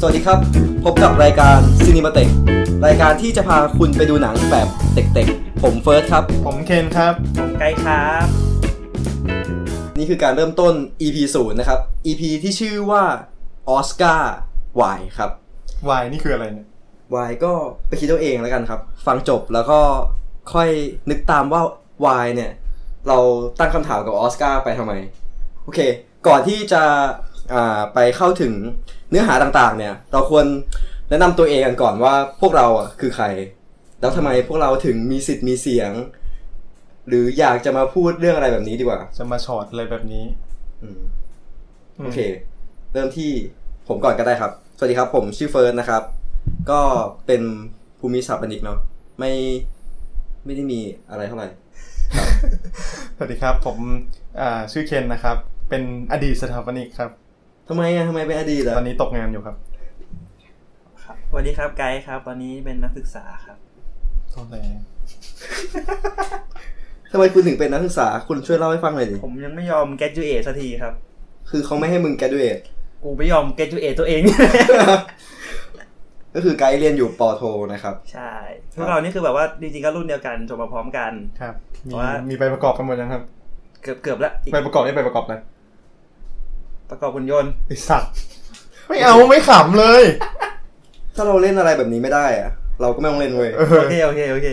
สวัสดีครับ พบกับรายการซีเนมาเต็กรายการที่จะพาคุณไปดูหนังแบบเต็กๆ ผมเฟิร์สครับ ผมเคนครับ ผมไกด์ครับ นี่คือการเริ่มต้น EP 0นะครับ EP ที่ชื่อว่าออสการ์ Why ครับ Why นี่คืออะไรเนี่ย Why ก็ไปคิดเอาเองแล้วกันครับ ฟังจบแล้วก็ค่อยนึกตามว่า Why เนี่ย เราตั้งคำถามกับออสการ์ไปทำไม โอเค ก่อนที่จะอ่าไปเข้าถึงเนื้อหาต่างๆ เนี่ย เราควรแนะนำตัวเองกันก่อนว่าพวกเราอะคือใคร แล้วทำไมพวกเราถึงมีสิทธิ์มีเสียง หรืออยากจะมาพูดเรื่องอะไรแบบนี้ดีกว่า จะมาช็อตอะไรแบบนี้อืมโอเค เริ่มที่ผมก่อนก็ได้ครับ สวัสดีครับ ผมชื่อเฟิร์สนะครับ ก็เป็นภูมิสถาปนิกเนาะไม่ไม่ได้มีอะไรเท่าไหร่สวัสดีครับ ผมอ่าชื่อเคนนะครับ เป็นอดีตสถาปนิกครับ ทำไมอะทำไมเป็นอดีตตอะอนนี้ตกงานอยู่ครับครับสวัสดีครับไกด์ครับ ตอนนี้เป็นนักศึกษาครับโทษเลยทำไมคุณถึงเป็นนักศึกษา คุณช่วยเล่าให้ฟังหน่อยดิผมยังไม่ยอม get to a สักทีครับ คือเขาไม่ให้มึง graduate กูไม่ยอม get to a ตัวเอง ก็คือไกด์เรียนอยู่ปอโทนะครับ ใช่พวกเรานี่คือแบบว่าจริงๆก็รุ่นเดียวกันจบมาพร้อมกัน ครับ มีว่ามีใบประกอบกันหมดยังครับ เกือบเกือบละอีกใบประกอบนี่ใบประกอบอะไร ประกอบหุ่นยนต์ไอสัตว์ไม่เอาไม่ขำเลย ถ้าเราเล่นอะไรแบบนี้ไม่ได้อะเราก็ไม่ต้องเล่นเว้ยเออโอเคโอเคโอเค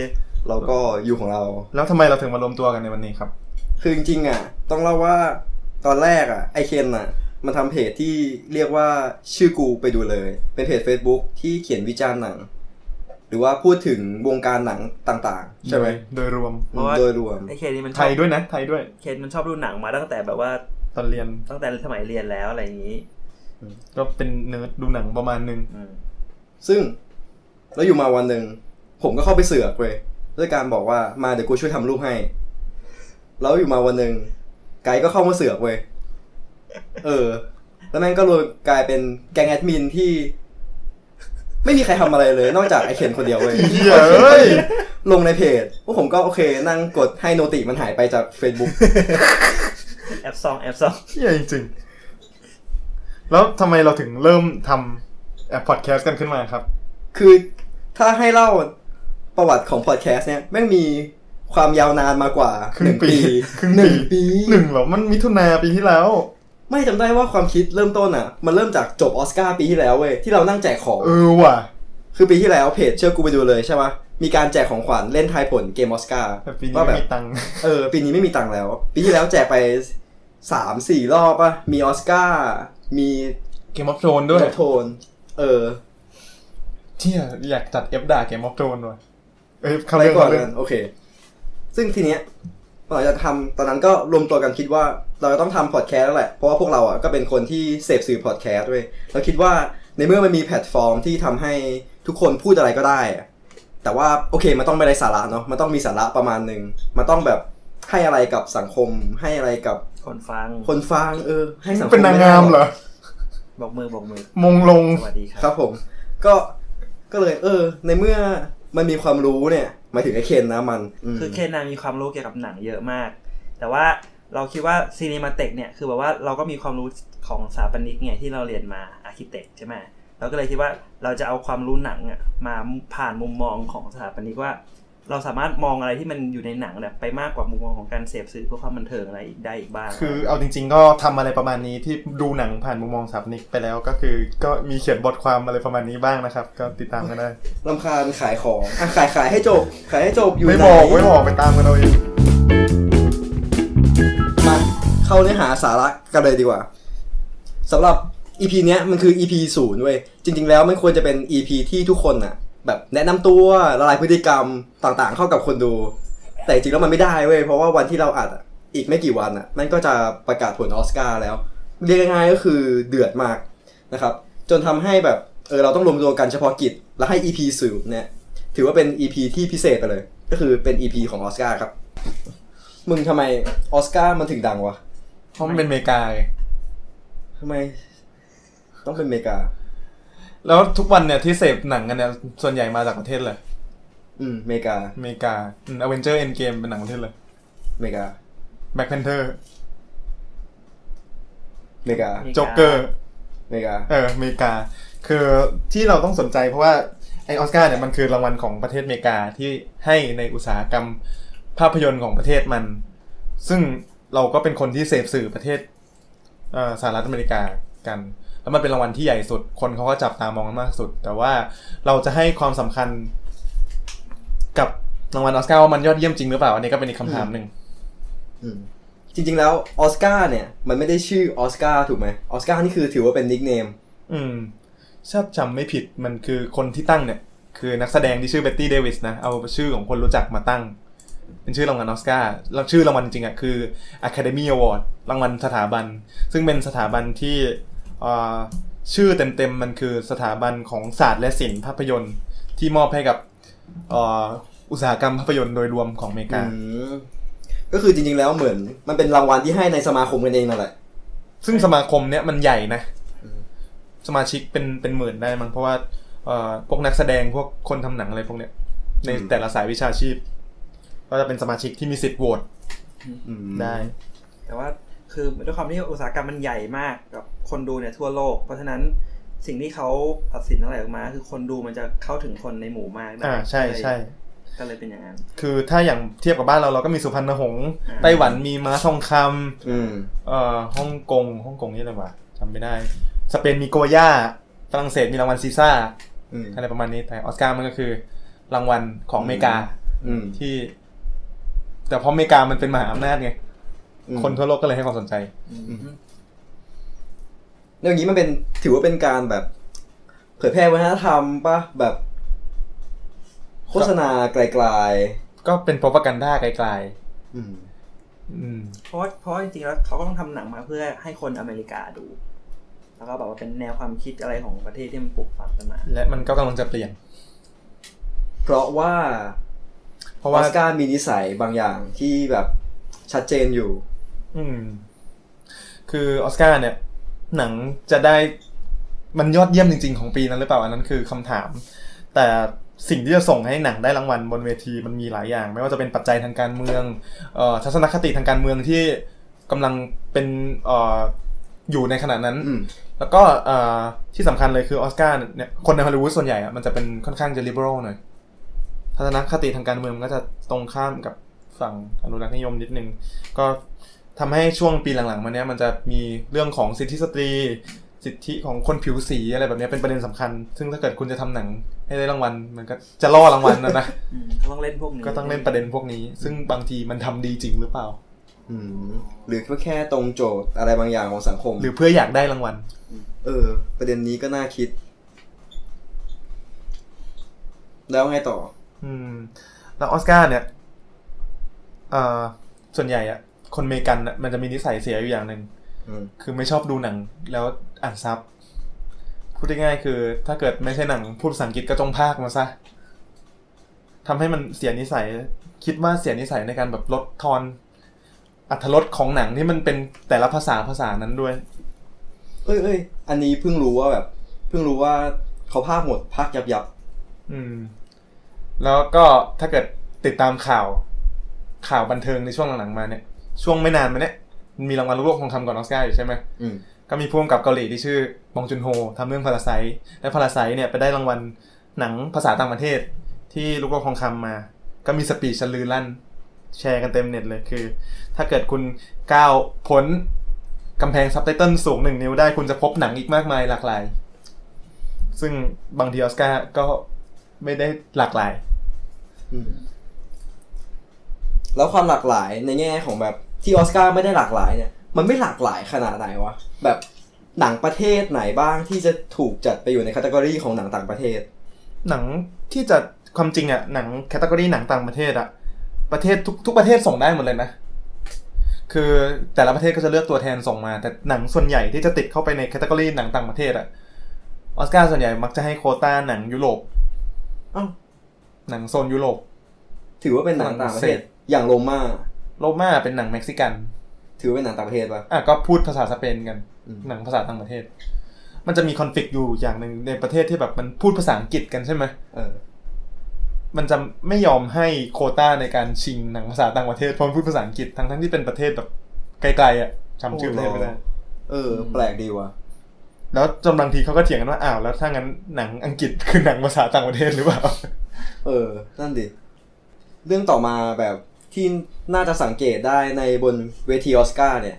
เราก็อยู่ของเรา แล้วทำไมเราถึงมารวมตัวกันในวันนี้ครับ คือจริงๆอะ ต้องเล่าว่าตอนแรกอะไอเคนอะ มันทำเพจที่เรียกว่าชื่อกูไปดูเลย เป็นเพจ Facebook ที่เขียนวิจารณ์หนัง หรือว่าพูดถึงวงการหนังต่างๆ ใช่ไหมโดยรวมเพราะว่าโดยรวมไอเคนนี่มันชไทอบยด้วยนะไทยด้วยเคนมันชอบดูหนังมาตั้งแต่แบบว่า ตอนเรียนตั้งแต่สมัยเรียนแล้วอะไรอย่างนี้ก็เป็นเนิร์ดดูหนังประมาณนึงอืมซึ่งแล้วอยู่มาวันหนึ่งผมก็เข้าไปเสือกเว้ยด้วยการบอกว่ามาเดี๋ยวกูช่วยทำรูปให้ แล้วอยู่มาวันหนึ่งไกด์ก็เข้ามาเสือกเว้ยเออ แล้วแม่งก็เลยกลายเป็นแกงแอดมินที่ ไม่มีใครทำอะไรเลย นอกจากไอเคนคนเดียวเว้ยเหี้ยเอ้ยลงในเพจพวกผมก็โอเค นั่งกดให้โนติมันหายไปจาก Facebook แอปซองแอปซองเหี้ยจริงๆ แล้วทำไมเราถึงเริ่มทำแอปพอดแคสต์กันขึ้นมาครับ คือถ้าให้เล่าประวัติของพอดแคสต์เนี่ยแม่งมีความยาวนานมากว่าครึ่งปีครึ่งหนึ่งปีหนึ่งเหรอมันมิถุนาปีที่แล้ว ไม่จำได้ว่าความคิดเริ่มต้นอะ มันเริ่มจากจบออสการ์ปีที่แล้วเว้ยที่เรานั่งแจกของเออว่ะ คือปีที่แล้วเพจเชื่อกูไปดูเลยใช่ปะ มีการแจกของขวัญเล่นทายผลเกมออสการ์แต่ปีนี้ว่าแบไม่มีตังค์เออปีนี้ไม่มีตังค์แล้ว ปีที่แล้วแจกไปสามสี่รอบปะมีออสการ์มี Game of Thrones ด้วย Thronesเออเหี้ยอยากจัด after Game of Thrones ว่ะอ้ยใครคำเรื่องก่อนคำเรื่อกังนโอเค ซึ่งทีเนี้ยหลังจากทำตอนนั้นก็รวมตัวกันคิดว่าเราจะต้องทำพอดแคสต์แล้วแหละ เพราะว่าพวกเราอะก็เป็นคนที่เสพสื่อพอดแคสต์ด้วยเราคิดว่าในเมื่อมันมีแพลตฟอร์มที่ทำให้ทุกคนพูดอะไรก็ได้อะ แต่ว่าโอเคมันต้องไม่ได้สาระเนาะมันต้องมีสาระประมาณหนึ่งมันต้องแบบให้อะไรกับสังคมให้อะไรกับคนฟัง คนฟังเออ ให้สังคมเป็นนางงามเหรอโบกมือโบกมือมงลงสวัสดีครับครับผม ก็ก็เลย เออ ในเมื่อมันมีความรู้เนี่ยหมายถึงไอ้เคนนะมันมคือเคนนามีความรู้เกี่ยวกับหนังเยอะมาก แต่ว่าเราคิดว่าซีเนมาเต็กเนี่ยคือแบบว่าเราก็มีความรู้ของสถาปนิกไงที่เราเรียนมา architect ใช่ไหมเราก็เลยคิดว่า เราจะเอาความรู้หนังอะมาผ่านมุมมองของสถาปนิกว่า เราสามารถมองอะไรที่มันอยู่ในหนังเนี่ยไปมากกว่ามุมมองของการเสพสื่อเพื่อความบันเทิงอะไรอีกได้อีกบ้าง คือเอาจริง ๆ ก็ทำอะไรประมาณนี้ที่ดูหนังผ่านมุมมองสถาปนิกไปแล้วก็คือ ก็มีเขียนบทความอะไรประมาณนี้บ้างนะครับ ก็ติดตามกันได้ลำคาญขายของอะขายขายให้จบขายให้จบอยู่ไม่ไหนบอกไม่บอกไปตามกันเอาเองมาเข้าเนื้อหาสาระกันเลยดีกว่าสำหรับ EP เนี้ยมันคือ EP ศูนย์เว้ยจริง ๆ แล้วมันควรจะเป็น EP ที่ทุกคนน่ะแบบแนะนำตัวละลายพฤติกรรมต่างๆ เข้ากับคนดู แต่จริงๆแล้วมันไม่ได้เว้ยเพราะว่าวันที่เราอัดอะอีกไม่กี่วันอะมันก็จะประกาศผลออสการ์แล้ว เรียกง่ายๆก็คือเดือดมากนะครับ จนทำให้แบบเออเราต้องรวมตัวกันเฉพาะกิจ แล้วให้ EP ศูนย์เนี่ยถือว่าเป็น EP ที่พิเศษไปเลย ก็คือเป็น EP ของออสการ์ครับ มึงทำไมออสการ์มันถึงดังวะเพราะมันเป็นอเมริกาไงทำไม ต้องเป็นอเมริกา แล้วทุกวันเนี่ยที่เสพหนังกันเนี่ยส่วนใหญ่มาจากประเทศเลยอืมอเมริกาอเมริกา Avengers Endgame เป็นหนังประเทศเลยอเมริกา Black Panther อเมริกาอเมริกาจ็อกเกอร์อเมริกาเอออเมริกา คือที่เราต้องสนใจเพราะว่าไอ้ออสการ์เนี่ยมันคือรางวัลของประเทศอเมริกาที่ให้ในอุตสาหกรรมภาพยนตร์ของประเทศมัน ซึ่งเราก็เป็นคนที่เสพสื่อประเทศเอ่อสหรัฐอเมริกากัน แล้วมันเป็นรางวัลที่ใหญ่สุด คนเขาก็จับตามองกันมากสุด แต่ว่าเราจะให้ความสำคัญกับรางวัลออสการ์ว่ามันยอดเยี่ยมจริงหรือเปล่าอันนี้ก็เป็นอีกคำถามหนึ่งอืมจริง ๆ แล้วออสการ์เนี่ย มันไม่ได้ชื่อออสการ์ถูกไหมออสการ์นี่คือถือว่าเป็น nicknameอืมถ้าจำไม่ผิดมันคือคนที่ตั้งเนี่ย คือนักแสดงที่ชื่อเบ็ตตี้เดวิสนะเอาชื่อของคนรู้จักมาตั้ง เป็นชื่อรางวัลออสการ์แล้วชื่อรางวัลจริงๆอะคือ Academy Award รางวัลสถาบัน ซึ่งเป็นสถาบันที่เอ่อ ชื่อเต็มๆมันคือสถาบันของศาสตร์และศิลป์ภาพยนตร์ ที่มอบให้กับเอ่ออุตสาหกรรมภาพยนตร์โดยรวมของอเมริกาอืมก็คือจริงๆแล้วเหมือน มันเป็นรางวัลที่ให้ในสมาคมกันเองนั่นแหละ ซึ่งสมาคมเนี่ยมันใหญ่นะ สมาชิกเป็นเป็นหมื่นได้มั้งเพราะว่าเอ่อพวกนักแสดงพวกคนทำหนังอะไรพวกเนี้ย ในอืมแต่ละสายวิชาชีพ ก็จะเป็นสมาชิกที่มีสิทธิ์โหวตอืมได้ แต่ว่า คือด้วยความที่อุตสาหกรรมมันใหญ่มากกับคนดูเนี่ยทั่วโลก เพราะฉะนั้นสิ่งที่เขาตัดสินอะไรออกมา คือคนดูมันจะเข้าถึงคนในหมู่มากได้อ่าใช่ก็เลยใช่ก็เลยเป็นอย่างนั้น คือถ้าอย่างเทียบกับบ้านเราเราก็มีสุพรรณหงษ์อ่าไต้หวันมีม้าทองคอืมำเอ่อฮ่องกงฮ่องกงนี่อะไรวะจำไม่ได้ สเปนมีโกย่าฝรั่งเศสมีรางวัลซีซ่าอืมอะไรประมาณนี้แต่ออสการ์มันก็คือ รางวัลของอเมริกาอืมที่ แต่เพราะอเมริกามันเป็นมหาอำนาจไงอืม คนทั่วโลกก็เลยให้ความสนใจแล้วอย่างนี้มันเป็นถือว่าเป็นการแบบ เผยแพร่วัฒนธรรมปะแบบ โฆษณาไกลก็เป็นโปรปกันด้าไกลๆอืมๆอืมเพราะว่าเพราะว่าจริงๆแล้วเขาก็ต้องทำหนังมาเพื่อให้คนอเมริกาดู แล้วก็แบบว่าเป็นแนวความคิดอะไรของประเทศที่มันปลูกฝังกันมา และมันก็กำลังจะเปลี่ยน เพราะว่า เพราะอว่าอสการ์มีนิสัยบางอย่างที่แบบชัดเจนอยู่ อืม คือออสการ์เนี่ย หนังจะได้มันยอดเยี่ยมจริง ๆ ของปีนั้นหรือเปล่าอันนั้นคือคำถาม แต่สิ่งที่จะส่งให้หนังได้รางวัลบนเวทีมันมีหลายอย่าง ไม่ว่าจะเป็นปัจจัยทางการเมืองเอ่อทัศนคติทางการเมืองที่กำลังเป็นเอ่ออยู่ในขณะนั้นอืมแล้วก็เอ่อที่สำคัญเลยคือออสการ์เนี่ยคนในฮอลลีวูดส่วนใหญ่อะมันจะเป็นค่อนข้างจะ liberal หน่อยทัศนคติทางการเมืองมันก็จะตรงข้ามกับฝั่งอนุรักษ์นิยมนิดนึง ก็ ทำให้ช่วงปีหลังๆมาเนี้ยมันจะมีเรื่องของสิทธิสตรี สิทธิของคนผิวสีอะไรแบบเนี้ยเป็นประเด็นสำคัญ ซึ่งถ้าเกิดคุณจะทำหนังให้ได้รางวัลมันก็จะล่อรางวัลนะนะอืมเขาต้องเล่นพวกนี้ก็ต้องเล่นประเด็นพวกนี้ ซึ่งบางทีมันทำดีจริงหรือเปล่าอืมหรือก็แค่ตรงโจทย์อะไรบางอย่างของสังคม หรือเพื่ออยากได้รางวัล เออ ประเด็นนี้ก็น่าคิด แล้วไงต่อ อืม แล้วออสการ์เนี่ยเอ่อส่วนใหญ่อะ คนอเมริกันอะมันจะมีนิสัยเสียอยู่อย่างหนึ่งอืมคือไม่ชอบดูหนังแล้วอ่านซับพูดง่ายๆคือ ถ้าเกิดไม่ใช่หนังพูดภาษาอังกฤษก็จงพากมาซะทำให้มันเสียนิสัย คิดว่าเสียนิสัยในการแบบลดทอนอัธรสของหนังที่มันเป็นแต่ละภาษาภาษานั้นด้วย เอ้ยเอ้ยอันนี้เพิ่งรู้ว่าแบบ เพิ่งรู้ว่าเขาภาคหมดภาคยับยับอืม แล้วก็ถ้าเกิดติดตามข่าวข่าวบันเทิงในช่วงหลังๆมาเนี่ย ช่วงไม่นานมาเนี่ยมันมีรางวัลโลกทองคำก่อนออสการ์อยู่ใช่ไหมอืมก็มีผู้กำกับเกาหลีที่ชื่อบองจุนโฮทำเรื่องพาราไซและ Parasite เนี่ยไปได้รางวัลหนังภาษาต่างประเทศ ที่ลูกโลกทองคำมา ก็มี speech ลือลั่น แชร์กันเต็มเน็ตเลยคือ ถ้าเกิดคุณก้าวพ้นกำแพงซับไตเติลสูงหนึ่งนิ้วได้คุณจะพบหนังอีกมากมายหลากหลาย ซึ่งบางทีออสการ์ก็ไม่ได้หลากหลายอืมแล้วความหลากหลายในแง่ของแบบ ที่ออสการ์ไม่ได้หลากหลายเนี่ย มันไม่หลากหลายขนาดไหนวะ แบบหนังประเทศไหนบ้างที่จะถูกจัดไปอยู่ใน category ของหนังต่างประเทศ หนังที่จะความจริงอะหนัง category หนังต่างประเทศอะประเทศทุกทุกประเทศส่งได้หมดเลยนะ คือแต่ละประเทศก็จะเลือกตัวแทนส่งมา แต่หนังส่วนใหญ่ที่จะติดเข้าไปใน category หนังต่างประเทศอะออสการ์ส่วนใหญ่มักจะให้โควต้าหนังยุโรปเอ้าหนังโซนยุโรป ถือว่าเป็นหนังต่างประเทศฝรั่งเศสอย่าง Roma โรม่าเป็นหนังเม็กซิกัน ถือว่าเป็นหนังต่างประเทศปะอะก็พูดภาษาสเปนกันอืมหนังภาษาต่างประเทศ มันจะมีคอนฟ lict อยู่อย่างหนึ่งในประเทศที่แบบมันพูดภาษาอังกฤษกันใช่ไหมเออ มันจะไม่ยอมให้โควต้าในการชิงหนังภาษาต่างประเทศเพราะมันพูดภาษาอังกฤษทั้งทั้งๆที่เป็นประเทศแบบไกลๆอะจำชื่อประเทศไม่ได้เออ แปลกดีว่ะแล้วจนบางทีเขาก็เถียงกันว่าอ้าวแล้วถ้างั้นหนังอังกฤษคือหนังภาษาต่างประเทศหรือเปล่า เออ นั่นดิ เรื่องต่อมาแบบ ที่น่าจะสังเกตได้ในบนเวทีออสการ์เนี่ย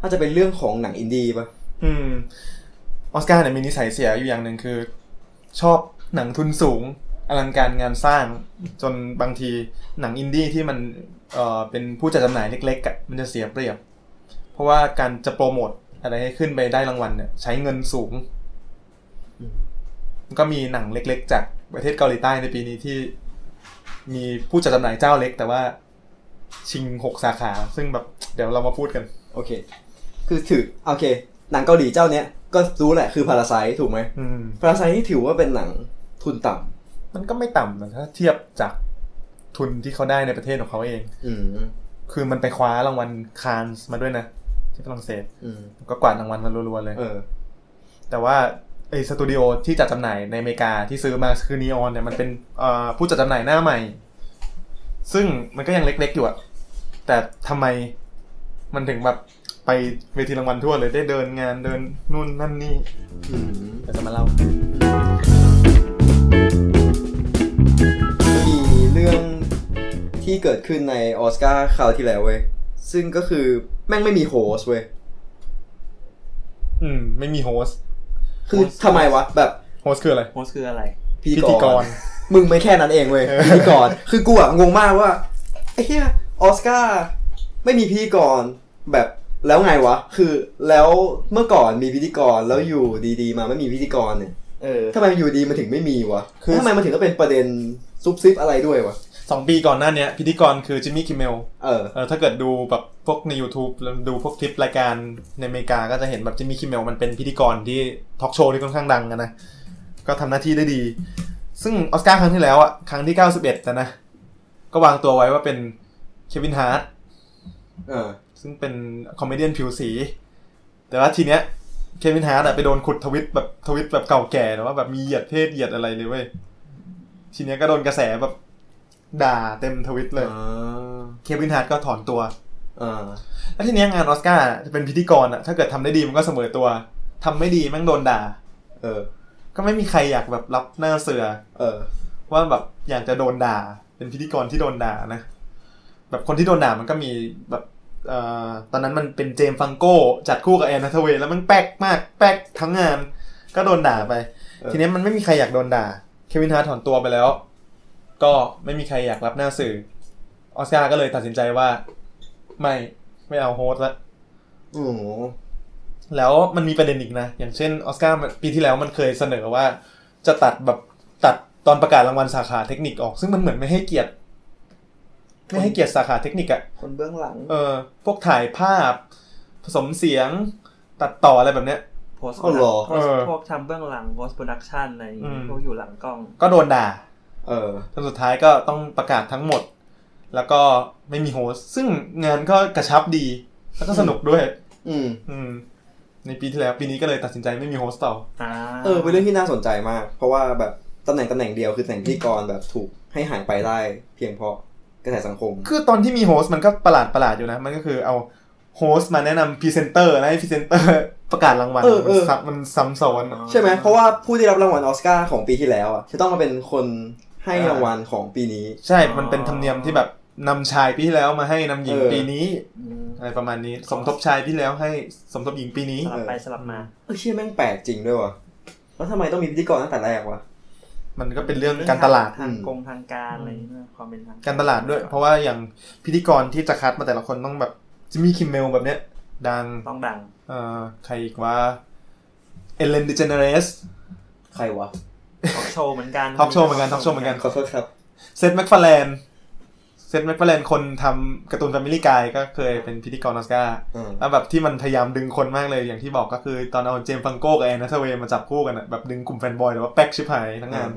น่าจะเป็นเรื่องของหนังอินดี้ปะอืมออสการ์เนี่ยมีนิสัยเสียอยู่อย่างหนึ่งคือ ชอบหนังทุนสูงอลังการงานสร้างจนบางทีหนังอินดี้ที่มันเอ่อเป็นผู้จัดจำหน่ายเล็กๆอะมันจะเสียเปรียบ เพราะว่าการจะโปรโมทอะไรให้ขึ้นไปได้รางวัลเนี่ยใช้เงินสูง ก็มีหนังเล็กๆ จากประเทศเกาหลีใต้ในปีนี้ที่ มีผู้จัดจำหน่ายเจ้าเล็ก แต่ว่า ชิงหกสาขา ซึ่งแบบเดี๋ยวเรามาพูดกัน โอเค คือถือโอเค หนังเกาหลีเจ้าเนี้ยก็รู้แหละคือพาราไซถูกไหมอืมพาราไซที่ถือว่าเป็นหนังทุนต่มันก็ไม่ต่ำนะถ้าเทียบจากทุนที่เขาได้ในประเทศของเขาเองำอืมคือมันไปคว้ารางวัลคานส์มาด้วยนะ ที่ฝรั่งเศสอืมก็กวาดรางวัลมารัวๆเลยเออ แต่ว่าไอ้สตูดิโอที่จัดจำหน่ายในอเมริกาที่ซื้อมาคือนีออนเนี่ยมันเป็นเอ่อผู้จัดจำหน่ายหน้าใหม่ ซึ่งมันก็ยังเล็กๆอยู่อะแต่ทำไมมันถึงแบบไปเวทีรางวัลทั่วเลยได้เดินงานเดินนู่นนั่นนี่อืมเดี๋ยวจะมาเล่ามีเรื่องที่เกิดขึ้นในออสการ์คราวที่แล้วเว้ย ซึ่งก็คือแม่งไม่มี host เว้ย อืม ไม่มี host คือทำไมวะ แบบ host คืออะไร host คืออะไร พิพิธีกร มึงไม่แค่นั้นเองเว้ยเออพิธีกรคือกูอะงงมากว่าไอ้เหี้ยออสการ์ไม่มีพิธีกรแบบแล้วไงวะ คือแล้วเมื่อก่อนมีพิธีกรแล้วอยู่ดีๆ มาไม่มีพิธีกรเนี่ยเออทำไมอยู่ดีมันถึงไม่มีวะคือทำไมมันถึงต้องเป็นประเด็นซุบซิบอะไรด้วยวะสองปีก่อนหน้าเนี้ยพิธีกรคือจิมมี่คิมเมลเออเออถ้าเกิดดูแบบพวกใน YouTube แล้วดูพวกคลิปรายการในอเมริกาก็จะเห็นแบบจิมมี่คิมเมลมันเป็นพิธีกรที่ทอล์กโชว์ที่ค่อนข้างดังอะนะ ก็ทำหน้าที่ได้ดี ซึ่งออสการ์ครั้งที่แล้วอะครั้งที่91แต่นะ ก็วางตัวไว้ว่าเป็นเควินฮาร์ทเออ ซึ่งเป็น comedian ผิวสี แต่ว่าทีเนี้ยเควินฮาร์ทอะไปโดนขุดทวิตแบบทวิตแบบเก่าแก่แต่ว่าแบบมีเหยียดเพศเหยียดอะไรเลยเว้ย ทีเนี้ยก็โดนกระแสแบบด่าเต็มทวิตเลยเควินฮาร์ดก็ถอนตัวอ่าแล้วทีเนี้ยงานออสการ์จะเป็นพิธีกรอะถ้าเกิดทำได้ดีมันก็เสมอตัวทำไม่ดีแม่งโดนด่า เออ ก็ไม่มีใครอยากแบบรับหน้าเสื่อ เออ ว่าแบบอยากจะโดนด่า เป็นพิธีกรที่โดนด่านะ แบบคนที่โดนด่ามันก็มีแบบเอ่อตอนนั้นมันเป็นเจมส์ฟรังโก้จัดคู่กับแอนแฮทธาเวย์แล้วมันแป๊กมาก แป๊กทั้งงาน ก็โดนด่าไปเออทีเนี้ยมันไม่มีใครอยากโดนด่า เควินฮาร์ทถอนตัวไปแล้ว ก็ไม่มีใครอยากรับหน้าเสื่อ ออสการ์ก็เลยตัดสินใจว่า ไม่ไม่เอา host ละโอ้โห แล้วมันมีประเด็นอีกนะ อย่างเช่นออสการ์ปีที่แล้วมันเคยเสนอว่า จะตัดแบบตัดตอนประกาศรางวัลสาขาเทคนิคออก ซึ่งมันเหมือนไม่ให้เกียรติ ไม่ให้เกียรติสาขาเทคนิคอะคนเบื้องหลัง เออ พวกถ่ายภาพ ผสมเสียง ตัดต่ออะไรแบบเนี้ยโพสอ๋อเหรอพวกเออพวกทำเบื้องหลัง post-production อะไรอย่างอืงี้มพวกอยู่หลังกล้อง ก็โดนด่า เออจนสุดท้ายก็ต้องประกาศทั้งหมด แล้วก็ไม่มี host ซึ่งงานก็กระชับดี แล้วก็สนุกด้วย อืมอืม ในปีที่แล้วปีนี้ก็เลยตัดสินใจไม่มี host ต่ออ่าเออเป็นเรื่องที่น่าสนใจมาก เพราะว่าแบบตำแหน่งตำแหน่งเดียวคือตำแหน่งพิธีกรแบบถูกให้หายไปได้เพียงเพราะกระแสสังคม คือตอนที่มี host มันก็ประหลาดประหลาดอยู่นะ มันก็คือเอา host มาแนะนำพรีเซนเตอร์แล้วให้พรีเซนเตอร์ประกาศรางวัลเออเออมันซับมันซ้ำซ้อนอะใช่ไหมเพราะว่าผู้ที่รับรางวัลออสการ์ของปีที่แล้วอะจะต้องมาเป็นคนให้รางวัลของปีนี้ ใช่มันเป็นธรรมเนียมที่แบบ นำชายปีที่แล้วมาให้นำหญิงเออปีนี้อืมอะไรประมาณนี้ สมทบชายปีที่แล้วให้สมทบหญิงปีนี้สลับไปสลับมาเออเชี่ยแม่งแปลกจริงด้วยวะแล้วทำไมต้องมีพิธีกรตั้งแต่แรกวะมันก็เป็นเรื่องการตลาดทางอืมกงทางการอะไรอย่างเงี้ยความเป็นทางการตลาดด้วย เพราะว่าอย่างพิธีกรที่จะคัดมาแต่ละคนต้องแบบจิมมี่คิมเมลแบบเนี้ย ดังต้องดัง เอ่อใครอีกว่าเอเลนดิเจเนเรสใครวะทอล์กโชว์เหมือนกันทอล์กโชว์เหมือนกันทอล์กโชว์เหมือนกันขอโทษครับเซธแม็กฟาร์แลน เซธแม็กฟาร์แลนคนทำการ์ตูน Family Guy ก็เคยเป็นพิธีกรออสการ์อืมแล้วแบบที่มันพยายามดึงคนมากเลยอย่างที่บอกก็คือตอนเอาเจมส์ฟรังโก้กับแอนแฮทาเวย์มาจับคู่กันอะแบบดึงกลุ่ม fanboy แต่ว่าแป๊กชิบหายทั้งงาน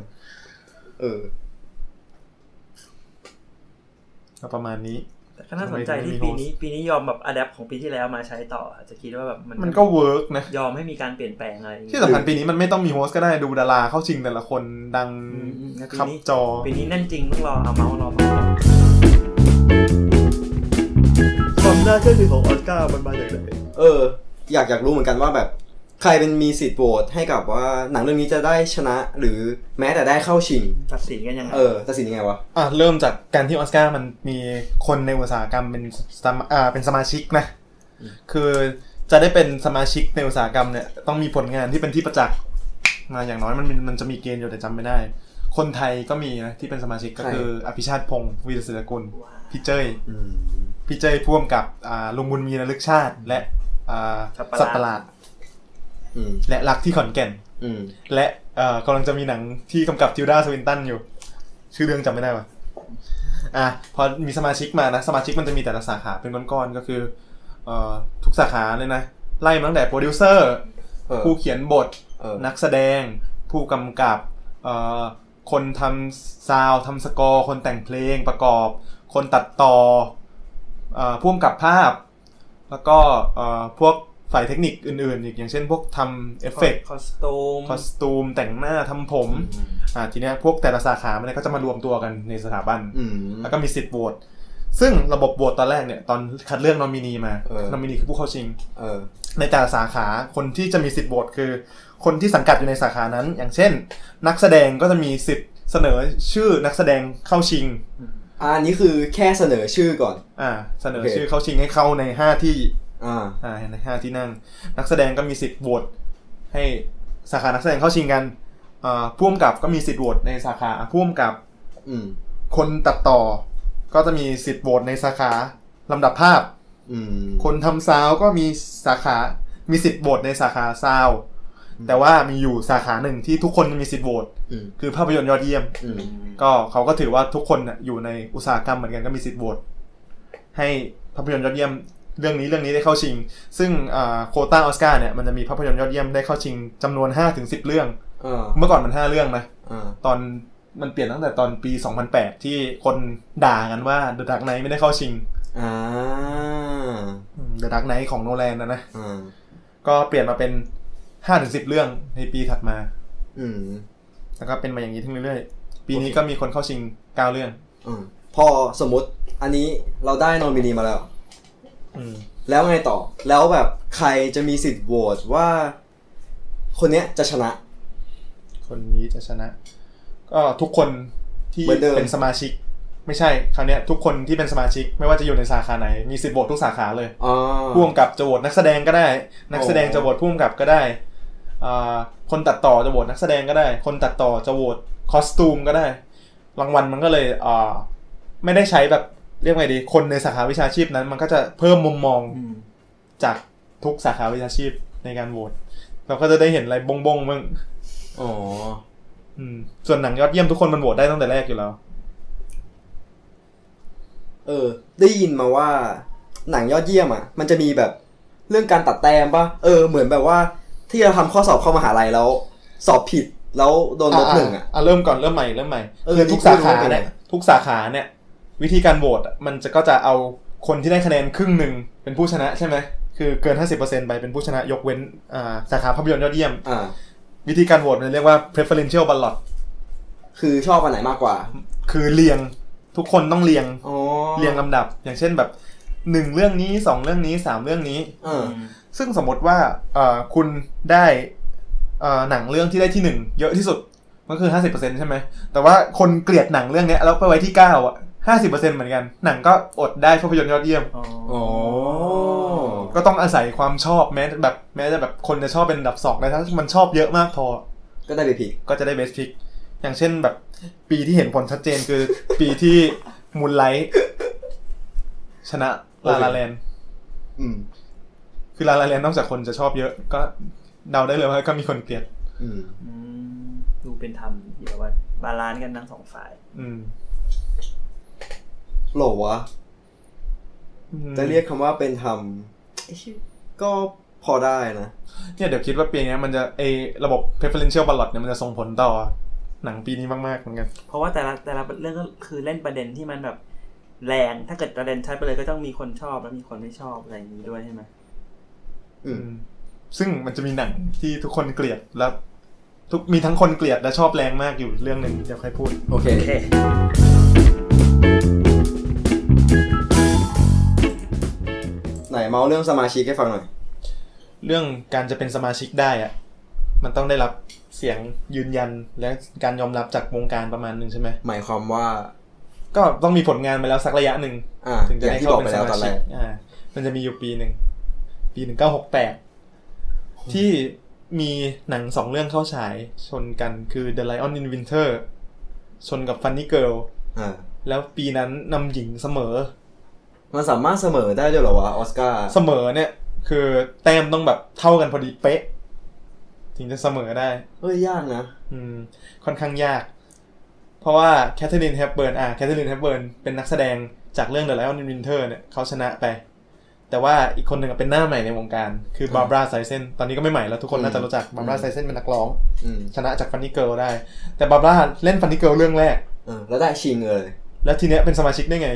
เออก็ประมาณนี้แต่ก็น่าสนใจที่ไม่มีปีนี้ ปีนี้ยอมแบบอัดแอปของปีที่แล้วมาใช้ต่ออาจจะคิดว่าแบบมันมันก็เวิร์กนะยอมให้มีการเปลี่ยนแปลงอะไรอย่างที่เงี้ยสำคัญปีนี้มันไม่ต้องมีโฮสต์ก็ได้ดูดาราเข้าชิงแต่ละคนดังอืมอืมแล้วปีขับนี้จอ ปีนี้แน่นจริงต้องรอเอาเมาส์รอเม น่าเชื่อถือของออสการ์มันมาจากไหนเออ อยากอยากรู้เหมือนกันว่าแบบ ใครเป็นมีสิทธิ์โหวตให้กับว่าหนังเรื่องนี้จะได้ชนะหรือแม้แต่ได้เข้าชิง ตัดสินกันยังไงเออตัดสินยังไงวะอะเริ่มจากการที่ออสการ์มันมีคนในอุตสาหกรรมเป็นสมาอ่าเป็นสมาชิกนะ คือจะได้เป็นสมาชิกในอุตสาหกรรมเนี่ยต้องมีผลงานที่เป็นที่ประจักษ์มาอย่างน้อยมันมีมันจะมีเกณฑ์อยู่แต่จำไม่ได้ คนไทยก็มีนะที่เป็นสมาชิกก็ใครคืออภิชาติพงศ์วีรศิลกุลว้าวพี่เจ้ยอืมพี่เจ้ยพ่วงกับอ่าลุงบุญมีนลึกชาติ และอ่าสัตว์ประหลาดสัตว์ประหลาดอืมและรักที่ขอนแก่นอืมและเอ่อกำลังจะมีหนังที่กำกับทิลดาสวินตันอยู่ ชื่อเรื่องจำไม่ได้ว่ะอะพอมีสมาชิกมานะ สมาชิกมันจะมีแต่ละสาขาเป็นก้อนๆก็คือเอ่อทุกสาขาเลยนะ ไล่มาตั้งแต่โปรดิวเซอร์เออผู้เขียนบทเออนักแสดง ผู้กำกับเอ่อ คนทำ sound ทำสกอร์คนแต่งเพลงประกอบ คนตัดต่อเอ่อผู้กำกับภาพ แล้วก็เอ่อพวกฝ่ายเทคนิคอื่นๆอีกอย่างเช่นพวกทำเอฟเฟกต์คอสตูมคอสตูมแต่งหน้าทำผมอ่าทีเนี้ยพวกแต่ละสาขามันก็จะมารวมตัวกันในสถาบันอืมแล้วก็มีสิทธิ์โหวตซึ่งระบบโหวตตอนแรกเนี่ยตอนคัดเลือกนอมินีมาเออนอมินีคือผู้เข้าชิงเออในแต่ละสาขาคนที่จะมีสิทธิ์โหวตคือ คนที่สังกัดอยู่ในสาขานั้น อย่างเช่น นักแสดงก็จะมีสิทธิ์เสนอชื่อนักแสดงเข้าชิงอ่าอันนี้คือแค่เสนอชื่อก่อน อ่า เสนอโอเคชื่อเข้าชิงให้เข้าในห้าที่ อ่า อ่าในห้าที่นั่ง นักแสดงก็มีสิทธิ์โหวตให้สาขานักแสดงเข้าชิงกันอ่าผู้กำกับก็มีสิทธิ์โหวตในสาขาผู้กำกับ อืม คนตัดต่อ ก็จะมีสิทธิ์โหวตในสาขาลำดับภาพ อืม คนทำซาวด์ก็มีสาขา มีสิทธิ์โหวตในสาขา sound แต่ว่ามีอยู่สาขาหนึ่งที่ทุกคนมีสิทธิ์โหวตอืมคือภาพยนตร์ยอดเยี่ยมอืมก็เขาก็ถือว่าทุกคนน่ะอยู่ในอุตสาหกรรมเหมือนกันก็มีสิทธิ์โหวตให้ภาพยนตร์ยอดเยี่ยมเรื่องนี้เรื่องนี้ได้เข้าชิง ซึ่งอ่าโควต้าออสการ์เนี่ยมันจะมีภาพยนตร์ยอดเยี่ยมได้เข้าชิงจำนวน5ถึง10เรื่องอ่าเมื่อก่อนมัน5เรื่องนะอ่าตอนมันเปลี่ยนตั้งแต่ตอนปี 2008 ที่คนด่ากันว่า The Dark Knight ไม่ได้เข้าชิงอ่า The Dark Knight ของโนแลนนะนะอ่าก็เปลี่ยนมาเป็น 5-10เรื่องในปีถัดมา อืมแล้วก็เป็นมาอย่างนี้ทั้งเรื่อยๆ ปีนี้ก็มีคนเข้าชิง9เรื่องอืมพอสมมติอันนี้เราได้นอมินีมาแล้วอืมแล้วไงต่อ แล้วแบบใครจะมีสิทธิ์โหวตว่า คนเนี้ยจะชนะ คนนี้จะชนะ ก็ทุกคนที่เหมือนเดิมเป็นสมาชิก ไม่ใช่คราวเนี้ยทุกคนที่เป็นสมาชิก ไม่ว่าจะอยู่ในสาขาไหน มีสิทธิ์โหวตทุกสาขาเลยอ๋อผู้กำกับจะโหวตนักแสดงก็ได้ นักแสดงจะโหวตผู้กำกับก็ได้อ่า คนตัดต่อจะโหวตนักแสดงก็ได้ คนตัดต่อจะโหวตคอสตูมก็ได้ รางวัลมันก็เลยอ่าไม่ได้ใช้แบบเรียกไงดี คนในสาขาวิชาชีพนั้น มันก็จะเพิ่มมุมมองอืมจากทุกสาขาวิชาชีพในการโหวตเราก็จะได้เห็นอะไรบงบงๆบ้างอ๋ออืมส่วนหนังยอดเยี่ยมทุกคนมันโหวตได้ตั้งแต่แรกอยู่แล้ว เออ ได้ยินมาว่า หนังยอดเยี่ยมอะ มันจะมีแบบเรื่องการตัดแต้มปะเออ เหมือนแบบว่า ที่เราทำข้อสอบเข้ามหาลัยแล้ว สอบผิดแล้วโดนลบหนึ่งอะอะเริ่มก่อนเริ่มใหม่เริ่มใหม่เออคือทุกนี่สาขาไม่รู้เป็นไงเนี่ยทุกสาขาเนี่ย วิธีการโหวตอะมันจะก็จะเอาคนที่ได้คะแนนครึ่งหนึ่งเป็นผู้ชนะใช่ไหมคือเกิน 50%ไปเป็นผู้ชนะยกเว้นอ่าสาขาภาพยนตร์ยอดเยี่ยมอ่าวิธีการโหวตมันเรียกว่า preferential ballot คือชอบอันไหนมากกว่า คือเรียงทุกคนต้องเรียงอ๋อเรียงลำดับ อย่างเช่นแบบหนึ่งเรื่องนี้สองเรื่องนี้สามเรื่องนี้เออ ซึ่งสมมติว่าเอ่อคุณได้เอ่อหนังเรื่องที่ได้ที่หนึ่งเยอะที่สุดก็คือห้าสิบเปอร์เซ็นใช่ไหมแต่ว่าคนเกลียดหนังเรื่องเนี้ยแล้วไปไว้ที่เก้าอะห้าสิบเปอร์เซ็นเหมือนกัน หนังก็อดได้ภาพยนตร์ยอดเยี่ยมอ๋ออ๋อก็ต้องอาศัยความชอบแม้แบบแม้จะแบบคนจะชอบเป็นอันดับสองแต่ถ้ามันชอบเยอะมากพอ ก็ได้ไปผิดก็จะได้เบสพิกอย่างเช่นแบบ ปีที่เห็นผลชัดเจนคือ ปีที่มูลไลท์ชนะลาลาแลนอืม คือลาลาแลนนอกจากคนจะชอบเยอะ ก็เดาได้เลยว่าก็มีคนเกลียดอืมอืมดูเป็นธรรมเดี๋ยวว่าbalance กันทั้งสองฝ่าย อืมโหลวะจะเรียกคำว่าเป็นธรรมเอ้ยก็พอได้นะ เนี่ยเดี๋ยวคิดว่าปีนี้มันจะไอระบบ preferential ballot เนี่ยมันจะส่งผลต่อหนังปีนี้มากๆเหมือนกัน เพราะว่าแต่ละแต่ละเรื่องก็คือเล่นประเด็นที่มันแบบแรง ถ้าเกิดประเด็นชัดไปเลยก็ต้องมีคนชอบแล้วมีคนไม่ชอบอะไรอย่างนี้ด้วยใช่ไหมอืม ซึ่งมันจะมีหนังที่ทุกคนเกลียดแล้วทุกมีทั้งคนเกลียดและชอบแรงมากอยู่เรื่องหนึ่งเดี๋ยวค่อยพูดโอเคโอเค ไหนเมาเรื่องสมาชิกให้ฟังหน่อย เรื่องการจะเป็นสมาชิกได้อะมันต้องได้รับเสียงยืนยันและการยอมรับจากวงการประมาณหนึ่งใช่ไหมหมายความว่า ก็ต้องมีผลงานมาแล้วสักระยะหนึ่งอ่าถึงจะอย่างได้ที่เข้าบอกเป็ไปนสแล้วตมาอนแรชิกกอ่ามันจะมีอยู่ปีหนึ่ง ปีหนึ่งเก้าหกแปดที่มีหนังสองเรื่องเข้าฉายชนกันคือ The Lion in Winter ชนกับ Funny Girl อ่าแล้วปีนั้นนำหญิงเสมอ มันสามารถเสมอได้ด้วยเหรอวะออสการ์เสมอเนี่ย คือแต้มต้องแบบเท่ากันพอดีเป๊ะ ถึงจะเสมอได้เฮ้ยยากนะ อืม ค่อนข้างยาก เพราะว่าแคทเธอรีนแฮปเบิร์นอะแคทเธอรีนแฮปเบิร์นเป็นนักแสดงจากเรื่อง The Lion in Winter เนี่ยเขาชนะไป แต่ว่าอีกคนหนึ่งอะเป็นหน้าใหม่ในวงการ คือบาร์บราสไตรแซนด์ตอนนี้ก็ไม่ใหม่แล้วทุกคนน่าจะรู้จักบาร์บราสไตรแซนด์เป็นนักร้องอืมชนะจาก Funny Girl ได้ แต่บาร์บราเล่น Funny Girl เรื่องแรกเออแล้วได้ชิงเลย แล้วทีเนี้ยเป็นสมาชิกได้ไง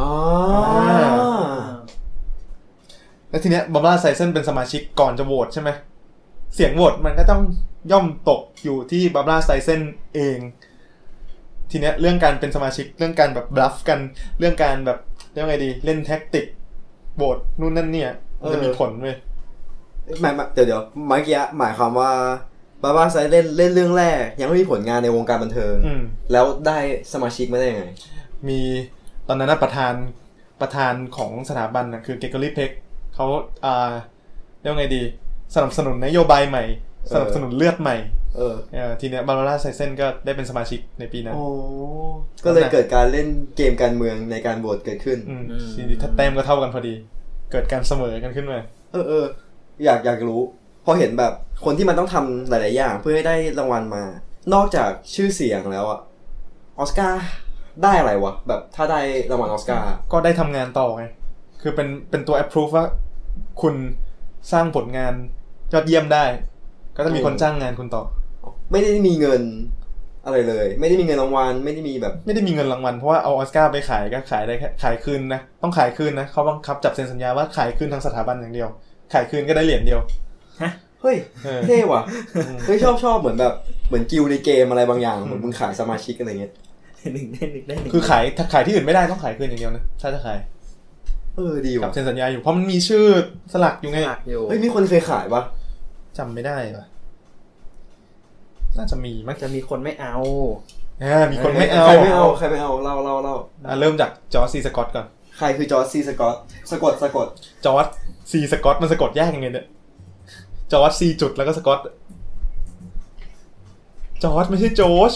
อ๋อแล้วทีเนี้ยบาร์บราสไตรแซนด์เป็นสมาชิกก่อนจะโหวตใช่ไหมเสียงโหวตมันก็ต้องย่อมตกอยู่ที่บาร์บราสไตรแซนด์เอง ทีเนี้ยเรื่องการเป็นสมาชิกเรื่องการแบบบลัฟกันเรื่องการแบบเรียกว่าไงดี เล่นแท็กติก โหวตนู่นนั่นเนี่ยมันจะมีผลเว้ยหมายหมายเดี๋ยวเดี๋ยวเมื่อกี้หมายความว่าบาบาไซเล่นเล่นเรื่องแรก ยังไม่มีผลงานในวงการบันเทิงอืมแล้วได้สมาชิกมาได้ยังไง มีตอนนั้นนะประธานประธานของสถาบันนะคือเกเกอรี่เพกเขาอ่าเรียกว่าไงดี สนับสนุนนโยบายใหม่ สนับสนุนเลือดใหม่ เออเอ่อทีเนี้ยบาร์บาร่าไซเซนก็ได้เป็นสมาชิกในปีนั้นโอ้ก็เลยเกิดการเล่นเกมการเมืองในการโหวตเกิดขึ้นอืมทีนี้ถ้าแต้มก็เท่ากันพอดี เกิดการเสมอกันขึ้นมาเออเอออยากอยากรู้พอเห็นแบบคนที่มันต้องทำหลาย ๆ อย่างเพื่อให้ได้รางวัลมา นอกจากชื่อเสียงแล้วอะออสการ์ได้อะไรวะ แบบถ้าได้รางวัลออสการ์ก็ได้ทำงานต่อไงคือเป็นเป็นตัว approve ว่าคุณสร้างผลงานยอดเยี่ยมได้ ก็จะมีคนจ้างงานคุณต่อ ไม่ได้มีเงินอะไรเลย ไม่ได้มีเงินรางวัลไม่ได้มีแบบ ไม่ได้มีเงินรางวัลเพราะว่าเอาออสการ์ไปขายก็ขายได้แค่ขายคืนนะต้องขายคืนนะเขาบังคับจับเซ็นสัญญาว่าขายคืนทางสถาบันอย่างเดียว ขายคืนก็ได้เหรียญเดียวเฮ้ยเออเท่ว่ะเฮ้ยชอบชอบเหมือนแบบเหมือนกิลในเกมอะไรบางอย่างเหมือนมึงขายสมาชิกอะไรเงี้ยหนึ่งได้หนึ่งได้หนึ่งคือขายถ้าขายที่อื่นไม่ได้ต้องขายคืนอย่างเดียวนะถ้าจะขายเออดีกว่าแบบเซ็นสัญญาอยู่เพราะมันมีชื่อสลักอยู่ไงสลักอยู่เฮ้ยมีคนเคยขายปะจำไม่ได้ปะ น่าจะมีมั้งจะมีคนไม่เอาอ่ามีคนไม่เอาใครไม่เอาใครไม่เอาเล่าเล่าเล่าอะเริ่มจากจอร์จซีสกอตก่อน ใครคือจอร์จซีสกอตสะกดสะกดจอร์จซีสกอตมันสะกดยากยังไงเนี่ยจอร์จซีจุดแล้วก็สกอตจอร์จไม่ใช่โจช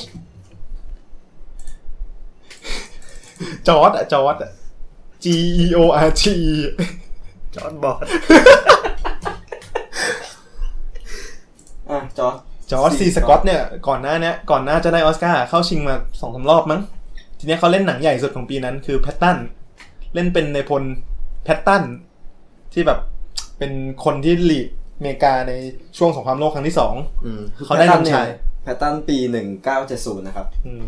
จอร์จอะจอร์จอะ G E O R T จอร์ดบอสอะจอร์จ จอร์จซีสกอตเนี่ยก่อนหน้าเนี้ยก่อนหน้าจะได้ออสการ์เข้าชิงมาสองสามรอบมั้ง ทีเนี้ยเขาเล่นหนังใหญ่สุดของปีนั้นคือแพตตันเล่นเป็นนายพลแพตตันที่แบบเป็นคนที่ leadอเมริกาในช่วงสงครามโลกครั้งที่สองอืมเขาได้นำชายแพตตันปีหนึ่งเก้าเจ็ดศูนย์นะครับอืม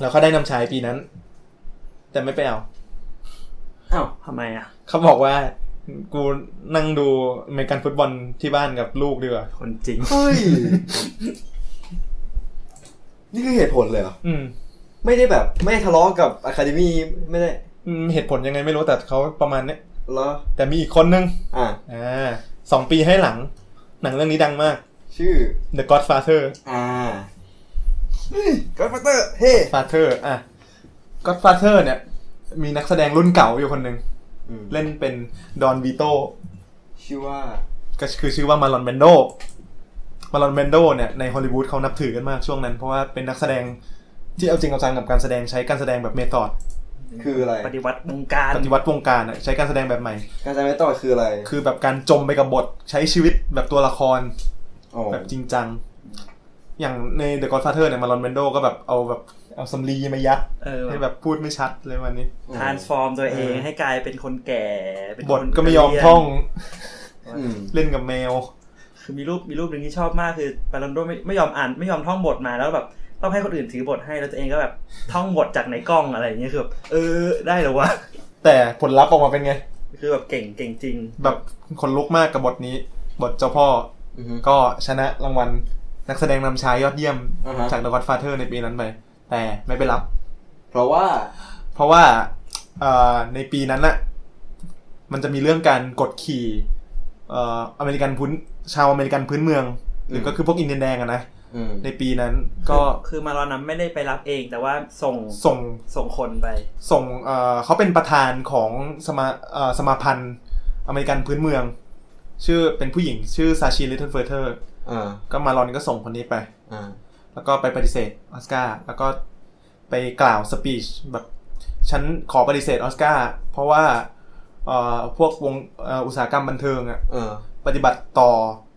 แล้วเขาได้นำชายปีนั้น แต่ไม่ไปเอาอ้าวทำไมอะเขาบอกว่า กูนั่งดูอเมริกันฟุตบอลที่บ้านกับลูกดีกว่าคนจริง เฮ้ย นี่คือเหตุผลเลยเหรอ อืม ไม่ได้แบบไม่ได้ทะเลาะกับ Academy ไม่ได้อืมเหตุผลยังไงไม่รู้แต่เขาประมาณเนี้ยเหรอ แต่มีอีกคนนึง อะ อ่าสองปีให้หลัง หนังเรื่องนี้ดังมาก ชื่อ The Godfather อ่า Godfather เฮ้ Father อะ Godfather เนี่ย มีนักแสดงรุ่นเก่าอยู่คนหนึ่งอืม เล่นเป็นดอนวีโตชื่อว่าก็คือชื่อว่ามาร์ลอนแบรนโดมาร์ลอนแบรนโดเนี่ยในฮอลลีวูดเขานับถือกันมากช่วงนั้น เพราะว่าเป็นนักแสดงที่เอาจริงเอาจังกับการแสดงใช้การแสดงแบบ methodคืออะไร ปฏิวัติวงการ ปฏิวัติวงการอะใช้การแสดงแบบใหม่ การจำไม่ต่อคืออะไร คือแบบการจมไปกับบทใช้ชีวิตแบบตัวละครอ๋อแบบจริงจัง อย่างใน The Godfather เนี่ยมาลอนเบนโดก็แบบเอาแบบ เอาสำลีมายัดเออให้แบบพูดไม่ชัดเลยวันนี้ทานฟอร์มตัวเองเออให้กลายเป็นคนแก่เป็นบทคนก็ไม่ยอมท่องอืมเล่นกับแมว คือมีรูปมีรูปหนึ่งที่ชอบมากคือปารันโดไม่ไม่ยอมอ่านไม่ยอมท่องบทมาแล้วแบบต้องให้คนอื่นถือบทให้แล้วตัวเองก็แบบท่องบทจากในกล้องอะไรอย่างเงี้ยคือแบบเออได้เหรอวะแต่ผลลัพธ์ออกมาเป็นไง คือแบบเก่งเก่งจริง แบบคนลุกมากกับบทนี้ บทเจ้าพ่ออือฮึก็ชนะรางวัลนักแสดงนำชายยอดเยี่ยมอ่าฮะจาก The Godfather ในปีนั้นไป แต่ไม่ไปรับ เพราะว่า เพราะว่าเอ่อในปีนั้นน่ะ มันจะมีเรื่องการกดขี่เอ่ออเมริกันพื้นชาวอเมริกันพื้นเมือง หรือก็คือพวกอินเดียนแดงอะนะอืมในปีนั้นก็คือคือมาร์ลอนนั้นไม่ได้ไปรับเอง แต่ว่าส่งส่งส่งคนไป ส่งเอ่อเขาเป็นประธานของสมาเอ่อสมาพันธ์อเมริกันพื้นเมือง ชื่อเป็นผู้หญิงชื่อซาชีลิทเทิลเฟอร์เทอร์อ่าก็มาร์ลอนก็ส่งคนนี้ไปอ่า แล้วก็ไปปฏิเสธออสการ์แล้วก็ไปกล่าว speech แบบฉันขอปฏิเสธออสการ์เพราะว่าเอ่อพวกวงเอ่ออุตสาหกรรมบันเทิงอะเออปฏิบัติต่อ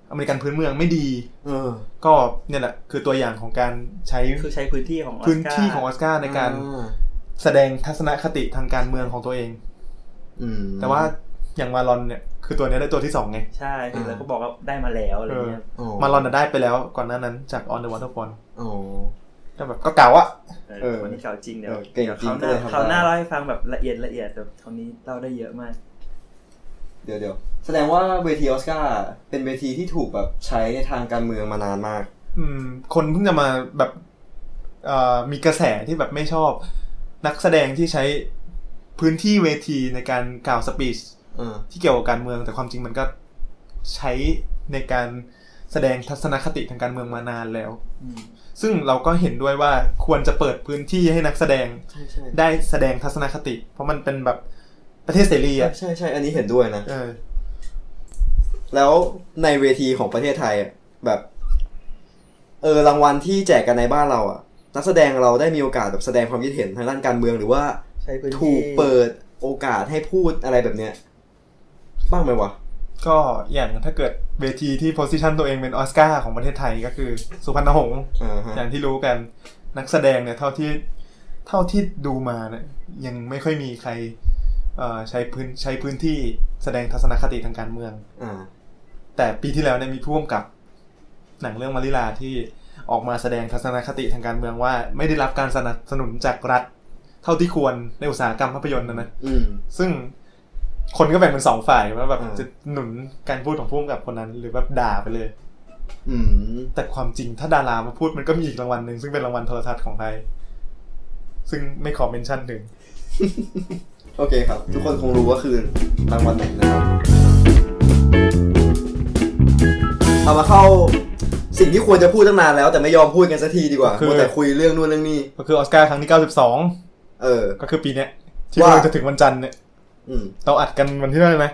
อเมริกันพื้นเมืองไม่ดีเออก็เนี่ยแหละคือตัวอย่างของการใช้คือใช้พื้นที่ของออสการ์พื้นที่ของออสการ์ในการอ่าแสดงทัศนคติทางการเมืองของตัวเอง อืมแต่ว่าอย่างมารอนเนี่ย คือตัวเนี้ยได้ตัวที่สองไง ใช่คืออ่าแล้วก็บอกว่าได้มาแล้วอะไรเงี้ยโอ้มารอนน่ะได้ไปแล้วก่อนหน้านั้นจาก On the Waterfront โอ้ก็แบบก็เก่าอะเอเอออวันนี้เก่าจริงเดี๋ยวเออเก่งเดี๋ยวจริงเขาวหน้าก็เลยทำได้เขาวหน้าเล่าให้ฟังแบบละเอียดละเอียดแต่คราวนี้เล่าได้เยอะมาก เดี๋ยวเดี๋ยวแสดงว่าเวทีออสการ์เป็นเวทีที่ถูกแบบใช้ในทางการเมืองมานานมาก อืม คนเพิ่งจะมาแบบเอ่อมีกระแสที่แบบไม่ชอบ นักแสดงที่ใช้พื้นที่เวทีในการกล่าวสปีชเออที่เกี่ยวกับการเมืองแต่ความจริงมันก็ใช้ในการแสดงทัศนคติทางการเมืองมานานแล้วอืม ซึ่งเราก็เห็นด้วยว่าควรจะเปิดพื้นที่ให้นักแสดงใช่ใช่ได้แสดงทัศนคติ เพราะมันเป็นแบบประเทศเสรีใช่อะใช่ใช่อันนี้เห็นด้วยนะเออแล้วในเวทีของประเทศไทยอะแบบ เออรางวัลที่แจกกันในบ้านเราอะ นักแสดงเราได้มีโอกาสแบบแสดงความคิดเห็นทางด้านการเมืองหรือว่าใช้พื้นที่ถูกเปิดโอกาสให้พูดอะไรแบบเนี้ยบ้างไหมวะ ก็อย่างถ้าเกิดเวทีที่โพสิชันตัวเองเป็นออสการ์ของประเทศไทยก็คือ สุพรรณหงษ์อ่าฮะอย่างที่รู้กันนักแสดงเนี่ยเท่าที่เท่าที่ดูมาเนี่ยยังไม่ค่อยมีใครเอ่อใช้พื้นใช้พื้นที่แสดงทัศนคติทางการเมืองอ่าแต่ปีที่แล้วเนี่ยมีผู้กำกับหนังเรื่องมาริลาที่ออกมาแสดงทัศนคติทางการเมืองว่า ไม่ได้รับการสนับสนุนจากรัฐ เท่าที่ควรในอุตสาหกรรมภาพยนตร์นะนะอืมซึ่ง คนก็แบ่งเป็นสองฝ่ายว่าแบบอ่าจะหนุนการพูดของผู้กำกับคนนั้น หรือแบบด่าไปเลยอืมแต่ความจริงถ้าดารามาพูดมันก็มีอีกรางวัลหนึ่งซึ่งเป็นรางวัลโทรทัศน์ของไทย ซึ่งไม่ขอ mention ถึง โอเคครับ ทุกคนคงรู้ว่าคือรางวัลไหนนะครับเอามาเข้าสิ่งที่ควรจะพูดตั้งนานแล้วแต่ไม่ยอมพูดกันสักทีดีกว่าคือมัวแต่คุยเรื่องนู่นเรื่องนี้ก็คือออสการ์ครั้งที่92เออ ก็คือปีเนี้ยที่ว่าเราจะถึงวันจันทร์เนี่ยอืม เราอัดกันวันที่เท่าไหร่นะ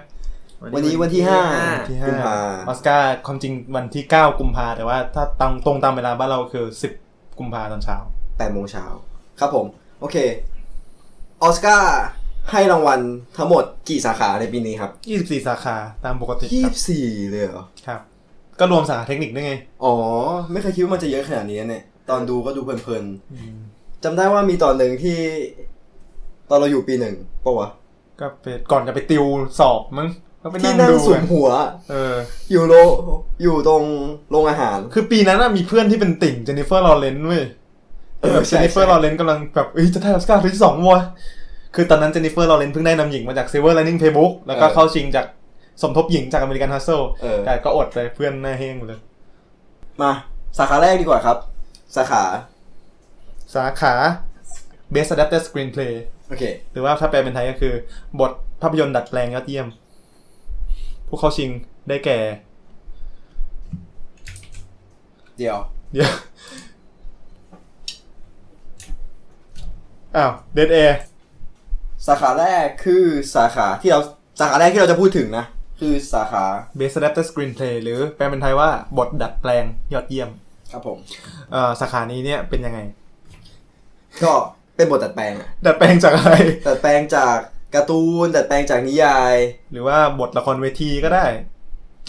วันนี้วันที่ห้าที่กุมภาออสการ์ความจริงวันที่9กุมภาแต่ว่าถ้าตรงตรงตามเวลาบ้านเราคือ10กุมภาตอนเช้าแปดโมงเช้าครับผม โอเคออสการ์ให้รางวัลทั้งหมดกี่สาขาในปีนี้ครับ24สาขาตามปกติยี่ครับสิบสี่เลยเหรอ ครับ ก็รวมสาขาเทคนิคด้วยไง อ๋อ ไม่เคยคิดว่ามันจะเยอะขนาดนี้นะเนี่ย ตอนดูก็ดูเพลินๆจำได้ว่ามีตอนหนึ่งที่ ตอนเราอยู่ปีหนึ่งปะวะ ก็ไปก่อนจะไปติวสอบมั้งก็ไปที่นั่งนั่งดูสุมหัว เออ อยู่โลอยู่ตรงโรงอาหาร คือปีนั้นน่ะมีเพื่อนที่เป็นติ่งเจนนิเฟอร์ลอเรนซ์เว้ยเออเจใช่นนิเฟอร์ใช่ลอเรนซ์กำลังแบบเอ้ยจะได้ออสการ์ที่สองวะคือตอนนั้นเจนนิเฟอร์ลอเรนซ์เพิ่งได้นำหญิงมาจาก Silver Lining Playbook แล้วก็เข้าชิงจากสมทบหญิงจาก American Hustle เออ แต่ก็อดเลยเพื่อนหน้าแห้งเลย มา สาขาแรกดีกว่าครับ สาขา สาขา Best Adapted Screenplay โอเค หรือว่าถ้าแปลเป็นไทยก็คือ บทภาพยนตร์ดัดแปลงยอดเยี่ยม ผู้เข้าชิงได้แก่ เดี๋ยว เดี๋ยว อ้าวเดดแอร์สาขาแรกคือสาขาที่เราสาขาแรกที่เราจะพูดถึงนะ คือสาขา Best Adapted Screenplay หรือแปลเป็นไทยว่าบทดัดแปลงยอดเยี่ยม ครับผม เอ่อสาขานี้เนี่ยเป็นยังไง ก็ เป็นบทดัดแปลงอะดัดแปลงจากอะไร ดัดแปลงจากการ์ตูนดัดแปลงจากนิยาย หรือว่าบทละครเวทีก็ได้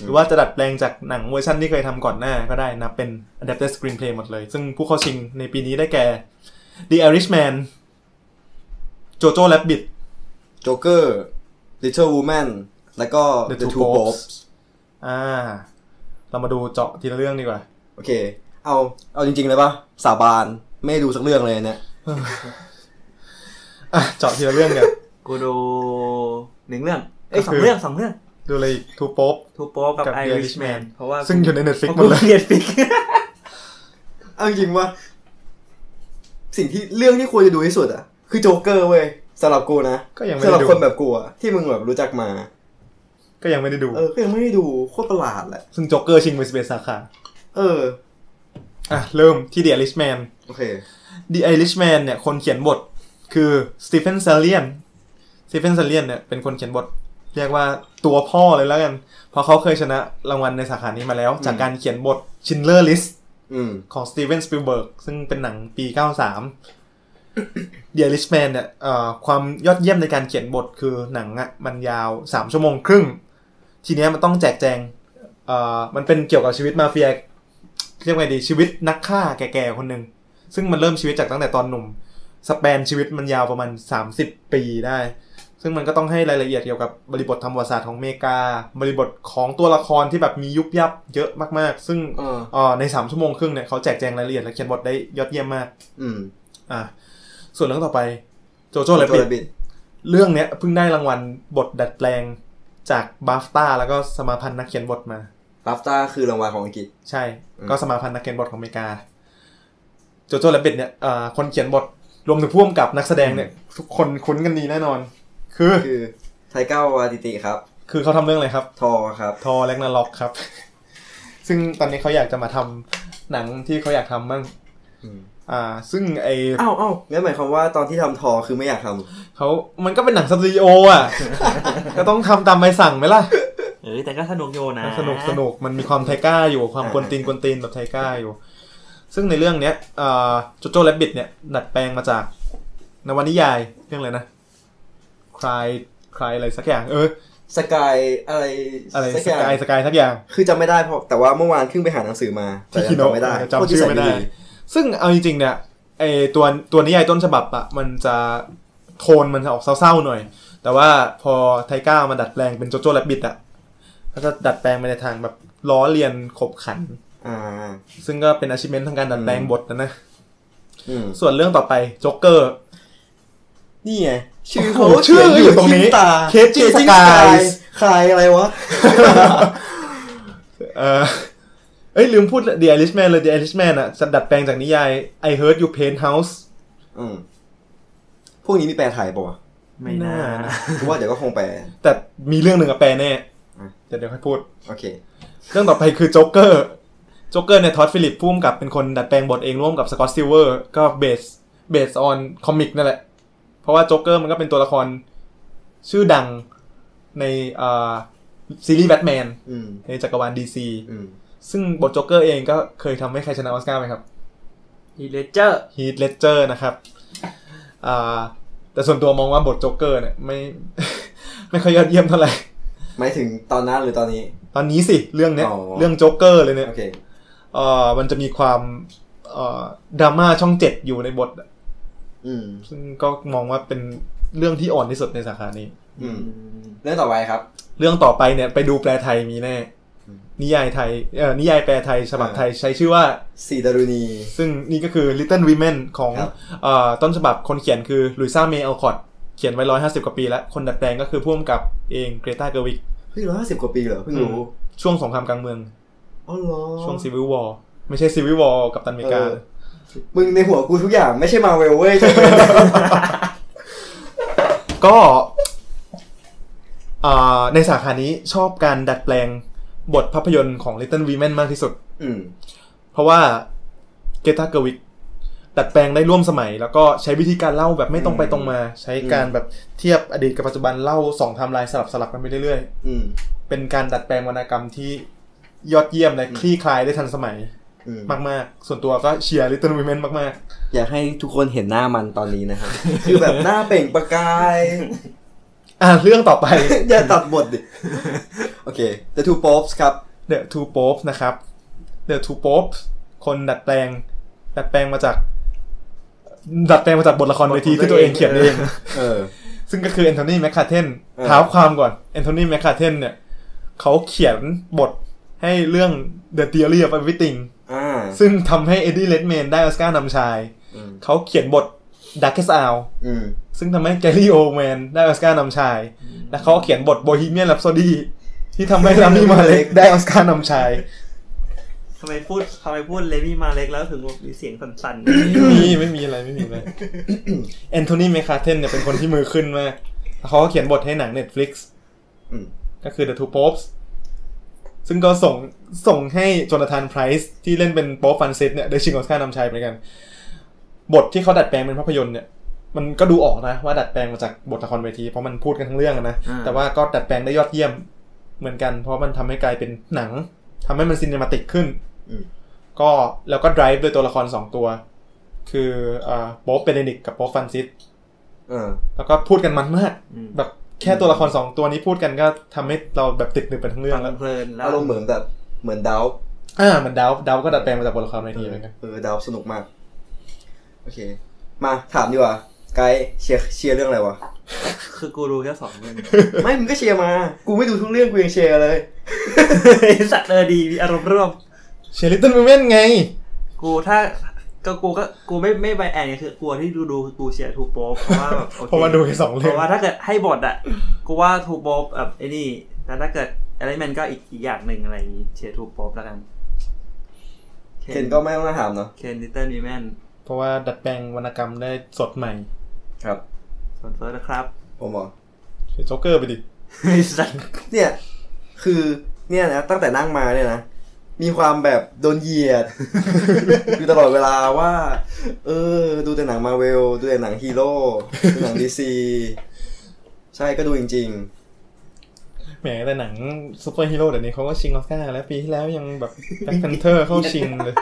หรือว่าจะดัดแปลงจากหนังเวอร์ชันที่เคยทำก่อนหน้าก็ได้นับเป็น adapted screenplay หมดเลย ซึ่งผู้เข้าชิงในปีนี้ได้แก่ The Irishman Jojo Rabbit Joker Little Women แล้วก็ The The Two Two Popes Popes อ่า เรามาดูเจาะทีละเรื่องดีกว่า โอเค เอา เอาจริงๆเลยปะสาบาน ไม่ดูสักเรื่องเลยเนี่ย อะเจาะทีละเรื่องกันกูดูหนึ่งเรื่องเอ้ยก็สอคืงอเรื่องสองเรื่อง ดูเลยทูโป๊ปทูโป๊กับกับไอ The ริชแมน Irishman เพราะว่าซึ่งอยู่ใน Netflix เพหมราะดกูเลยเรียนฟิกเอาจริงๆว่า สิ่งที่เรื่องที่ควรจะดูที่สุดอะคือโจ๊กเกอร์เว้ยสำหรับกูนะก็ยังไม่สำหได้รับดูคนแบบกูอะที่มึงแบบรู้จักมา ก็ยังไม่ได้ดูเออก็ยังไม่ได้ดูโคตรประหลาดแหละซึ่งจ็อกเกอร์ชิงไป11สาขาเออ อะ เริ่มที่ The Irishman โอเค The Irishman เนี่ยคนเขียนบทคือสตีเฟนซาเลียนสตีเฟนซาเลียนเนี่ยเป็นคนเขียนบท เรียกว่าตัวพ่อเลยแล้วกัน เพราะเขาเคยชนะรางวัลในสาขานี้มาแล้ว จากการเขียนบท Schindler List อืมของสตีเวนสปิลเบิร์กซึ่งเป็นหนังปี 93 The Irishman เนี่ยเอ่อความยอดเยี่ยมในการเขียนบทคือหนังอะมันยาว3ชั่วโมงครึ่ง ทีเนี้ยมันต้องแจกแจงเอ่อมันเป็นเกี่ยวกับชีวิตมาเฟียเรียกว่าไงดีชีวิตนักฆ่าแก่ๆคนหนึ่ง ซึ่งมันเริ่มชีวิตจากตั้งแต่ตอนหนุ่ม span ชีวิตมันยาวประมาณ 30 ปีได้ ซึ่งมันก็ต้องให้รายละเอียดเกี่ยวกับบริบททางประวัติศาสตร์ของอเมริกา บริบทของตัวละครที่แบบมียุ่บยั่บเยอะมาก ๆ ซึ่งเออเอ่อใน3ชั่วโมงครึ่งเนี่ยเขาแจกแจงรายละเอียดและเขียนบทได้ยอดเยี่ยมมาก อืม อะส่วนเรื่องต่อไป Jojo Rabbit เรื่องเนี้ยเพิ่งได้รางวัลบทดัดแปลงจากบาฟต้าแล้วก็สมาพันธ์นักเขียนบทมาบัฟต้าคือรางวัลของอังกฤษ ใช่อืมก็สมาพันธ์นักเขียนบทของอเมริกา Jojo Rabbit เนี่ยเอ่อคนเขียนบทรวมถึงผู้กำกับนักแสดงเนี่ย ทุกคนคุ้นกันดีแน่นอน คือคือไทก้าวาติติครับ คือเขาทำเรื่องอะไรครับ ทอครับ ทอแลกนาล็อกครับ ซึ่งตอนนี้เขาอยากจะมาทำหนังที่เขาอยากทำมั่งอืมอ่า ซึ่งไออ้าวอ้าวงั้นหมายความว่าตอนที่ทำทอคือไม่อยากทำเขามันก็เป็นหนังสตูดิโออะ ก็ต้องทำตามใบสั่งไหมล่ะเออแต่ก็สนุกโยนะ สนุกสนุกมันมีความไทก้าอยู่ความอ่ากวนตีนกวนตีนแบบไทก้าอยู่ ซึ่งในเรื่องเนี้ยอ่าโจโจ้และบิดเนี่ยดัดแปลงมาจากนวนิยายเรื่องอะไรนะคลายคลายอะไรสักอย่าง เออสกายอะไรอะไรสัสอย่างกายสกายสักอย่าง คือจำไม่ได้เพราะแต่ว่าเมื่อวานขึ้นไปหาหนังสือมาที่แต่คิโนะจำไม่ได้จำชื่อไม่ได้ ซึ่งเอาจริงๆเนี่ยไอตัวตัวนิยายต้นฉบับอะมันจะโทนมันจะออกเศร้าๆหน่อย แต่ว่าพอไทก้ามาดัดแปลงเป็นโจโจ้และบิดอะก็จะดัดแปลงไปในทางแบบล้อเลียนขบขันอ่า ซึ่งก็เป็น achievement ทางการดัดแปลงอืมบทนะนะอืมส่วนเรื่องต่อไปโจ๊กเกอร์ นี่ไงชื่อโอ้เขาโหชื่ออยู่ตรงนี้ขีตา Caging Caging Skies Skies คายอะไรวะ เออเอ้ยลืมพูด The Irishman เลย The Irishman อะจะดัดแปลงจากนิยาย I Heard You Paint House อืมพวกนี้มีแปลไทยปะวะไม่น่าไม่น่านะกูว่าเดี๋ยวก็คงแปล แต่มีเรื่องหนึ่งอะแปลแน่อะเดี๋ยวเดี๋ยวค่อยพูด โอเค เรื่องต่อไปคือ Joker Joker เนี่ยท็อดฟิลลิปส์ผู้กำกับเป็นคนดัดแปลงบทเองร่วมกับสกอตซิลเวอร์ก็ base based on comic นั่นแหละ เพราะว่าโจ๊กเกอร์มันก็เป็นตัวละครชื่อดังในอ่าซีรีส์แบทแมนอืมในจักรวาลดีซีอืมซึ่งบทโจ๊กเกอร์เองก็เคยทำให้ใครชนะออสการ์ไหมครับฮีธเลดเจอร์ฮีธเลดเจอร์นะครับอ่าแต่ส่วนตัวมองว่าบทโจ๊กเกอร์เนี่ยไม่ ไม่ค่อยยอดเยี่ยมเท่าไหร่หมายถึงตอนนั้นหรือตอนนี้ ตอนนี้สิ เรื่องเนี้ยอ๋อเรื่องโจ๊กเกอร์เลยเนี่ยโอ เคเอ่อมันจะมีความเอ่อดราม่าช่องเจ็ดอยู่ในบทอืมซึ่งก็มองว่าเป็นเรื่องที่อ่อนที่สุดในสาขานี้ อืมเรื่องต่อไปครับ เรื่องต่อไปเนี่ยไปดูแปลไทยมีแน่อืมนิยายไทยเอ่อนิยายแปลไทยฉบับอ่าไทยใช้ชื่อว่าสี่ดรุณี ซึ่งนี่ก็คือ Little Women ของครับเอ่อต้นฉบับคนเขียนคือลุยซ่าเมย์อัลคอตเขียนไว้ร้อยห้าสิบกว่าปีแล้ว คนดัดแปลงก็คือผู้กำกับเองเกรตาเกอร์วิกเฮ้ยร้อยห้าสิบกว่าปีเหรอเพิ่งรู้ช่วงสงครามกลางเมือง อ๋อเหรอช่วงซีวิ l วอ r ไม่ใช่ Civil War กัปตันอเมริกาเออมึงในหัวกูทุกอย่างไม่ใช่มาเวลเว้ยก็อ่าในสาขานี้ชอบการดัดแปลงบทภาพยนตร์ของ Little Women มากที่สุดอืมเพราะว่าเกรตาเกอร์วิกดัดแปลงได้ร่วมสมัย แล้วก็ใช้วิธีการเล่าแบบไม่ตรงไปตรงมา ใช้การแบบเทียบอดีตกับปัจจุบันเล่าสองไทม์ไลน์สลับสลับกันไปเรื่อยอืมๆเป็นการดัดแปลงวรรณกรรมที่ ยอดเยี่ยมและคลี่คลายได้ทันสมัยอืมมากๆ ส่วนตัวก็เชียร์ Little Women มากอยากให้ทุกคนเห็นหน้ามันตอนนี้นะครับ คือแบบหน้าเปล่งประกายๆอะเรื่องต่อไป อย่าตัดบทดิ โอเค The Two Popes ครับ The Two Popes นะครับ The Two Popes คนดัดแปลง ดัดแปลงมาจาก ดัดแปลงมาจากบทละครเวทีที่ตัวเองเขียนเองเออซึ่งก็คือแอนโทนีแมคคาเทนเออเท้าความก่อนแอนโทนีแมคคาเทนเนี่ยเขาเขียนบท ให้เรื่อง The Theory of Everything อ่าซึ่งทำให้เอ็ดดี้เรดเมนได้ออสการ์นำชายอืมเขาเขียนบท Darkest Hour อืมซึ่งทำให้แกรี่โอลด์แมนได้ออสการ์นำชาย และเขาเขียนบท Bohemian Rhapsody ที่ทำให้รามีมาเล็กได้ออสการ์นำชายทำไมพูดทำไมพูดรามีมาเล็กแล้วถึงมีเสียงสั่นๆไม่มีไม่มีอะไรไม่มีอะไรแอนโทนีแมคคาเทนเนี่ยเป็นคนที่มือขึ้นมากแล้วเขาก็เขียนบทให้หนัง Netflix อืมก็ก็คือ The Two Popes ซึ่งก็ส่งส่งให้โจนาธานไพรส์ที่เล่นเป็นโป๊ปฟรานซิสเนี่ยได้ชิงออสการ์นำชายไปกัน บทที่เขาดัดแปลงเป็นภาพยนตร์เนี่ยมันก็ดูออกนะว่าดัดแปลงมาจากบทละครเวทีเพราะมันพูดกันทั้งเรื่องอะนะอ่าแต่ว่าก็ดัดแปลงได้ยอดเยี่ยมเหมือนกัน เพราะมันทำให้กลายเป็นหนังทำให้มันซิน e มาติกขึ้นอืมก็แล้วก็ drive โดยตัวละครสองตัว คืออ่าโป๊ปเบเนดิกกับโป๊ปฟรานซิสเออแล้วก็พูดกันมันมากอืมแบบ แค่ตัวละครสองตัวนี้พูดกันก็ทำให้เราแบบติดหนึบไปทั้งเรื่องฟังแล้วเพลินแล้วอารมณ์เหมือนแบบเหมือนดาวอ่ามันดาวดาวก็ดัดแปลงมาจากบทละครเวทีเหมือนกันเออดาวสนุกมาก โอเค มาถามดีกว่าไกด์เชียร์เชียร์เรื่องอะไรวะคือกูรู้แค่สองเรื่องไม่มึงก็เชียร์มา กูไม่ดูทุกเรื่องกูยังเชียร์เลยไอ้สัตว์เออดีมีอารมณ์ร่วมเชียร์ Little Women ไง กูถ้า ก็กูก็กูไม่ไม่ bias ไงคือกลัวที่ดูดูคือกูเชียร์ Two Popes เพราะว่าแบบโอเคเพราะว่าดูแค่สองเรื่องราะว่าถ้าเกิดให้บทอะกูว่า Two Popes แบบไอ้นี่แต่ถ้าเกิด Irishman ก็อีกอีกอย่างหนึ่งอะไรอย่างงี้เชียร์ Two Popes แล้วกันเคนก็ไม่ต้องน่าถามเนาะเคน Little Women เพราะว่าดัดแปลงวรรณกรรมได้สดใหม่ ครับส่วนเฟิร์สนะครับผมบอกเชียร์โจ๊กเกอร์ไปดิไอ้สัตว์เนี่ย คือเนี่ยนะตั้งแต่นั่งมาเนี่ยนะ มีความแบบโดนเหยียดอยู่ตลอดเวลาว่า เออ ดูแต่หนังมาเวล ดูแต่หนังฮีโร่ดูหนังดีซีใช่ก็ดูจริงแหมแต่หนังซูเปอร์ฮีโร่เดี๋ยวนี้เขาก็ชิงออสการ์แล้วปีที่แล้วยังแบบ Black Panther เข้าชิงเลย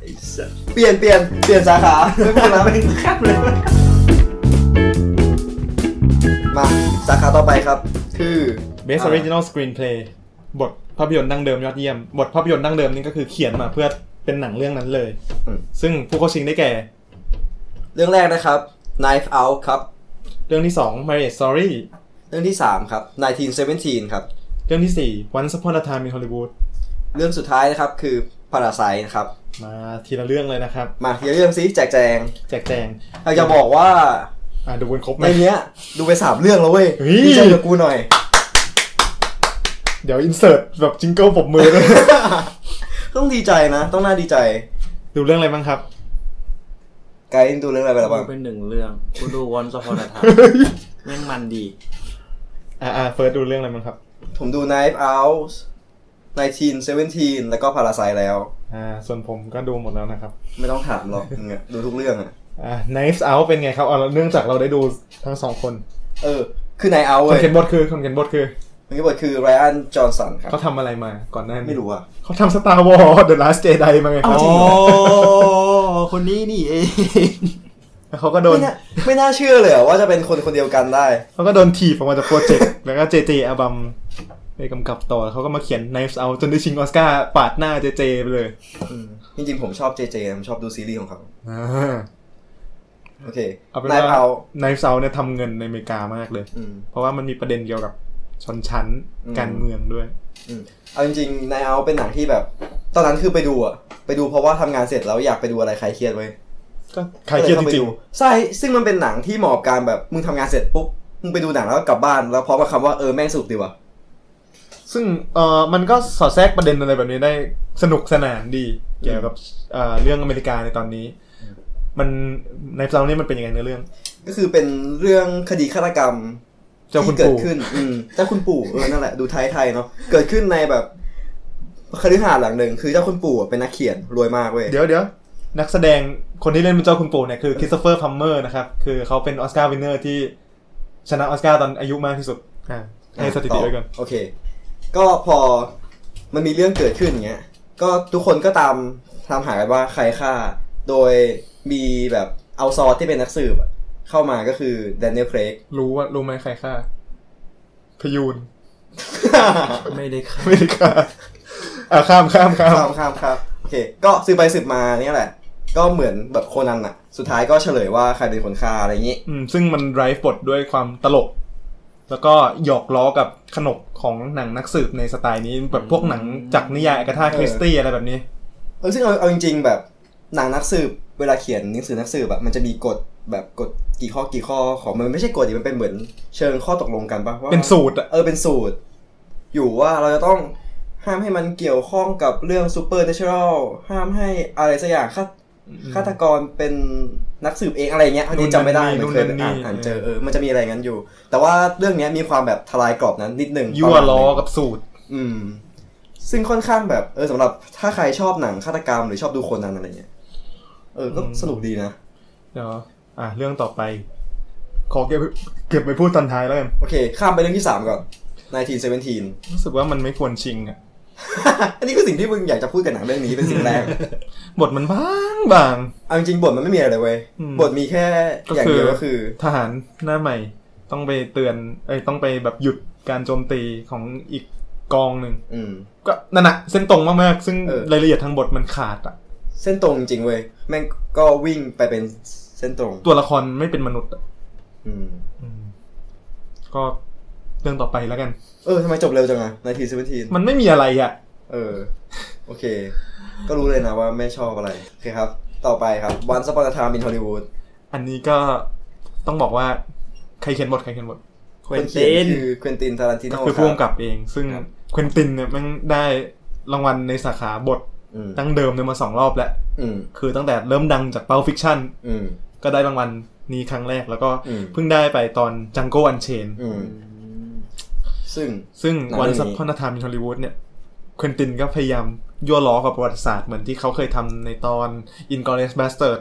ไอ้สัตว์ๆเปลี่ยนเปลี่ยนเปลี่ยนสาขาไม่พูดแล้วไม่ข้ามเลยมาสาขาต่อไปครับ คือ Best Original Screenplay บท ภาพยนตร์ดั้งเดิมยอดเยี่ยม บทภาพยนตร์ดั้งเดิมนี่ก็คือเขียนมาเพื่อเป็นหนังเรื่องนั้นเลยอืมซึ่งผู้เข้าชิงได้แก่ เรื่องแรกนะครับ Knife Out ครับ เรื่องที่2 Marriage Story เรื่องที่3ครับ 1917 ครับ เรื่องที่4 Once Upon a Time in Hollywood เรื่องสุดท้ายนะครับคือ Parasite นะครับ มาทีละเรื่องเลยนะครับ มาทีละเรื่องซิแจกแจง แจกแจงอยากจะบอกว่าอ่าดูกันครบไหมในเนี้ยดูไปสามเรื่องแล้วเว้ยเฮ้ยดีใจกับกูหน่อย เดี๋ยว insert แบบ jingle ปรบมือด้วยต้องดีใจนะ ต้องน่าดีใจ ดูเรื่องอะไรบ้างครับไกด์ดูเรื่องอะไรไปแล้วบ้างกูเป็นหนึ่งเรื่องกูดู Once Upon a Time แม่งมันดี อ่าอ่าเฟิร์สดูเรื่องอะไรบ้างครับ ผมดู Knife Out 1917 แล้วก็ Parasite แล้ว อ่า ส่วนผมก็ดูหมดแล้วนะครับ ไม่ต้องถามหรอกมึงอะดูทุกเรื่องอะอ่า Knives Out เป็นไงครับเอาเนื่องจากเราได้ดูทั้งสองคน เออ คือ Knife Out คนเว้ยเขียนบทคือคนเขียนบทคือ มันก็บทคือ Ryan Johnson ครับเขาทำอะไรมาก่อนหน้านี้ไม่รู้อะเขาทำ Star Wars The Last Jedi มาไงครับจริงเหรอคนนี้นี่เองแล้วเขาก็โดนไม่น่าไม่น่าเชื่อเลยอะว่าจะเป็นคนคนเดียวกันได้เขาก็โดนถีบออกมาจากโปรเจกต์แล้วก็เจเจอาบัมไปกำกับต่อแล้วเขาก็มาเขียน Knives Out จนได้ชิงออสการ์ปาดหน้าเจเจไปเลยอืมจริงๆผมชอบ JJ นะผมชอบดูซีรีส์ของเขาอ่าโอเคเอาเป็น Knife ว่า Out Knives Out เนี่ยทำเงินในอเมริกามากเลยอืมเพราะว่ามันมีประเด็นเกี่ยวกับ ชนชั้นอืมการเมืองด้วยอืมเอาจริงๆ Knife Out เป็นหนังที่แบบ ตอนนั้นคือไปดูอะไปดูเพราะว่าทำงานเสร็จแล้วอยากไปดูอะไรใครเครียดไว้ยก็ใครเครียดจก็ลข้าไปริงดูใช่ซึ่งมันเป็นหนังที่เหมาะกับการแบบมึงทำงานเสร็จปุ๊บมึงไปดูหนังแล้วก็กลับบ้านแล้วพร้อมกับคำว่าเออแม่งสนุกดีว่ะๆซึ่งเอ่อมันก็สอดแทรกประเด็นอะไรแบบนี้ได้สนุกสนานดี เกี่ยวกับเอ่อเรื่องอเมริกาในตอนนี้ มันในเซานี่มันเป็นยังไงในอเรื่อง ก็คือเป็นเรื่องคดีฆาตกรรมเจ้าคุณ ที่เกิดปู่ขึ้น อืมเจ้าคุณปู่เออนั่นแหละดูไทยไทยๆเนาะเกิดขึ้นในแบบคฤหาสน์หลังหนึ่งคือเจ้าคุณปู่อะเป็นนักเขียนรวยมากเว้ยเดี๋ยวเดี๋ยวนักแสดงคนที่เล่นเป็นเจ้าคุณปู่เนี่ยคือคริสโตเฟอร์พลัมเมอร์นะครับ คือเขาเป็น Oscar winner ที่ชนะออสการ์ตอนอายุมากที่สุดอ่าให้สถิติไว้ก่อนโอเค ก็พอมันมีเรื่องเกิดขึ้นอย่างเงี้ย ก็ทุกคนก็ตามตามหากันว่าใครฆ่า โดยมีแบบเอาซอสที่เป็นนักสืบอะ เข้ามาก็คือแดเนียลเครกรู้ว่ารู้ไหมใครฆ่าพยูนไม่ได้ค่ะไม่ได้ฆ่าอ่าข้ามข้ามข้ามข้ามข้ามครับโอเค ก็สืบไปสืบมาเนี่ยแหละ ก็เหมือนแบบโคนันอะสุดท้ายก็เฉลยว่าใครเป็นคนฆ่าอะไรอย่างงี้ อืมซึ่งมันไร้บทด้วยความตลก แล้วก็หยอกล้อกับขนบของหนังนักสืบในสไตล์นี้แบบพวกหนังจากนิยายอากาธาคริสตี้อะไรแบบนี้เออซึ่งเอาเอาจริง ๆ แบบหนังนักสืบเวลาเขียนหนังสือนักสืบแบบมันจะมีกฎ แบบกฎกี่ข้อกี่ข้อของมันไม่ใช่กฎดิมันเป็นเหมือนเชิงข้อตกลงกันปะว่าเป็นสูตรอะเออเป็นสูตร อยู่ว่าเราจะต้องห้ามให้มันเกี่ยวข้องกับเรื่อง supernatural ห้ามให้อะไรสักอย่างฆาฆาตกรเป็นนักสืบเองอะไรเงี้ยอันนี้จำไม่ได้นู่มันนเคยนั่นนี่อ่านอ่านเจอเออมันจะมีอะไรงั้นอยู่ แต่ว่าเรื่องเนี้ยมีความแบบทลายกรอบนั้นนิดนึงยั่วประมาณล้อหนึ่งกับสูตร อืม ซึ่งค่อนข้างแบบเออสำหรับถ้าใครชอบหนังฆาตกรรมหรือชอบดูโคนนั้นอะไรเงี้ยเออก็อืมสนุกดีนะเดี๋ยว อะเรื่องต่อไป ขอเก็บเก็บไปพูดตอนท้ายแล้วกัน โอเค ข้ามไปเรื่องที่สามก่อน1917รู้สึกว่ามันไม่ควรชิงอะ อันนี้คือสิ่งที่มึงอยากจะพูดกับหนังเรื่องนี้เป็นสิ่งแรก บทมันบางบางเอาจริงๆบทมันไม่มีอะไรเลยเว้ยอืมบทมีแค่ก็อย่างคือเดียวก็คือ ทหารหน้าใหม่ ต้องไปเตือน เอ้ยต้องไปแบบหยุดการโจมตีของอีกกองหนึ่งอืมก็นั่นแหะเส้นตรงมากๆ ซึ่งเออรายละเอียดทางบทมันขาดอะเส้นตรงจริงๆเว้ยแม่งก็วิ่งไปเป็น เส้นตรง ตัวละครไม่เป็นมนุษย์อะอืมอืมก็เรื่องต่อไปแล้วกัน เออทำไมจบเร็วจังอะ1917มันไม่มีอะไรอะ เออ โอเค ก็รู้เลยนะว่าไม่ชอบอะไร โอเคครับ ต่อไปครับ Once Upon a Time in Hollywood อันนี้ก็ต้องบอกว่า ใครเขียนบทใครเขียนบทเควินขียตินคือเควินตินทารันติโนก็คือผู้กำกับเอง ซึ่งครับเควินตินเนี่ยมันได้รางวัลในสาขาบทอืมดั้งเดิมเนี่ยมาสองรอบแล้วอืมคือตั้งแต่เริ่มดังจาก Pulp Fiction อืม ก็ได้รางวัลนี้ครั้งแรกแล้วก็อืมเพิ่งได้ไปตอน Django Unchained อืมซึ่งซึ่งหนังเรื่องนี้ Once Upon a Time in Hollywood เนี่ยเควินตินก็พยายามยั่วล้อกับประวัติศาสตร์เหมือนที่เขาเคยทำในตอน i n g l o r i o u s Bastard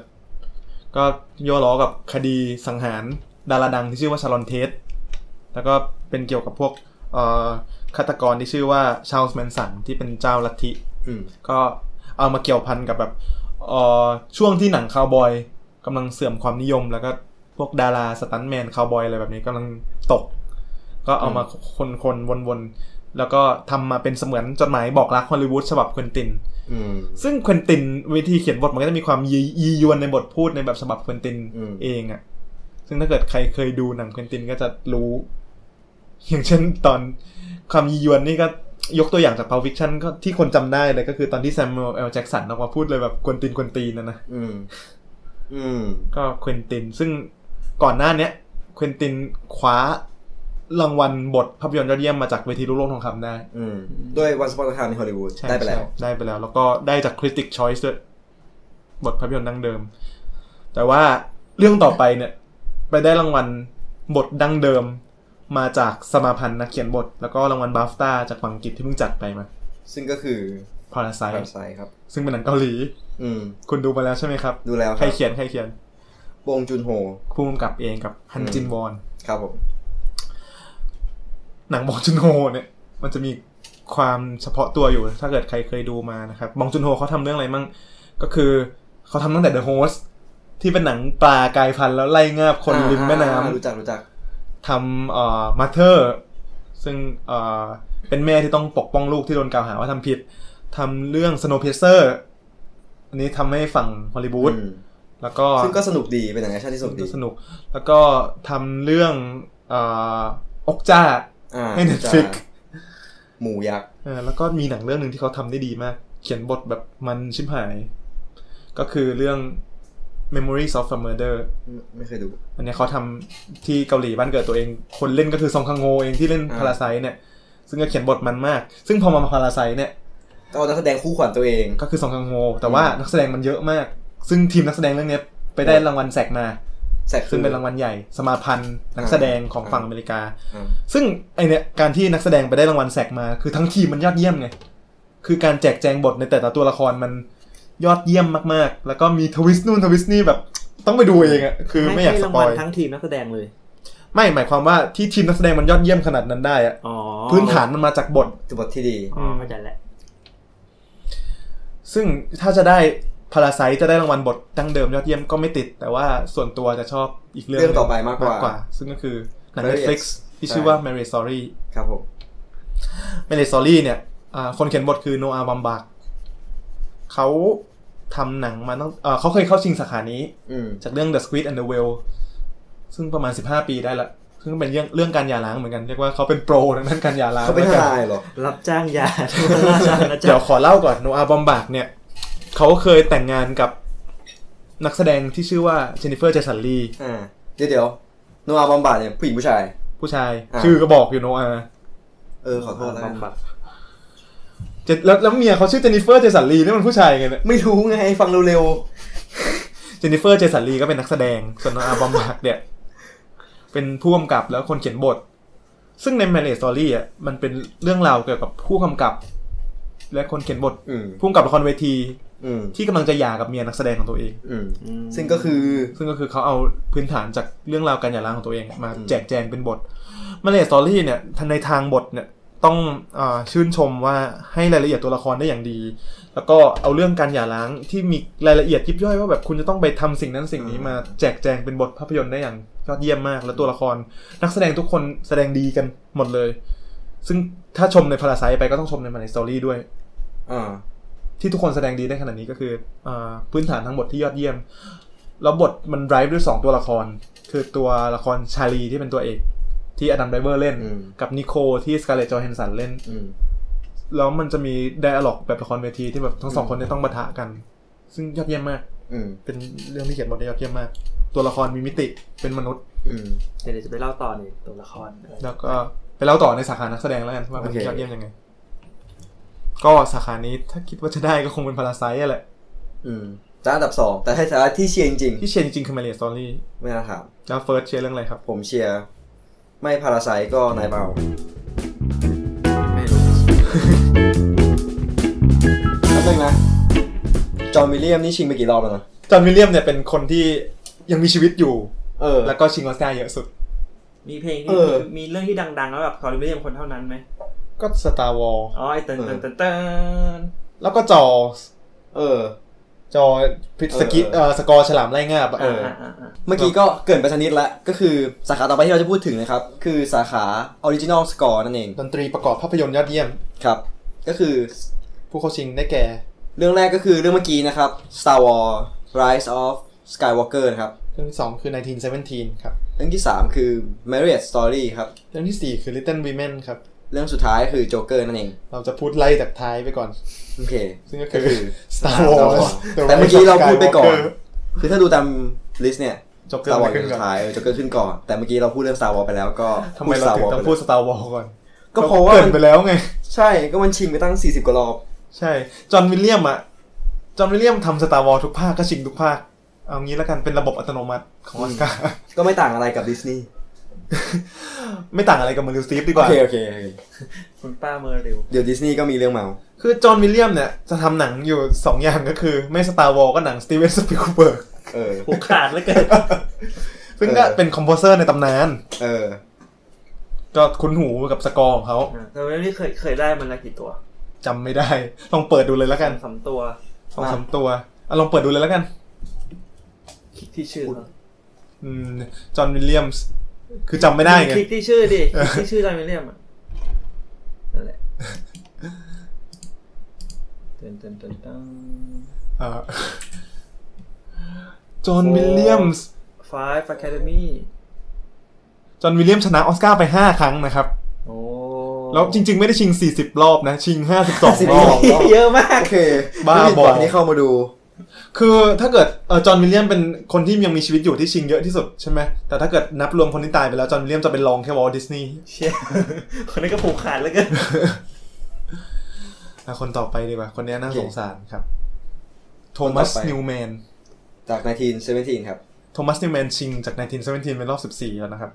ก็ยั่วล้อกับคดีสังหารดาราดังที่ชื่อว่าชารอนเทตแล้วก็เป็นเกี่ยวกับพวกเอ่อฆาตกรที่ชื่อว่าชาลส์แมนสันที่เป็นเจ้าลัทธิอืมก็เอามาเกี่ยวพันกับแบบเอ่อช่วงที่หนังคาวบอย กำลังเสื่อมความนิยม แล้วก็พวกดาราสตันท์แมนคาวบอยอะไรแบบนี้กำลังตก ก็เอามาคนคนวนวนๆ แล้วก็ทำมาเป็นเสมือนจดหมายบอกรักฮอลลีวูดฉบับเควินตินอืมซึ่งเควินตินวิธีเขียนบทมันก็จะมีความยียียวนในบทพูดในแบบฉบับเควินตินอืมเองอะซึ่งถ้าเกิดใครเคยดูหนังเควินตินก็จะรู้ อย่างเช่นตอนความยียวนนี่ก็ยกตัวอย่างจาก Pulp Fiction ก็ที่คนจำได้เลยก็คือตอนที่แซม u e l เอลแจ็กสันออกมาพูดเลยแบบกวนตีนกวนตีนนะนะ อืมอืมก็เควินติน ซึ่งก่อนหน้าเนี้ยเควินตินคว้ารางวัลบทภาพยนตร์ยอดเยี่ยมมาจากเวทีลูกโลกทองคำได้อืมด้วย Once Upon a Time in Hollywood ใช่ได้ไปแล้วใช่ได้ไปแล้ว แล้วก็ได้จาก Critic Choice ด้วย บทภาพยนตร์ดั้งเดิม แต่ว่าเรื่องต่อไปเนี่ย ไปได้รางวัลบทดั้งเดิม มาจากสมาพันธ์นักเขียนบท แล้วก็รางวัลบาฟต้าจากฝั่งอังกฤษที่เพิ่งจัดไปมา ซึ่งก็คือ Parasite Parasite ครับ ซึ่งเป็นหนังเกาหลี อืม คุณดูมาแล้วใช่ไหมครับ ดูแล้วคใครรับเขียนใครเขียนบงจุนโฮผู้กำกับเองกับฮันจินวอน ครับผม หนังบองจุนโฮเนี่ย มันจะมีความเฉพาะตัวอยู่ ถ้าเกิดใครเคยดูมานะครับบองจุนโฮเขาทำเรื่องอะไรมั่ง ก็คือเขาทำตั้งแต่ The Host ที่เป็นหนังปลากายพันธุ์แล้วไล่งาบคนริมแม่น้อ่ารู้จักรู้จักำทำเอ่อมาเธอร์ ซึ่งเอ่อเป็นแม่ที่ต้องปกป้องลูกที่โดนกล่าวหาว่าทำผิด ทำเรื่อง Snowpiercer อันนี้ทำให้ฝั่งฮอลลีวูดอืมแล้วก็ซึ่งก็สนุกดีเป็นหนังแอคชั่นที่สนุกดีสนุก แล้วก็ทำเรื่องเอ่อ Okja อ่าให้ Netflix เจ้าหมูยักษ์เออแล้วก็มีหนังเรื่องหนึ่งที่เขาทำได้ดีมาก เขียนบทแบบมันชิบหาย ก็คือเรื่อง Memories of a Murder ไม่ไม่เคยดู อันเนี้ยเขาทำที่เกาหลีบ้านเกิดตัวเอง คนเล่นก็คือซองคังโงเองที่เล่นอ่าพาราไซเนี่ย ซึ่งก็เขียนบทมันมาก ซึ่งพอมาพาราไซเนี่ย ก็เอานักแสดงคู่ขวัญตัวเอง ก็คือซองคังโงแต่ว่านักแสดงมันเยอะมาก ซึ่งทีมนักแสดงเรื่องเนี้ยไปได้รางวัลแสกมาแสกซึ่งเป็นรางวัลใหญ่ สมาพันธ์นักแสดงของฝั่งอเมริกาอ่าซึ่งไอเนี่ยการที่นักแสดงไปได้รางวัลแสกมา คือทั้งทีมมันยอดเยี่ยมไง คือการแจกแจงบทในแต่ละตัวละครมันยอดเยี่ยมมากๆ แล้วก็มีทวิสต์นู่นทวิสต์นี่แบบต้องไปดูเองอะคือไม่อยากให้สรางปวัอลยทั้งทีมนักแสดงเลย ไม่หมายความว่าที่ทีมนักแสดงมันยอดเยี่ยมขนาดนั้นได้อะอ๋อพื้นฐานมันมาจากบทคือบทที่ดีอ๋อเข้าใจแล้ว ซึ่งถ้าจะได้พาราไซจะได้รางวัลบทดั้งเดิมยอดเยี่ยมก็ไม่ติด แต่ว่าส่วนตัวจะชอบอีกเรื่องเรื่องต่อไปมากกว่าซึ่งก็คือหนัง Marriage Netflix ที่ชื่อว่า Marriage Story ครับผม Marriage Story เนี่ยอ่าคนเขียนบทคือโนอาบัมบากเขาทำหนังมาตั้งเอ่อเขาเคยเข้าชิงสาขานี้อืมจากเรื่อง The Squid and the Whale ซึ่งประมาณ 15 ปีได้ละ ซึ่งเป็นเรื่องเรื่องการหย่าร้างเหมือนกันเรียกว่าเขาเป็นโปรทางด้านการหย่าร้างเขาเป็นทแล้วกันนายเหรอรับจ้างยาทุกราชานะเดี๋จ๊ะยวขอเล่าก่อนโนอาบอมบากเนี่ยเขาเคยแต่งงานกับนักแสดงที่ชื่อว่าเจนนิเฟอร์เจสันลีอ่าเดี๋ยวเดี๋ยวNoah Baumbach เนี่ยผู้หญิงผู้ชาย ผู้ชายอ่าชื่อก็บอกอยู่ Noah เออขอโทษแล้วกัน Baumbach เจแล้วแล้วเมียเขาชื่อ Jennifer Jason Leigh นี่มันผู้ชายไงเนี่ยไม่รู้ไงฟังเร็ว Jennifer Jason Leigh ก็เป็นนักแสดงส่วน Noah Baumbach เนี่ย เป็นผู้กำกับแล้วคนเขียนบท ซึ่งใน Marriage Story อะมันเป็นเรื่องราวเกี่ยวกับผู้กำกับ และคนเขียนบทอืมผู้กำกับละครเวทีอืมที่กำลังจะหย่ากับเมียนักแสดงของตัวเอง อืมอืมซึ่งก็คือ ซึ่งก็คือเขาเอาพื้นฐานจากเรื่องราวการหย่าร้างของตัวเองมาอืมแจกแจงเป็นบท Marriage Story เนี่ยทางในทางบทเนี่ยต้องอาชื่นชมว่าให้รายละเอียดตัวละครได้อย่างดี แล้วก็เอาเรื่องการหย่าร้างที่มีรายละเอียดยิบย่อยว่าแบบคุณจะต้องไปทำสิ่งนั้นสิ่งนี้มาแจกแจงเป็นบทภาพยนตร์ได้อย่างย อดเยี่ยมมาก แล้วตัวละคร นักแสดงทุกคนแสดงดีกันหมดเลย ซึ่งถ้าชมใน Parasite ไปก็ต้องชมใน Marriage Story ด้วยอ่าที่ทุกคนแสดงดีได้ขนาดนี้ก็คืออาพื้นฐานทั้งบทที่ยอดเยี่ยม แล้วบทมัน drive ด้วยสองตัวละคร คือตัวละครชาลีที่เป็นตัวเอก ที่ Adam Driver เล่นอืมกับ Nicole ที่ Scarlett Johansson เล่นอืมแล้วมันจะมี dialogue แบบละครเวทีที่แบบทั้งสองคนเนี่ยต้องปะทะกัน ซึ่งยอดเยี่ยมมากอืมเป็นเรื่องที่เขียนบทได้ยอดเยี่ยมมาก ตัวละครมีมิติเป็นมนุษย์อืมเดี๋ยวจะไปเล่าต่อในตัวละคร แล้วก็ไปเล่าต่อในสาขานักแสดงแล้วกันว่ามันโอเคยอดเยี่ยมยังไง ก็สาขานี้ถ้าคิดว่าจะได้ก็คงเป็น Parasite แหละ อืมแต่อันดับสองแต่ให้สาระที่เชียร์จริงที่เชียร์จริงๆคือ Marriage Story ๆไม่น่าถามแล้วเฟิร์สเชียร์เรื่องอะไรครับ ผมเชียร์ไม่ Parasite ก็ Knives Out ไม่รู้แป๊บนึงนะ John Williams นี่ชิงไปกี่รอบแล้วนะ John Williams เนี่ยเป็นคนที่ ยังมีชีวิตอยู่ เออ แล้วก็ชิงออสการ์เยอะสุด มีเพลงเอที่อมีเรื่องที่ดังๆ แล้วแบบคอร์ริเลียมคนเท่านั้นไหม ก็ Star Wars อ๋อไอเตินเออเตินเตินเตินแล้วก็จอ เออ จอพิสกิเออเอ่อสกอร์ฉลามไล่งาบอะเอออ่าอ่าเมื่อกี้ก็เกรินไปสักนิดแล้วก็คือสาขาต่อไปที่เราจะพูดถึงนะครับ คือสาขาออริจินอลสกอร์นั่นเอง ดนตรีประกอบภาพยนตร์ยอดเยี่ยม ครับ ก็คือผู้เข้าชิงได้แก่ เรื่องแรกก็คือเรื่องเมื่อกี้นะครับ Star Wars Rise of Skywalker นะครับ เรื่องที่2คือ 1917 ครับ เรื่องที่3คือ Marriage Story ครับ เรื่องทีสี่4คือ Little Women ครับ เรื่องสุดท้ายคือ Joker นั่นเอง เราจะพูดไล่จากท้ายไปก่อน โอเค ซึ่งก็ก็คืคืออ Star Star Wars Wars The แต่เมื่อกี้ Rise of เราพูดไปก่อน Skywalker คือถ้าดูตามลิสต์เนี่ย Joker Star ไม่ Wars ขึ้นสุก่อนดท้ายเออ Joker ขึ้นก่อน แต่เมื่อกี้เราพูดเรื่อง Star Wars ไปแล้วก็ทำไมเราถึงต้องพูด Star Wars ก่อน ก็เพราะว่าเกริมันนไปแล้วไง ใช่ ก็มันชิงไปตั้ง 40 กว่ารอบ ใช่ จอห์นวิลเลียมอะJohn Williams ทำ Star Wars ทุกภาคก็ชิงทุกภาค เอางี้แล้วกันเป็นระบบอัตโนมัติของออสการ์ก็ไม่ต่างอะไรกับดิสนีย์ไม่ต่างอะไรกับ Meryl Streep ดีกว่าโอเคโอเคโอเคคุณป้า Merylเดี๋ยวดิสนีย์ก็มีเรื่องเมา คือ John Williams เนี่ย จะทำหนังอยู่2อย่างก็คือ ไม่ Star Wars ก็หนัง Steven Spielbergเออผูกขาดแล้วเกินซึ่งก็เออเป็น composer ในตำนาน เออ ก็คุ้นหูกับสกอร์ของเขาแต่เรื่องนี้เคยเคยได้มันละกี่ตัวจำไม่ได้ ลองเปิดดูเลยแล้วกันสามตัวสองสามตัวอะลองเปิดดูเลยแล้วกัน คลิกที่ชื่ออืม John Williams คือจำไม่ได้ไงคลิกที่ชื่อดิคลิกที่ชื่อ John Williams อะนั่นแหละเตินเตินเตินเตินอ่า John Williams Five Academy John Williams ชนะออสการ์ไป5ครั้งนะครับโอ้แล้วจริง ๆ ไม่ได้ชิง 40 รอบนะ ชิง 52 รอบ52เยอะมาก โอเคบ้าไม่ผิดบอหวังที่เข้ามาดู คือถ้าเกิดเออ John Williams เป็นคนที่ยังมีชีวิตอยู่ที่ชิงเยอะที่สุดใช่ไหมแต่ถ้าเกิดนับรวมคนที่ตายไปแล้ว John Williams จะเป็นรองแค่ Walt Disney เชี่ยคนนี้ก็ผูกขาดแล้วกันอะคนต่อไปดีกว่า คนนี้น่าโอเคสงสารครับ โทมัสคนต่อไป Newman จาก 1917 ครับ Thomas Newman ชิงจาก 1917 เป็นรอบ 14 แล้วนะครับ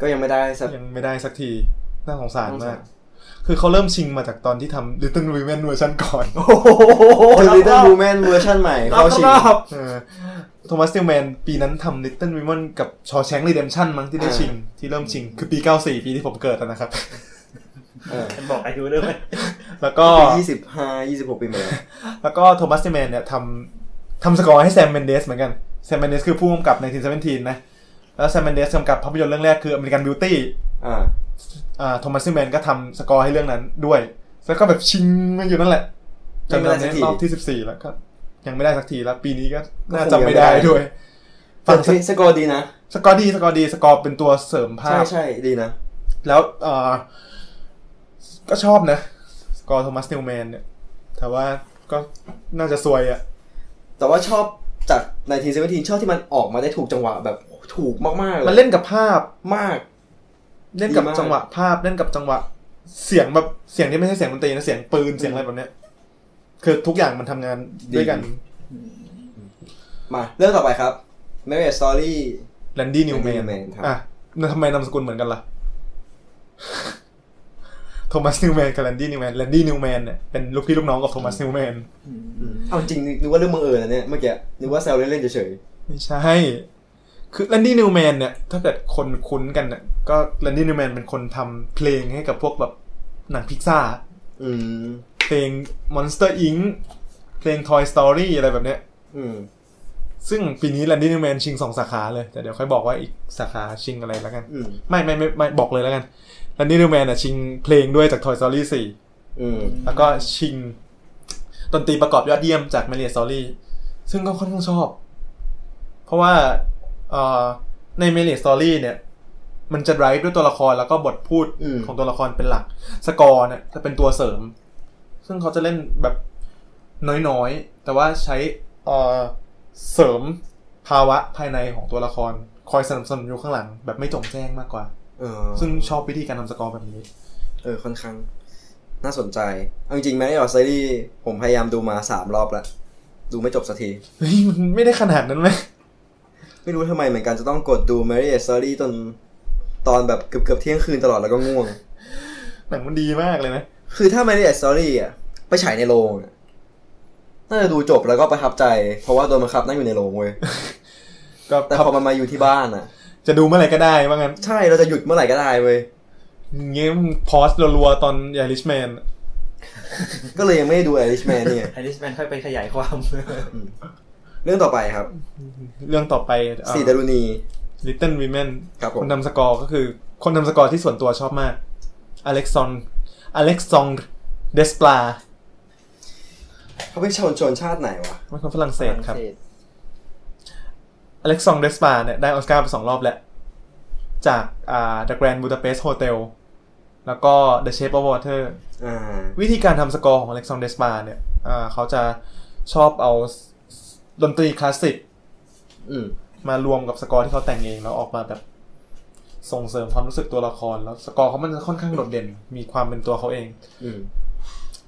ก็ยังไม่ได้สักยังไม่ได้สักที น่าสงสารน่าสงมาก คือเขาเริ่มชิงมาจากตอนที่ทำ Little Women เวอร์ชันก่อนโอ้โห The Little Woman เวอร์ชันใหม่รอเข้าชิงรอบเออ Thomas Newman ปีนั้นทำ Little Women กับชอ s แชง k ์ Redemption มั้งที่ได้ชิง ที่เริ่มชิง คือปี 94 ปีที่ผมเกิดอะนะครับเออมันบอกอายุด้วยไหมแล้วก็ปี25 26ปีมาแล้ว แล้วก็ Thomas Newman เนี่ยทำทำสกอร์ให้ Sam Mendes เหมือนกัน Sam Mendes คือผู้กำกับ1917นะ แล้ว Sam Mendes กำกับภาพยนตร์เรื่องแรกคือ American Beauty อ่าอ่า Thomas Newman ก็ทำสกอร์ให้เรื่องนั้นด้วย แล้วก็แบบชิงมาอยู่นั่นแหละจนตอนนี้รอบที่14แล้วก็ ยังไม่ได้สักทีแล้ว ปีนี้ก็น่าจะไม่ได้ด้วยฝั่งสกอร์ดีนะ สกอร์ดีสกอร์ดีสกอร์เป็นตัวเสริมภาพใช่ใช่ดีนะ แล้วเออก็ชอบนะ สกอร์โทมัสนิวแมนเนี่ย แต่ว่าก็น่าจะซวยอะ่ะแต่ว่าชอบจาก1917ชอบที่มันออกมาได้ถูกจังหวะแบบถูกมากๆเลยมันเล่นกับภาพมาก เล่นกับดีมากจังหวะภาพเล่นกับจังหวะ เสียงแบบเสียงที่ไม่ใช่เสียงดนตรีนะเสียงปืนเสียงอะไรแบบเนี้ย คือทุกอย่างมันทำงานด้วยกัน มา เรื่องต่อไปครับ Marriage Story แลนดี้นิวแม Randy น Newman ครับอะแล้วทำไมนามสกุลเหมือนกันล่ะ Thomas Newman กับ Randy Newman Randy Newman เนี่ยเป็นลูกพี่ลูกน้องกับ Thomas Newmanเอาจริงนึกว่าเรื่องบังเอิญนะเนี่ยเมื่อกี้นึกว่าแซวเล่นๆเฉยไม่ใช่ คือ Randy Newman เนี่ย ถ้าเกิดคนคุ้นกันเนี่ยก็ Randy Newman เป็นคนทำเพลงให้กับพวกแบบหนังพิกซ่าๆอืมเพลง Monster Inc เพลง Toy Story อะไรแบบเนี้ยอืมซึ่งปีนี้ Randy Newman ชิงสองสาขาเลย แต่เดี๋ยวค่อยบอกว่าอีกสาขาชิงอะไรแล้วกันอืมไม่ไม่ไม่ไม่บอกเลยแล้วกัน Randy Newman อะชิงเพลงด้วยจาก Toy Story 4อืมแล้วก็ชิงดนตรีประกอบยอดเยี่ยมจาก m a r i a Story ซึ่งก็ค่อนข้างชอบ เพราะว่าเอ่อ ใน m a r i a Story เนี่ย มันจะไ r ฟ์ด้วยตัวละครแล้วก็บทพูดอืมของตัวละครเป็นหลัก สกอร์เนี่ยจะเป็นตัวเสริม ซึ่งเขาจะเล่นแบบน้อยๆ แต่ว่าใช้เอ่อเสริมภาวะภายในของตัวละคร คอยสนับสนุนอยู่ข้างหลัง แบบไม่จงแจ้งมากกว่าเออซึ่งชอบวิธีการทำสกอร์แบบนี้ เออค่อนข้าง น่าสนใจเอาจริงๆ Marriage Story ผมพยายามดูมาสามรอบแล้ว ดูไม่จบสักที เฮ้ย มันไม่ได้ขนาดนั้นไหม ไม่รู้ทำไมเหมือนกันจะต้องกดดู Marriage Story จนตอนแบบเกือบเกือบๆเที่ยงคืนตลอดแล้วก็ง่วง หนังมันดีมากเลยนะ คือถ้า Marriage Story อะไปฉายในโรงอะน่าจะดูจบแล้วก็ประทับใจ เพราะว่าโดนบังคับนั่งอยู่ในโรงเว้ยก็แต่พอมันมาอยู่ที่บ้านอะ จะดูเมื่อไหร่ก็ได้ว่างั้น ใช่เราจะหยุดเมื่อไหร่ก็ได้เว้ยเงี้ยพอสรัวๆตอนยาริชแมนก็เลยยังไม่ได้ดู Irishman เนี่ยไอริสแมนค่อยไปขยายความ เรื่องต่อไปครับ เรื่องต่อไปสี่ดารุณี Little Women ครับผมคนทำสกอร์ก็คือคนทำสกอร์ที่ส่วนตัวชอบมาก Alexandre Alexandre Desplat เขาเป็นชนชนชาติไหนวะเป็นคนฝรั่งเศสครับ Alexandre Desplat เนี่ยได้ออสการ์ไปสองรอบแล้ว จากอ่า The Grand Budapest Hotel แล้วก็ The Shape of Water อ่าวิธีการทำสกอร์ของ Alexandre Desplat เนี่ยอ่าเขาจะชอบเอา ดนตรีคลาสสิกอืมมารวมกับสกอร์ที่เขาแต่งเองแล้วออกมาแบบส่งเสริมความรู้สึกตัวละคร แล้วสกอร์เขามันจะค่อนข้างโดดเด่น มีความเป็นตัวเขาเองอืม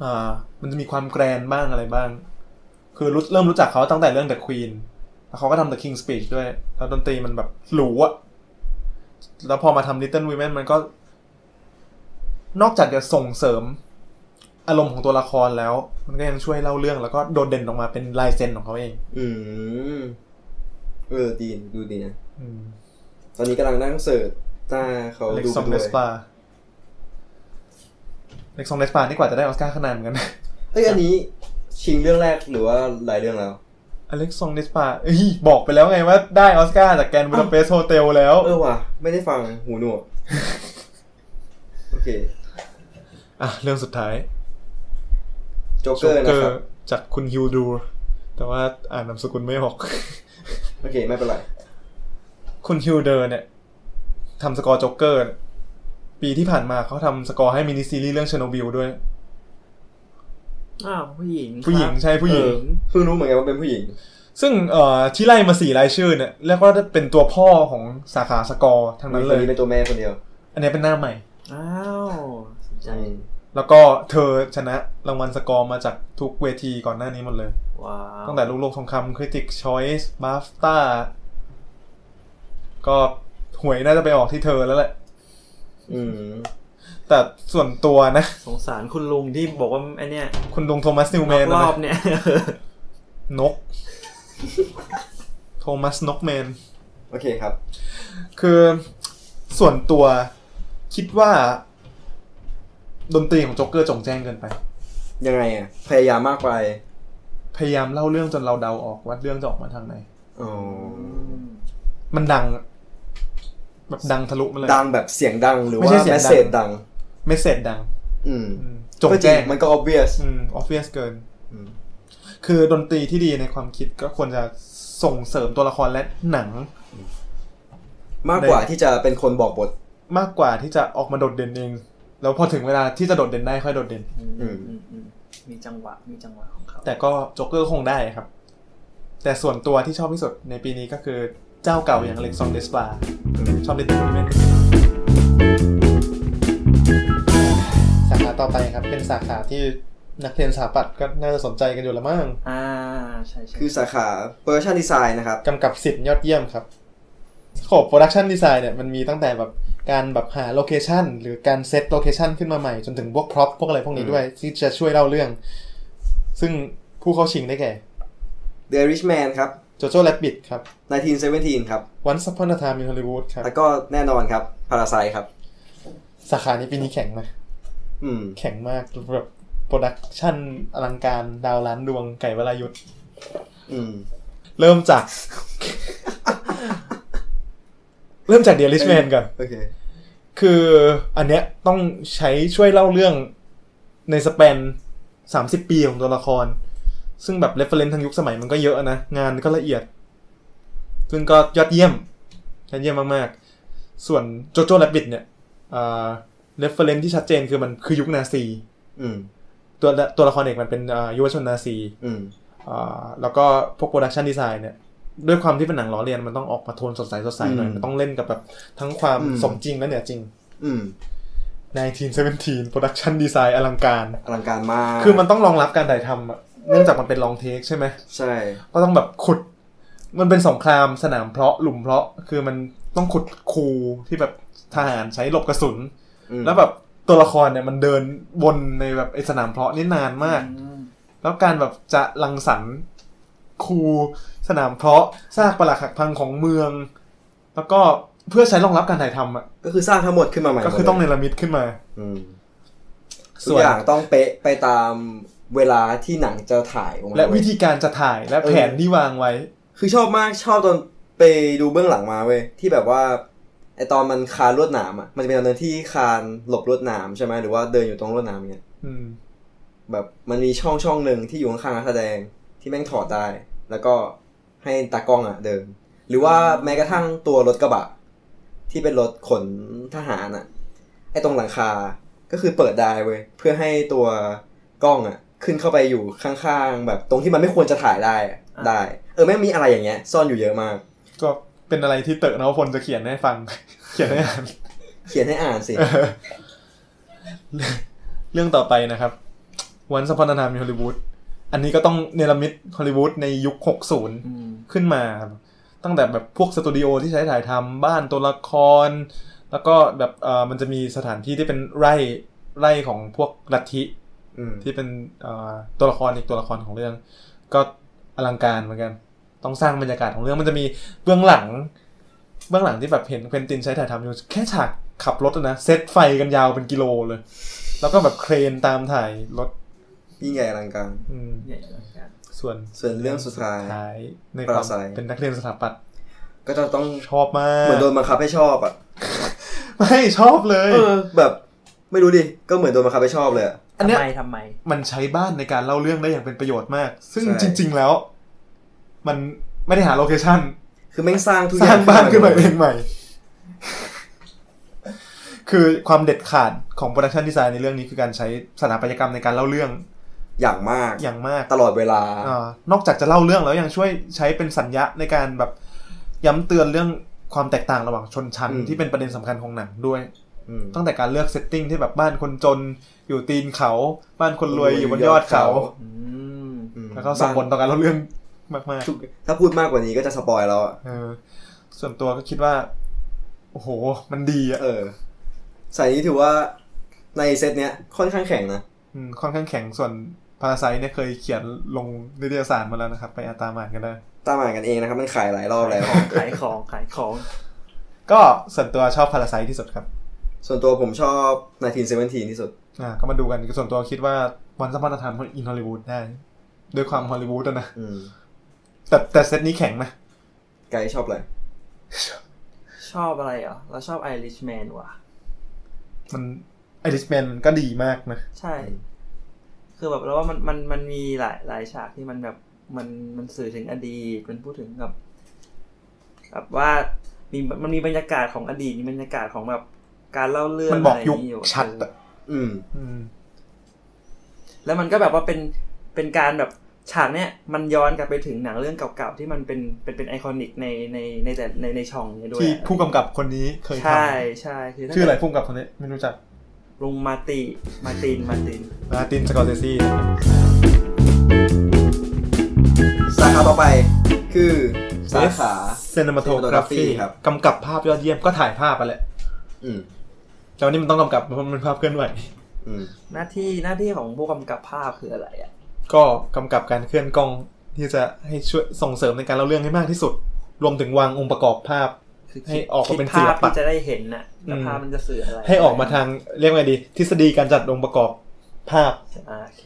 อ่า มันจะมีความแกรนด์บ้างอะไรบ้าง คือรู้เริ่มรู้จักเขาตั้งแต่เรื่อง The Queen แล้วเขาก็ทำ The King's Speech ด้วย แล้วดนตรีมันแบบหรูอะแล้วพอมาทำ Little Women มันก็ นอกจากจะส่งเสริม อารมณ์ของตัวละครแล้ว มันก็ยังช่วยเล่าเรื่องแล้วก็โดดเด่นออกมาเป็นลายเซ็นของเขาเอง อืมเออดีดูดีนะอืมตอนนี้กำลังนั่งเสิร์ชหน้าเขาอเล็กดูซองไปเดด้วยสปาอเล็กซองเดสปานี่กว่าจะได้ออสการ์ขนาดเหมือนกันนะเฮ้ยอันนี้ชิงเรื่องแรกหรือว่าหลายเรื่องแล้ว Alexandre Desplat เอ้ยบอกไปแล้วไงว่าได้ออสการ์จาก Grand Budapest Hotel แล้ว เออว่ะ ไม่ได้ฟังหูหนวก โอเค อะ เรื่องสุดท้ายโจ๊กเกโจ๊อกร์เกนะครับจากคุณฮิวดู แต่ว่าอ่านนามสกุลไม่ออก โอเค ไม่เป็นไร คุณ Hildur เนี่ยทำสกอร์โจ๊กเกอร์เนี่ยปีที่ผ่านมาเขาทำสกอร์ให้ mini series เรื่อง Chernobyl ด้วย อ้าวผู้หญิง ผู้หญิงครับใช่ผู้หญิงเออเพิ่งรู้เหมือนกันว่าเป็นผู้หญิง ซึ่งเอ่อที่ไล่มาสี่รายชื่อเนี่ยเรียกว่าเป็นตัวพ่อของสาขาสกอร์ทั้งนั้นเลย มีคนนี้เป็นตัวแม่คนเดียว อันนี้เป็นหน้าใหม่ อ้าวสนใจอืม แล้วก็เธอชนะรางวัลสกอร์มาจากทุกเวทีก่อนหน้านี้หมดเลย ว้าวตั้งแต่ลูกโลกทองคำ Critics' Choice BAFTA ก็หวยน่าจะไปออกที่เธอแล้วแหละ อืม แต่ส่วนตัวนะ สงสารคุณลุงที่บอกว่าไอเนี้ยคุณ Thomas Newman รอบเนี่ย นก โทมัสนกแมน โอเคครับ คือส่วนตัวคิดว่า ดนตรีของโจ๊กเกอร์จงแจ้งเกินไป ยังไงอะ พยายามมากไป พยายามเล่าเรื่องจนเราเดาออกว่าเรื่องจะออกมาทางไหนอ๋อมันดังอะแบบดังทะลุมาเลยดังแบบเสียงดังหรือไม่ว่าใช่เสียงแมสเซจดัดังงไม่เสร็จดัง อืมอืมจงก็ริแจ้งมันก็ obvious อืม obvious เกินอืมคือดนตรีที่ดีในความคิดก็ควรจะส่งเสริมตัวละครและหนัง มากกว่าที่จะเป็นคนบอกบท มากกว่าที่จะออกมาโดดเด่นเอง แล้วพอถึงเวลาที่จะโดดเด่นได้ค่อยโดดเด่นอืมอืมอืมอืมมีจังหวะมีจังหวะของเขาแต่ก็โจ๊กเกอร์คงได้ครับ แต่ส่วนตัวที่ชอบที่สุดในปีนี้ก็คือเจ้าเก่าอย่างเล็กซองเดสปาชอบเล่นตัวนี้สาขาต่อไปครับ เป็นสาขาที่นักเรียนสถาปัตย์ก็น่าจะสนใจกันอยู่ละมั้งอ่าใช่ใช่คือสาขา Production Design นะครับกำกับศิลป์ยอดเยี่ยมครับขอบ Production Design เนี่ยมันมีตั้งแต่แบบ การแบบหา location หรือการ set location ขึ้นมาใหม่จนถึงพวก prop พวกอะไรพวกนี้ด้วย ที่จะช่วยเล่าเรื่อง ซึ่งผู้เข้าชิงได้แก่ The Irishman ครับโ Jojo Rabbit ครับ 1917 ครับ Once Upon a Time in Hollywood ครับ แล้วก็แน่นอนครับ Parasite ครับ สาขานี้ปีนี้แข็งนะอืมแข็งมากแบบ production อลังการดาวล้านดวงไก่วรายุทธอืมเริ่มจาก เริ่มจาก The Irishman ก่อนโอเคคืออันเนี้ยต้องใช้ช่วยเล่าเรื่องใน span สามสิบปีของตัวละคร ซึ่งแบบ reference ทางยุคสมัยมันก็เยอะนะ งานก็ละเอียด ซึ่งก็ยอดเยี่ยมยอดเยี่ยมมากๆ ส่วน Jojo Rabbit เนี่ย reference ที่ชัดเจนคือมันคือยุคนาซีอืมตัวละตัวละครเอกมันเป็นอ่ายุวชนนาซีอืมอ่าแล้วก็พวก Production Design เนี่ย ด้วยความที่เป็นหนังล้อเลียนมันต้องออกมาโทนสดใสสดใสหน่อยอืมมันต้องเล่นกับแบบทั้งความอืมสมจริงและเหนือจริง อืม1917 Production Design อลังการ อลังการมาก คือมันต้องรองรับการถ่ายทำอะเนื่องจากมันเป็นลองเทคใช่ไหม ใช่ ก็ต้องแบบขุด มันเป็นสงครามสนามเพาะหลุมเพาะ คือมันต้องขุดคูที่แบบทหารใช้หลบกระสุนอืมแล้วแบบตัวละครเนี่ยมันเดินวนในแบบไอ้สนามเพาะนี่นานมากอืมแล้วการแบบจะรังสรรค์คู สนามเพาะซากปรักหักพังของเมือง แล้วก็เพื่อใช้รองรับการถ่ายทำอะก็คือสร้างทั้งหมดขึ้นมาใหม่ก็คือหมดต้องเนเลยรมิตขึ้นมา อืมส่ทุกวนอย่างต้องเป๊ะไปตามเวลาที่หนังจะถ่ายออกมาและวิเยธีการจะถ่ายและเออแผนที่วางไว้ คือชอบมากชอบตอนไปดูเบื้องหลังมาเว้ยที่แบบว่าไอตอนมันคานลวดหนามอะมันจะเป็นตอนนั้นที่คานหลบลวดหนามใช่ไหมหรือว่าเดินอยู่ตรงลวดหนามเงี้ยอืมแบบมันมีช่องช่องหนึ่งที่อยู่ข้างๆนักแสดงที่แม่งถอดได้ แล้วก็ ให้ตากล้องอะเดินหรือว่าแม้กระทั่งตัวรถกระบะ ที่เป็นรถขนทหารอะไอตรงหลังคาก็คือเปิดได้เว้ยเพื่อให้ตัวกล้องอะ ขึ้นเข้าไปอยู่ข้างๆ แบบตรงที่มันไม่ควรจะถ่ายได้อะได้ เออแม่งมีอะไรอย่างเงี้ย ซ่อนอยู่เยอะมาก ก็เป็นอะไรที่เต๋อนวพลจะเขียนให้ฟัง เขียนให้อ่านเขียนให้อ่านสิ เรื่องต่อไปนะครับวันส p อน a นามในฮ อลลีวูดอันนี้ก็ต้องเนรมิตฮอลลีวูดในยุค 60อืมขึ้นมาครับตั้งแต่แบบพวกสตูดิโอที่ใช้ถ่ายทำบ้านตัวละคร แล้วก็แบบเออมันจะมีสถานที่ที่เป็นไร่ไร่ของพวกลัทธิอืมที่เป็นเอ่อตัวละครอีกตัวละครของเรื่อง ก็อลังการเหมือนกัน ต้องสร้างบรรยากาศของเรื่องมันจะมีเบื้องหลัง เบื้องหลังที่แบบเห็น Quentin ใช้ถ่ายทำอยู่แค่ฉากขับรถอะนะเซตไฟกันยาวเป็นกิโลเลย แล้วก็แบบเครนตามถ่ายรถ ยิ่งใหญ่อลังการอืมใหญ่อลังการส่วนส่วนเรื่องสุดท้ายท้ายในความ Parasite เป็นนักเรียนสถาปัตย์ก็จะต้องชอบมากเหมือนโดนบังคับให้ชอบอะไม่ชอบเลยเออแบบไม่รู้ดิก็เหมือนโดนบังคับให้ชอบเลยอะอันเนี้ยทำไมทำไม มันใช้บ้านในการเล่าเรื่องได้อย่างเป็นประโยชน์มาก ซึ่งใช่จริง ๆแล้ว มันไม่ได้หา location คือแม่งสร้างทุกอย่าร้างบ้านขึ้นมาเองใหม่คือความเด็ดขาดของ Production Design ในเรื่องนี้คือการใช้สถาปัตยกรรมในการเล่าเรื่อง อย่างมากอย่างมากตลอดเวลาอานอกจากจะเล่าเรื่องแล้วยังช่วยใช้เป็นสัญญะในการแบบย้ำเตือนเรื่องความแตกต่างระหว่างชนชั้นอืมที่เป็นประเด็นสำคัญของหนังด้วยอืมตั้งแต่การเลือก setting ที่แบบบ้านคนจนอยู่ตีนเขา บ้านคนรวยอยู่บนยอดเขาอืมอืมแล้วก็ส่งผลต่อการเล่าเรื่องมากทุกถ้าพูดมากกว่านี้ก็จะสปอยแล้วอะๆเออ ส่วนตัวก็คิดว่า โอ้โห มันดีอะเออสายนี้ถือว่าในเซตเนี้ยค่อนข้างแข็งนะมค่อนข้างแข็งส่วน พาราไซเนี่ยเคยเขียนลงนิตยสารมาแล้วนะครับ ไปอาตามอ่านกันได้ตามอ่านกันเองนะครับ มันขายหลายรอบแล้วขายของขายของ ก็ส่วนตัวชอบพาราไซที่สุดครับ ส่วนตัวผมชอบ1917ที่สุดอ่าก็มาดูกันส่วนตัวคิดว่าวันสัมพันธทานอินฮอลลีวูดได้ด้วยความฮอลลีวูดอะนะอืมแต่แต่เซตนี้แข็งนะไกด์ชอบอะไร ชอบอะไรอะเราชอบไอริชแมนว่ะ มันไอริสแมนมันก็ดีมากนะ ใช่ คือแบบเราว่ามันมันมันมีหลายหลายฉากที่มันแบบมันมันสื่อถึงอดีตมันพูดถึงกับแบบว่ามีมันมีบรรยากาศของอดีตมีบรรยากาศของแบบการเล่าเรื่องมันบอกะไรยุคางนี้อยู่ชัดเออะออืมอืมแล้วมันก็แบบว่าเป็นเป็นการแบบฉากเนี้ยมันย้อนกลับไปถึงหนังเรื่องเก่าๆที่มันเป็นเป็นเป็น iconic ในในในแต่ในในช่องนี้ด้วยที่อะผู้กำกับคนนี้เคยทใช่ใช่คือำถ้าชื่ออะไรผู้กำกับคนนี้ไม่รู้จัก ลุง Martin Martin Martin Martin Scorsese สาขาต่อไปคือสาขา Cinematography Cinematography ครับกำกับภาพยอดเยี่ยมก็ถ่ายภาพไปแหละอืมแต่วันนี้มันต้องกำกับเพราะมันเป็นภาพเคลื่อนไหวอืมหน้าที่หน้าที่ของผู้กำกับภาพคืออะไรอะก็กำกับการเคลื่อนกล้องที่จะให้ช่วยส่งเสริมในการเล่าเรื่องให้มากที่สุด รวมถึงวางองค์ประกอบภาพ คือให้ออกมาเป็นคิดภาพศิลปะที่จะได้เห็นน่ะแล้วอืมภาพมันจะสื่ออะไร ให้ออกมาทางเรียกว่าไงดี ทฤษฎีการจัดองค์ประกอบภาพอ่าโอเค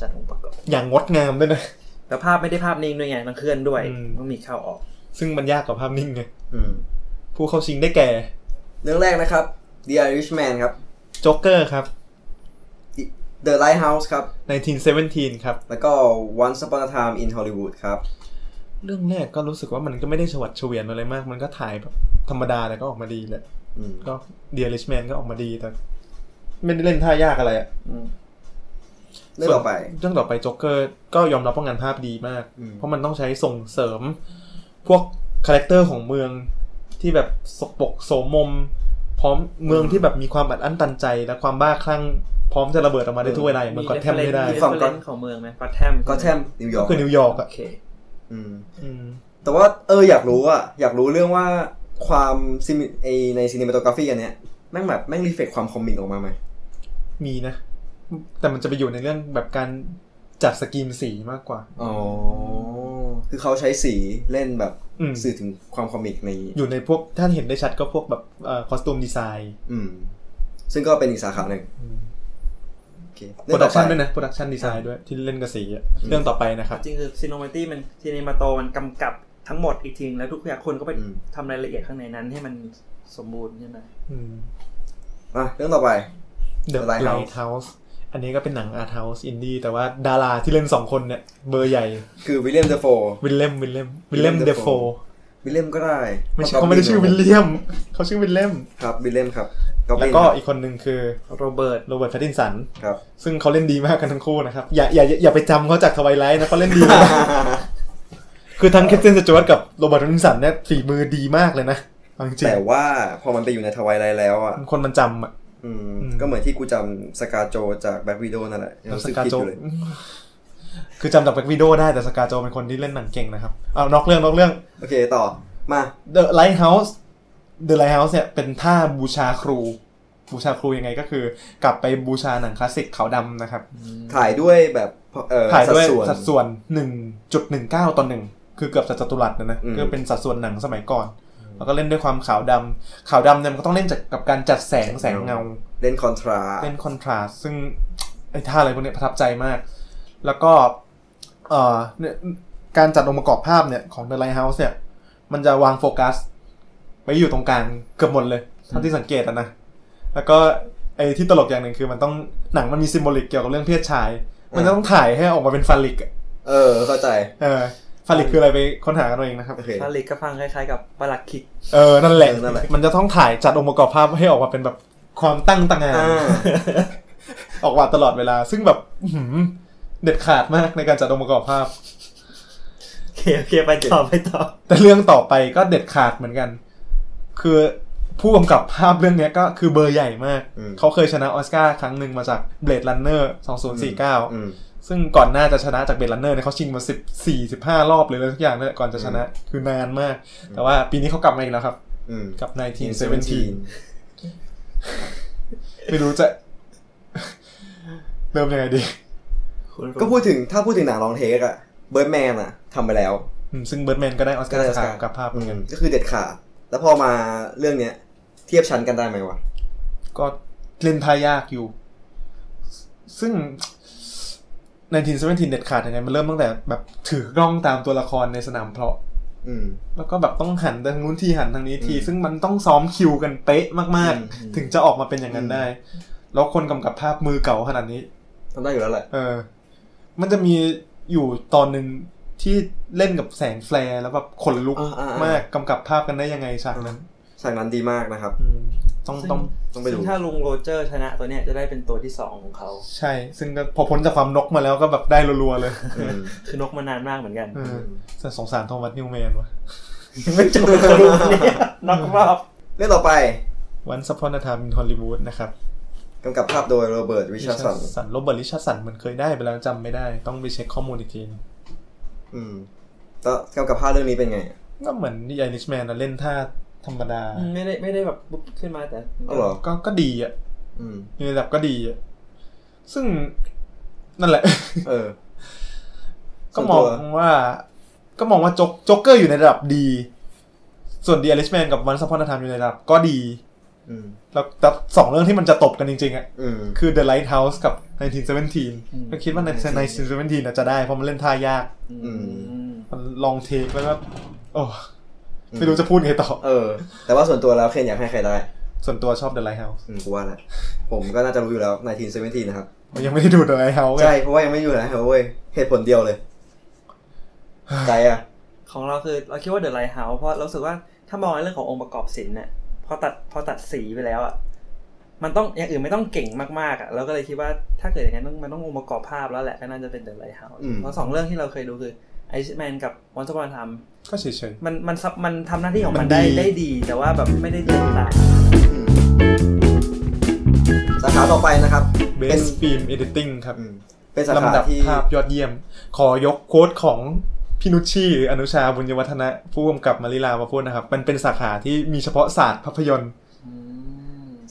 จัดองค์ประกอบ อย่างงดงามด้วยนะแล้วภาพไม่ได้ภาพนิ่งด้วยไงต้องเคลื่อนด้วยอืมต้องมีเข้าออก ซึ่งมันยากกว่าภาพนิ่งไงอืมผู้เข้าชิงได้แก่ เรื่องแรกนะครับ The Irishman ครับโจ๊กเกอร์ครับ The Lighthouse ครับ1917 ครับ แล้วก็ Once Upon a Time in Hollywood ครับ เรื่องแรกก็รู้สึกว่ามันก็ไม่ได้ฉวัดเฉวียนอะไรมาก มันก็ถ่ายแบบธรรมดาแต่ก็ออกมาดีแหละอืมก็ The Irishman ก็ออกมาดีแต่ไม่ได้เล่นท่ายากอะไรอะอืมเรื่องต่อไป เรื่องต่อไปโจ๊กเกอร์ก็ยอมรับว่างานภาพดีมากอืมเพราะมันต้องใช้ส่งเสริม พวกคาแรคเตอร์ของเมืองที่แบบสกปรกโสมม พร้อมเมืองที่แบบมีความอัดอั้นตันใจและความบ้าคลั่งพร้อมจะระเบิดออกมาได้ทุกเวลาอย่างเมืองกอตแทมไม่ได้มีความเรนของเมืองไหมกอตแทมก็แทมนิวยอก็ร์กคือนิวยอร์กโออะเค อืมอืมแต่ว่าเอออยากรู้อะอยากรู้เรื่องว่าความซิมไอในซีนิมาโตกราฟีอันเนี้ยแม่งแบบแม่งรีเฟกความคอมิกออกมาไหมมีนะ แต่มันจะไปอยู่ในเรื่องแบบการจัดสกรีนสีมากกว่า อ๋อ คือเขาใช้สีเล่นแบบอืมสื่อถึงความ comic ใน อยู่ในพวกถ้าเห็นได้ชัดก็พวกแบบเอ่อ costume design อืม ซึ่งก็เป็นอีกสาขาหนึ่งโอ เคโปรดักชันด้วยนะ production design ด้วยที่เล่นกับสีอะเรื่องต่อไปนะครับ จริงคือ cinemato มัน cinemato มันกำกับทั้งหมดอีกทีแล้วทุกอย่างคนก็ไปอืมทำรายละเอียดข้างในนั้นให้มันสมบูรณ์ใช่ไหมอืมอะเรื่องต่อไป The The Lighthouse Lighthouse อันนี้ก็เป็นหนัง Art House indie แต่ว่าดาราที่เล่นสองคนเนี่ย เบอร์ใหญ่ คือวิลเลียมเดฟโฟ Willem วิลเลมวิลเลม Willem เดฟ Dafoe โฟ วิลเลียมก็ได้ไม่ใช่เขาไม่ได้ชื่อวิลเลียมเขาชื่อวิลเลมครับวิลเลียมครับแล้วก็อีกคนหนึ่งคือ Robert Robert Pattinson ครับซึ่งเขาเล่นดีมากกันทั้งคู่นะครับอย่าอย่าอย่าไปจำเขาจาก Twilight นะเขาเล่นดีมากคือทั้ง Kristen Stewart กับ Robert Pattinson เนี่ยฝีมือดีมากเลยนะเอาจริงแต่ว่าพอมันไปอยู่ในทวายไลท์แล้วอะๆคนมันจำอะอืมอืมก็เหมือนที่กูจำสกาโจจากแบ็ควีโดนั่นแหละยังแล้วรู้สสึกกาผิดโจอยู่เลย คือจำจากแบ็กวิดโอได้แต่สกาโจเป็นคนที่เล่นหนังเก่งนะครับเอานอกเรื่องนอกเรื่อง โอเคต่อมา The Lighthouse The Lighthouse เนี่ยเป็นท่าบูชาครู บูชาครูยังไงก็คือ กลับไปบูชาหนังคลาสสิกขาวดำนะครับ ถ่ายด้วยแบบเอ่อถ่ายด้วยสัดส่วนสัดส่วน1.19ต่อหนึ่งคือเกือบจะจัตุรัสนะนะอืมก็เป็นสัดส่วนหนังสมัยก่อน แล้วก็เล่นด้วยความขาวดำขาวดำเนี่ยมันก็ต้องเล่นจากกับการจัดแสงแสงเงา เล่นคอนทราเล่นคอนทราสต์ซึ่งไอ้ท่าอะไรพวกเนี้ยประทับใจมาก แล้วก็เอ่อเนี่ยการจัดองค์ประกอบภาพเนี่ยของ The Lighthouse เนี่ย มันจะวางโฟกัสไว้อยู่ตรงกลางเกือบหมดเลยเท่าที่สังเกตอะนะ แล้วก็ไอ้ที่ตลกอย่างหนึ่งคือมันต้องหนังมันมีซิมโบลิกเกี่ยวกับเรื่องเพศชาย มันจะต้องถ่ายให้ออกมาเป็นฟาลิกอะเออ เข้าใจ เออฟาลิกคืออะไรไปค้นหากันเอาเองนะครับโอเคฟาลิกก็ฟังคล้ายๆกับปลักคิกเออนั่นแหละเออ นั่นแหละ มันจะต้องถ่ายจัดองค์ประกอบภาพให้ออกมาเป็นแบบความตั้งตางานอ่าออกมาตลอดเวลา ซึ่งแบบอื้อหือ เด็ดขาดมากในการจัดองค์ประกอบภาพโอเคโอเคไปต่อไปต่อ แต่เรื่องต่อไปก็เด็ดขาดเหมือนกัน คือผู้กำกับภาพเรื่องเนี้ยก็คือเบอร์ใหญ่มาก อืม เขาเคยชนะออสการ์ครั้งหนึ่งมาจาก Blade Runner อืม2049ซึ่งก่อนหน้าจะชนะจาก Blade Runner เนี่ยเขาชิงมา14 15 รอบเลยเลยทุกอย่างเลยก่อนจะชนะคือนานมาก แต่ว่าปีนี้เขากลับมาอีกแล้วครับ อืมกับ 1917 ไม่รู้จะ เริ่มยังไงดีคุณ ก็พูดถึงถ้าพูดถึงหนังลองเทคอะเบิร์ดแมนอะทำไปแล้วอืมซึ่ง Birdman ก็ได้ออสการ์สาขากำกับภาพเหมือนกันก็คือเด็ดขาดแล้วพอมาเรื่องเนี้ย เทียบชั้นกันได้ไหมวะก็เล่นทายากอยู่ ซึ่ง1917เด็ดขาดยังไงมันเริ่มตั้งแต่แบบถือกล้องตามตัวละครในสนามเพลาะอืมแล้วก็แบบต้องหันทางนู้นทีหันทางนี้ทีอืมซึ่งมันต้องซ้อมคิวกันเป๊ะมากอืมๆถึงจะออกมาเป็นอย่างนั้นได้ แล้วคนกำกับภาพมือเก่าขนาดนี้ทำได้อยู่แล้วแหละเออ มันจะมีอยู่ตอนหนึ่งที่เล่นกับแสง flare แล้วแบบขนลุกอ่าอ่าอ่ามมากกำกับภาพกันได้ยังไงฉากนั้นฉากนั้นดีมากนะครับอืมต้องต้องต้องไปดูซึ่งถ้าลุงโรเจอร์ชนะตัวเนี้ยจะได้เป็นตัวที่สองของเขา ใช่ ซึ่งก็พอพ้นจากความนกมาแล้วก็แบบได้รัวๆเลยอืมคือนกมานานมากเหมือนกันเออแต่สงสาร Thomas Newman ว่ะไม่จบเลยเนี่ยนอกรอบเรื่องต่อไปวันซัพพอร์ต i ทามอินฮอลลีวูดนะครับ กำกับภาพโดย Robert Richardson Robert Richardson มันเคยได้ไปแล้วจำไม่ได้ ต้องไปเช็คข้อมูลอีกทีนึงอืมแล้วกำกับภาพเรื่องนี้เป็นไง ก็เหมือน The Irishman นะเล่นท่าธรรมดาอืมไม่ได้ไม่ได้แบบปุ๊บขึ้นมาแต่อ๋อเหรอก็ก็ดีอะอืมในระดับก็ดีอะซึ่งนั่นแหละ เออ ก็มองว่า ก็มองว่า Jo- Joker อยู่ในระดับดี ส่วน The Irishman กับ Once Upon a Time อยู่ในระดับก็ดีอืม แล้วแต่สองเรื่องที่มันจะตบกันจริงๆอะอืมคือ The Lighthouse กับ 1917 ก็คิดว่าใน1917น่ะจะได้เพราะมันเล่นท่ายากอืมมัน long take แล้วก็โอ้ไม่รู้จะพูดไงต่อ เออ แต่ว่าส่วนตัวแล้วเคนอยากให้ใครได้ ส่วนตัวชอบ The Lighthouse อืมกูว่าแหละผมก็น่าจะรู้อยู่แล้วในทีม Seventeen นะครับ ยังไม่ได้ดู The Lighthouse ไงใช่ เพราะว่ายังไม่อยู่นะเว้ยเหตุผลเดียวเลยใจอะ ของเราคือเราคิดว่า The Lighthouse เพราะเรารู้สึกว่าถ้ามองในเรื่องขององค์ประกอบศิลป์เนี่ย พอตัดพอตัดสีไปแล้วอะมันต้องอย่างอื่นไม่ต้องเก่งมากๆอะเราก็เลยคิดว่าถ้าเกิดอย่างนั้นต้องมันต้ององค์ประกอบภาพแล้วแหละก็น่าจะเป็น The Lighthouse อืมเพราะสองเรื่องที่เราเคยดูคือ Irishman กับ Once Upon a Time ก็เฉยมันมันซับมันทำหน้าที่ของมันมันได้ดีได้ดี แต่ว่าแบบไม่ได้เด่นตาอืมสาขาต่อไปนะครับๆเป็น Best Film Editing ครับอืมเป็นสาขาลำดับที่ภาพยอดเยี่ยม ขอยกโค้ดของ พี่นุชชีหรืออนุชาบุญยวัฒนะผู้กำกับมาริลามาพูดนะครับ มันเป็นสาขาที่มีเฉพาะศาสตร์ภาพยนตร์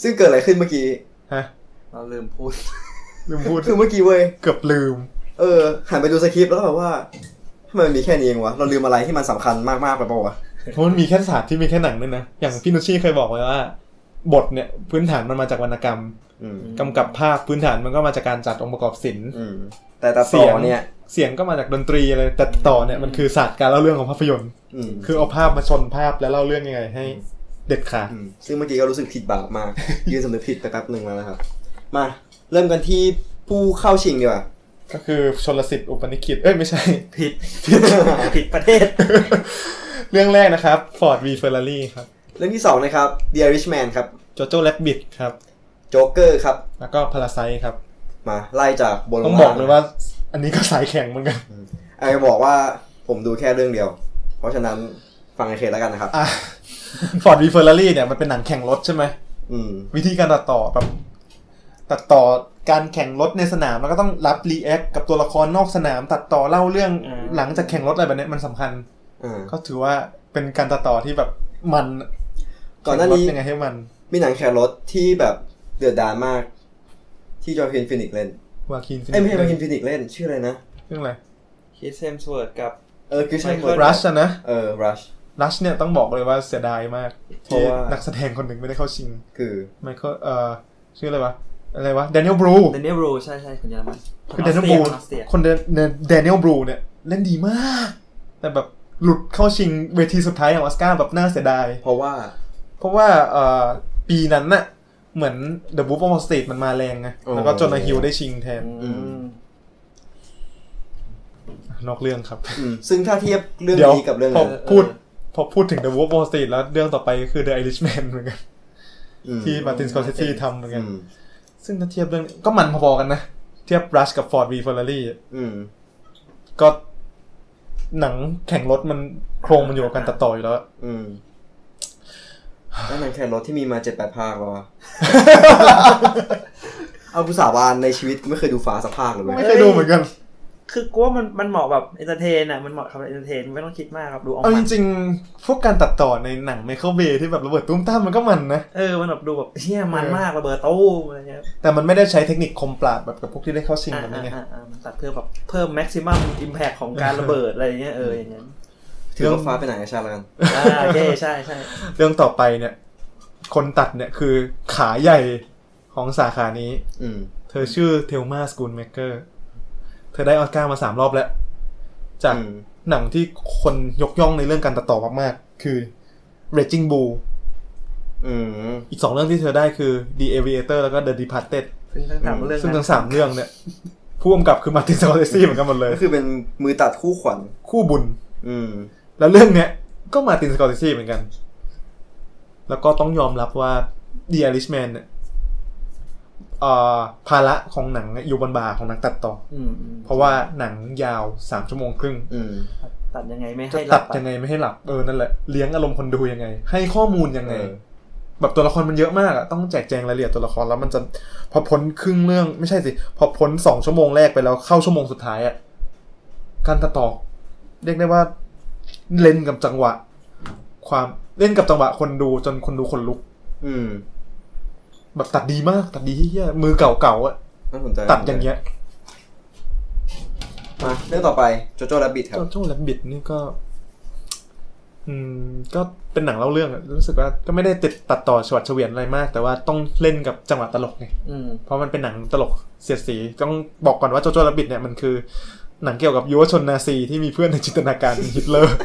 ซึ่งเกิดอะไรขึ้นเมื่อกี้ฮะเราลืมพูด ลืมพูดคือเมื่อกี้เว้ยเกือบลืม เออหันไปดูสคริปต์แล้วก็แบบว่าทำไมมันมีแค่นี้เองวะเราลืมอะไรที่มันสำคัญมากๆไปเปล่าวะเพราะมันมีแค่ศาสตร์ที่มีแค่หนังด้วยนะอย่างพี่นุชชีเคยบอกไว้ว่า บทเนี่ยพื้นฐานมันมาจากวรรณกรรมอืมกำกับภาพพื้นฐานมันก็มาจากการจัดองค์ประกอบศิลป์อืมแต่ตัดเสีต่ยงอเนี่ย เสียงก็มาจากดนตรีอะไรแต่ต่อเนี่ยมันคือศาสตร์การเล่าเรื่องของภาพยนตร์อืมคือเอาภาพมาชนภาพแล้วเล่าเรื่องยังไงให้เด็ดขาดอืมซึ่งเมื่อกี้ก็รู้สึกผิดบาปมาก ยืนสำนึกผิดไปแป๊บหนึ่งแล้วนะครับ มาเริ่มกันที่ผู้เข้าชิงดีกว่าก็คือชนลสิทธิ์อุปนิคิตเอ้ยไม่ใช่ ผิดผิดประเทศ เรื่องแรกนะครับ Ford v Ferrari ครับ เรื่องที่สองนะครับ The Irishman ครับ Jojo Rabbit ครับโจ๊กเกอร์ครับ แล้วก็ Parasite ครับ มาไล่จากบนลต้องงบอกล่างเลยว่า อันนี้ก็สายแข็งเหมือนกันไอ้บอกว่าผมดูแค่เรื่องเดียว เพราะฉะนั้นฟังไอเคแล้วกันนะครับอะ Ford v Ferrari เนี่ยมันเป็นหนังแข่งรถใช่ไหมอืมวิธีการตัดต่อแบบตัดต่อการแข่งรถในสนามแล้วก็ต้องรับ react กับตัวละครนอกสนาม ตัดต่อเล่าเรื่องอ่าหลังจากแข่งรถอะไรแบบเนี้ยมันสำคัญอ่าก็ถือว่าเป็นการตัดต่อที่แบบมัน ก่อนหน้านี้แข่งรถยังไงให้มัน มีหนังแข่งรถที่แบบเดือดดาลมาก ที่ Joaquin Phoenix เล่น Joaquin เอ้ยไม่ใช่ Joaquin Phoenix เล่นชื่ออะไรนะเรื่องอะไร Chris Hemsworth กับเออคือใช่ Michael Rush อะนะเออ Rush Rush เนี่ยต้องบอกเลยว่าเสียดายมากเพราะที่ว่านักแสดงคนหนึ่งไม่ได้เข้าชิง คือไมเคิลเอ่อชื่ออะไรวะอะไรวะ Daniel Brühl Daniel Brühl ใช่ใช่คนเยอรมันคือ Daniel Brühl ออสเตรียคน Daniel Brühl เนี่ยเล่นดีมาก แต่แบบหลุดเข้าชิงเวทีสุดท้ายของออสการ์แบบน่าเสียดาย เพราะว่า เพราะว่าเอ่อปีนั้นน่ะ เหมือน The Wolf of Wall Street มันมาแรงไงอ๋อแล้วก็ Jonah Hill ได้ชิงแทนอืมนอกเรื่องครับอืมซึ่งถ้าเทียบเรื่องเดี๋ยวนี้กับเรื่องพอนั้นพูดพอพูดถึง The Wolf of Wall Street แล้วเรื่องต่อไปคือ The Irishman เหมือนกันอืมที่ Martin Scorsese ทำเหมือนกันอืมซึ่งถ้าเทียบเรื่องก็มันพอๆกันนะ เทียบ Rush กับ Ford v Ferrari อะอืมก็หนังแข่งรถมันโครงมันอยู่กับการตัดต่ออยู่แล้ว อืมแล้วหนังแข่งรถที่มีมาเจ็ดแปดภาคแล้วอะ เอาผู้สาบานในชีวิตกูไม่เคยดูฟ้าสักภาคเลยเว้ยไม่เคยดูเหมือนกัน คือกูว่ามันมันเหมาะแบบ entertain อะมันเหมาะกับ entertain ไม่ต้องคิดมากครับดูออกเอาจมาริงๆพวกการตัดต่อในหนังไมเคิลเบย์ที่แบบระเบิดตุ้มต้ามมันก็มันนะ เออมันแบบดูแบบเฮียมันเออมากระเบิดตู้มอะไรเงี้ยแต่มันไม่ได้ใช้เทคนิคคมปราดแบบกับพวกที่ได้เข้าชิงอ่าแบบนี้ไง อ่าอ่ามันตัดเพื่อแบบเพิ่มแม็กซิมัมอิมแพคของการระเบิดอะไรเงี้ยเอออย่างเงี้ยถือว่าฟ้าไปไหนกับชาติแล้วกันอ่าโอเคใช่ใช่เรื่องต่อไปเนี่ย คนตัดเนี่ยคือขาใหญ่ของสาขานี้ อืม เธอชื่อเทลมาสกูลเมเกอร์ เธอได้ออสการ์มาสามรอบแล้ว จากอืมหนังที่คนยกย่องในเรื่องการตัดต่อมากๆ คือ Raging Bull อืมอีกสองเรื่องที่เธอได้คือ The Aviator แล้วก็ The Departed ซึ่งทั้งสามเรื่องซึ่งนั้นทั้งสามเรื่องเนี่ยผู้กำกับคือมาร์ตินสกอร์เซซีเหมือนกันหมดเลย ก็คือเป็นมือตัดคู่ขวัญคู่บุญ อืม แล้วเรื่องเนี้ยก็มาร์ตินสกอร์เซซีเหมือนกัน แล้วก็ต้องยอมรับว่า The Irishman เนี่ยเอ่อภาระของหนังเนี่ยอยู่บนบ่าของนักตัดต่ออืมอืมเพราะว่าหนังยาวสามชั่วโมงครึ่งอืมตัดยังไงไม่จะให้หตัลัดบอะยังไงไม่ให้หลับเออนั่นแหละเลี้ยงอารมณ์คนดูยังไง ให้ข้อมูลยังไงเออแบบตัวละครมันเยอะมากอะต้องแจกแจงรายละเอียดตัวละครแล้วมันจะพอพ้นครึ่งเรื่องไม่ใช่สิ พอพ้นสองชั่วโมงแรกไปแล้วเข้าชั่วโมงสุดท้ายอะการตัดต่อเรียกได้ว่าเล่นกับจังหวะ ความ เล่นกับจังหวะคนดูจนคนดูคนลุก อืม แบบตัดดีมาก ตัดดีเฮียมือเก่าๆอะน่าสนใจตัดอย่างเงี้ยมาเรื่องต่อไปโจโจ้และบิทครับเจ้าโจ้แลบบิดนี่ก็ อืม ก็เป็นหนังเล่าเรื่องอะรู้สึกว่าก็ไม่ได้ติดตัดต่อฉวัดเฉวียนอะไรมาก แต่ว่าต้องเล่นกับจังหวะตลกไงอืมเพราะมันเป็นหนังตลกเสียดสีต้องบอกก่อนว่า Jojo Rabbit เนี่ยมันคือหนังเกี่ยวกับยุวชนนาซีที่มีเพื่อนในจินตนาการเป็นฮิตเลอร์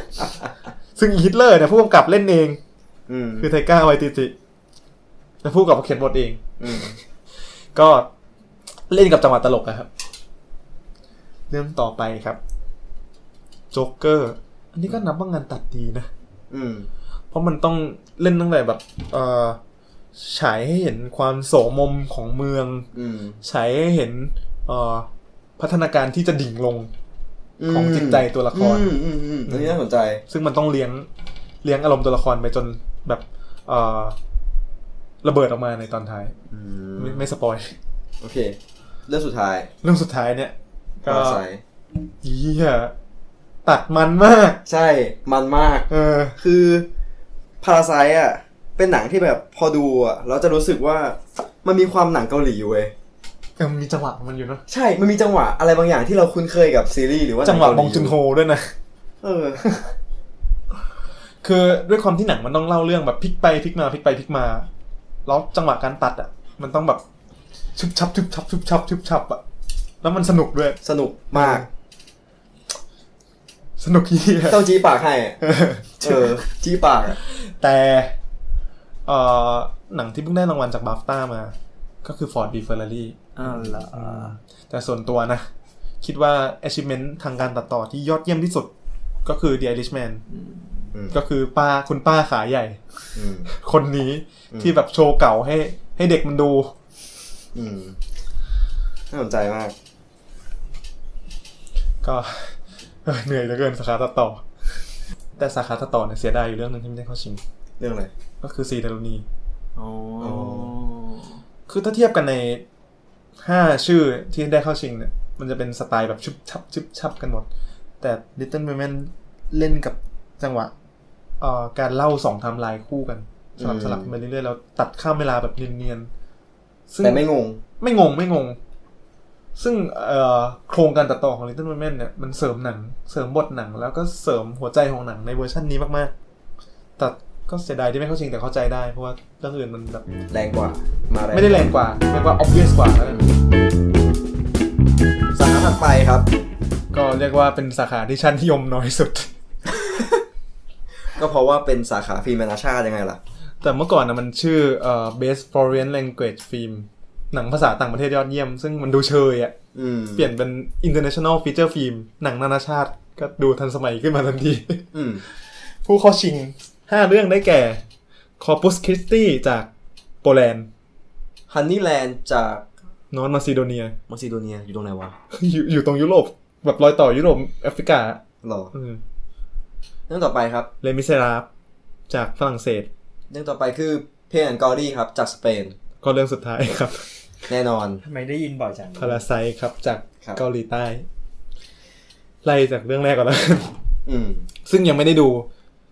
ซึ่งฮิตเลอร์เนี่ยผู้กำกับเล่นเองอืมคือไทก้าไวติติและผู้กำกับเขียนบทเองอืมก็เล่นกับจังหวะตลกอะครับ เรื่องต่อไปครับโจ๊กเกอร์ อันนี้ก็นับว่างานตัดดีนะอืมเพราะมันต้องเล่นตั้งแต่แบบ เอ่อฉายให้เห็นความโสมมของเมืองอืมฉายให้เห็น เอ่อพัฒนาการที่จะดิ่งลง ของจิตใจตัวละครอืมอืมอืมอันนี้น่าสนใจ ซึ่งมันต้องเลี้ยงเลี้ยงอารมณ์ตัวละครไปจนแบบเอ่อระเบิดออกมาในตอนท้ายอืมไม่ไม่สปอยโอเค เรื่องสุดท้าย เรื่องสุดท้ายเนี่ย ก็ปราศัยเฮียตัดมันมาก ใช่ มันมาก เออ คือพาราไซอะ เป็นหนังที่แบบพอดูอะเราจะรู้สึกว่ามันมีความหนังเกาหลีเว้ย แต่มันมีจังหวะของมันอยู่เนอะใช่ มันมีจังหวะอะไรบางอย่างที่เราคุ้นเคยกับซีรีส์หรือว่าจังหวะนับเกาองลีจุนโฮด้วยนะ เออ คือด้วยความที่หนังมันต้องเล่าเรื่องแบบพลิกไปพลิกมาพลิกไปพลิกมา แล้วจังหวะการตัดอะ มันต้องแบบชุบชับชุบชับชุบชับชุบชับอะ แล้วมันสนุกด้วย สนุกมาก สนุกเฮียต้องจี้ปากให้อะเออ จี้ปากอะแต่เอ่อหนังที่เพิ่งได้รางวัลจากบัฟต้ามา ก็คือ Ford v Ferrari อ้าวเหรอแต่ส่วนตัวนะ คิดว่า achievement ทางการตัดต่อที่ยอดเยี่ยมที่สุด ก็คือ The Irishman อืมก็คือป้าคุณป้าขาใหญ่อืมคนนี้ที่แบบโชว์เก่าให้ ให้เด็กมันดูอืมน่าสนใจมาก ก็เออเหนื่อยเหลือเกินสาขาตัดต่อ แต่สาขาตัดต่อเนี่ยเสียดายอยู่เรื่องหนึงที่ไม่ได้เข้าชิง เรื่องอะไร ก็คือซีเดลนีอ๋อคือถ้าเทียบกันใน ห้าชื่อที่ได้เข้าชิงเนี่ยมันจะเป็นสไตล์แบบชุบชับชุบชับกันหมด แต่ Little Women เล่นกับจังหวะเอ่อการเล่าสองไทม์ไลน์คู่กัน สลับอืมสลับไปเรื่อยๆแล้วตัดข้ามเวลาแบบเนียนๆซึ่งแต่ไม่งง ไม่งงไม่งง ซึ่งเอ่อโครงการตัดต่อของ Little Women เนี่ยมันเสริมหนัง เสริมบทหนัง แล้วก็เสริมหัวใจของหนังในเวอร์ชันนี้มากๆแต่ ก็เสียดายที่ไม่เข้าชิงแต่เข้าใจได้เพราะว่าเรื่องอื่นมันแบบแรงกว่า มาแรงไม่ได้แรงกว่าเรียกว่า obvious กว่าแล้วกันสาขาถัดไปครับ ก็เรียกว่าเป็นสาขาที่ชั้นนิยมน้อยสุด ก็เพราะว่าเป็นสาขาฟิล์มนานาชาติยังไงล่ะ แต่เมื่อก่อนนะมันชื่อเอ่อ best foreign language film หนังภาษาต่างประเทศยอดเยี่ยม ซึ่งมันดูเชยอะอืมเปลี่ยนเป็น international feature film หนังนานาชาติ ก็ดูทันสมัยขึ้นมาทันทีอืมผู้เข้าชิง 5เรื่องได้แก่ Corpus Christi จากโปแลนด์ Honeyland จากนอร์ทมาซิโดเนียมาซิโดเนียอยู่ตรงไหนวะ อยู่อยู่ตรงยุโรป แบบรอยต่อยุโรปแอฟริกาหรออืมเรื่องต่อไปครับ Les Misérables จากฝรั่งเศส เรื่องต่อไปคือ Pain and Glory ครับ จากสเปน ก็เรื่องสุดท้ายครับ แน่นอนทำไมได้ยินบ่อยจัง Parasite ครับจากครับ เกาหลีใต้ ไล่จากเรื่องแรกก่อนแล้วอืม ซึ่งยังไม่ได้ดู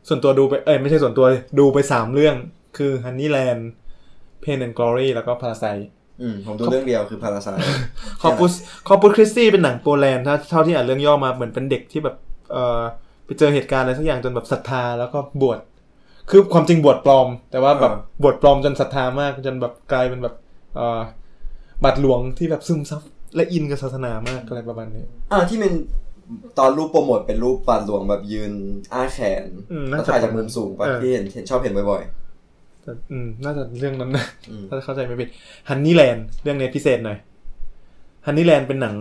ส่วนตัวดูไปเอ้ยไม่ใช่ส่วนตัวเลยดูไปสามเรื่อง คือ Honeyland Pain and Glory แล้วก็ Parasite อืมผมดูเรื่องเดียวคือพาราไซคอปุสคอปุสคริสตี้เป็นหนังโปแลนด์ถ้าเท่าที่อ่านเรื่องย่อมาเหมือนเป็นเด็กที่แบบเอ่อไปเจอเหตุการณ์อะไรสักอย่างจนแบบศรัทธาแล้วก็บวชคือความจริงบวชปลอม แต่ว่าแบบบวชปลอมจนศรัทธามากจนแบบกลายเป็นแบบเอ่อบัตรหลวงที่แบบซึมซับและอินกับศาสนามากอะไรประมาณนี้อ่าที่เป็น ตอนรูปโปรโมทเป็นรูปปานหลวงแบบยืนอ้าแขนอืมแล้น่าวจะถ่ายจากมุมสูงปะเออที่เห็นเห็นชอบเห็นบ่อยแต่อืม น่าจะเรื่องนั้นนะอืมถ้าเข้าใจไม่ผิดฮันนี่แลนด์เรื่องนี้พิเศษหน่อยฮันนี่แลนด์เป็นหนัง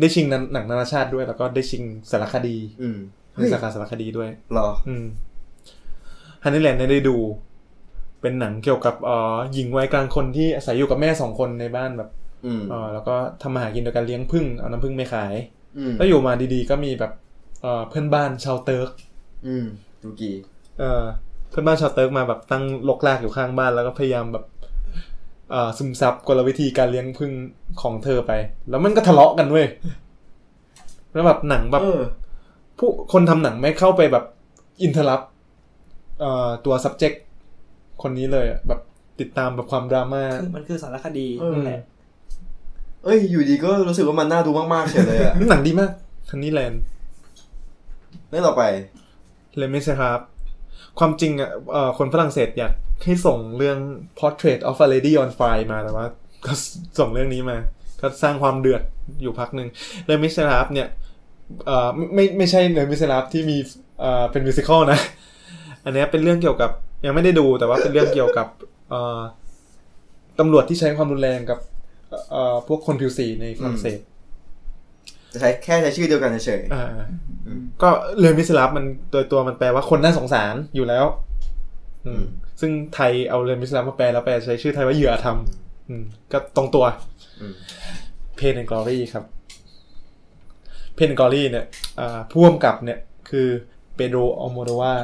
ได้ชิงหนังหนังนานาชาติด้วย แล้วก็ได้ชิงสารคดีๆอืมในเฮ้ยสาขาสารคดีด้วยหรอ อืมHoneyland ได้ดู เป็นหนังเกี่ยวกับเอ่อหญิงวัยกลางคนที่อาศัยอยู่กับแม่สองคนในบ้านแบบ อืมเอ่อแล้วก็ทำมาหากินโดยการเลี้ยงผึ้งเอาน้ำผึ้งไปขายอืม แล้วอยู่มาดีๆก็มีแบบเอ่อเพื่อนบ้านชาวเติร์กอืมตุรกีเอ่อเพื่อนบ้านชาวเติร์กมาแบบตั้งรกรากอยู่ข้างบ้านแล้วก็พยายามแบบเอ่อซึมซับกลวิธีการเลี้ยงผึ้งของเธอไป แล้วมันก็ทะเลาะกันเว้ยแล้วแบบหนังแบบเออผู้คนทำหนังไม่เข้าไปแบบอินเทอร์รับเอ่อตัว subject คนนี้เลยอะแบบติดตามแบบความดราม่าคือมันคือสารคดีเออนั่นแหละ เอ้ย อยู่ดีก็รู้สึกว่ามันน่าดูมากๆเฉยเลยอะหนังดีมากคันนี้แลนด์เรื่องต่อไปเลมิสครับความจริงอะเอ่อคนฝรั่งเศสอยากให้ส่งเรื่อง Portrait of a Lady on Fire มาแต่ว่า ก็ส่งเรื่องนี้มา ก็สร้างความเดือดอยู่พักหนึ่ง Les Misérables เนี่ยเอ่อไม่ไม่ไม่ใช่ Les Misérables ที่มีเอ่อเป็น musical นะ อันเนี้ยเป็นเรื่องเกี่ยวกับยังไม่ได้ดูแต่ว่าเป็นเรื่องเกี่ยวกับเอ่อตำรวจที่ใช้ความรุนแรงกับเอ่อ พวกคนผิวสีในฝรั่งเศสจะใช้แค่ใช้ชื่อเดียวกันเฉยอ่าก็เรื่อง Misérables มันโดยตัวมันแปลว่าคนน่าสงสารอยู่แล้ว อืมซึ่งไทยเอาเรื่อง Misérables มาแปลแล้วแปลใช้ชื่อไทยว่าเหยื่ออธรรมอืมก็ตรงตัวอืม Pain and Glory ครับ Pain and Glory เนี่ยอ่าผู้กำกับเนี่ย คือเปโดรอัลโมโดวาร์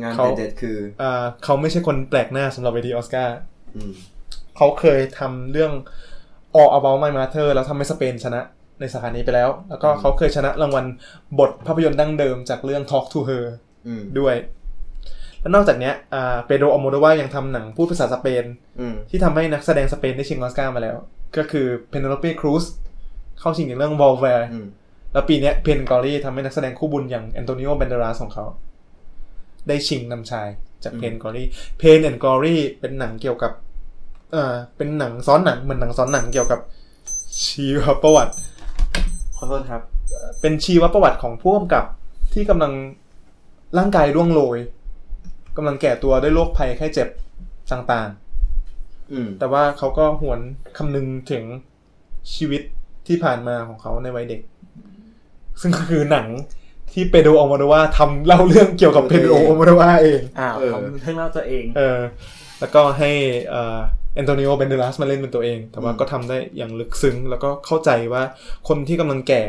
งานเขาเด็ดๆคืออ่าเขาไม่ใช่คนแปลกหน้าสำหรับเวทีออสการ์อืมเขาเคยทำเรื่อง All About My Mother แล้วทำให้สเปนชนะในสาขานี้ไปแล้ว แล้วก็เขาเคยชนะรางวัลบทภาพยนตร์ดั้งเดิมจากเรื่อง Talk to Her อืมด้วย แล้วนอกจากเนี้ยอ่าเปโดรอัลโมโดวาร์ยังทำหนังพูดภาษาสเปนอืมที่ทำให้นักแสดงสเปนได้ชิงออสการ์มาแล้ว ก็คือเพน e โ o เป้ครูซเข้าชิงในเรื่อง v อลแวร์อืมแล้วปีเนี้ย Pain and Glory ทำให้นักแสดงคู่บุญอย่างแอนโตนิโอเบนเดราสของเขา ได้ชิงนำชายจาก Pain and Glory Pain and Glory เป็นหนังเกี่ยวกับเอ่อเป็นหนังซ้อนหนังเหมือนหนังซ้อนหนังเกี่ยวกับชีวประวัติขอโทษครับ เป็นชีวประวัติของผู้กำกับที่กำลังร่างกายร่วงโรยกำลังแก่ตัวด้วยโรคภัยไข้เจ็บต่างๆ อืมแต่ว่าเขาก็หวนคำนึงถึงชีวิตที่ผ่านมาของเขาในวัยเด็ก ซึ่งก็คือหนังที่เปโดรอัลโมโดวาร์ทำเล่าเรื่องเกี่ยวกับเปโดรอัลโมโดวาร์เองอ้าวเออทำเรื่องเล่าตัวเอง เออ แล้วก็ให้เอ่อ แอนโตนิโอเบนเดราสมาเล่นเป็นตัวเอง แต่ว่าก็ทำได้อย่างลึกซึ้ง แล้วก็เข้าใจว่าคนที่กำลังแก่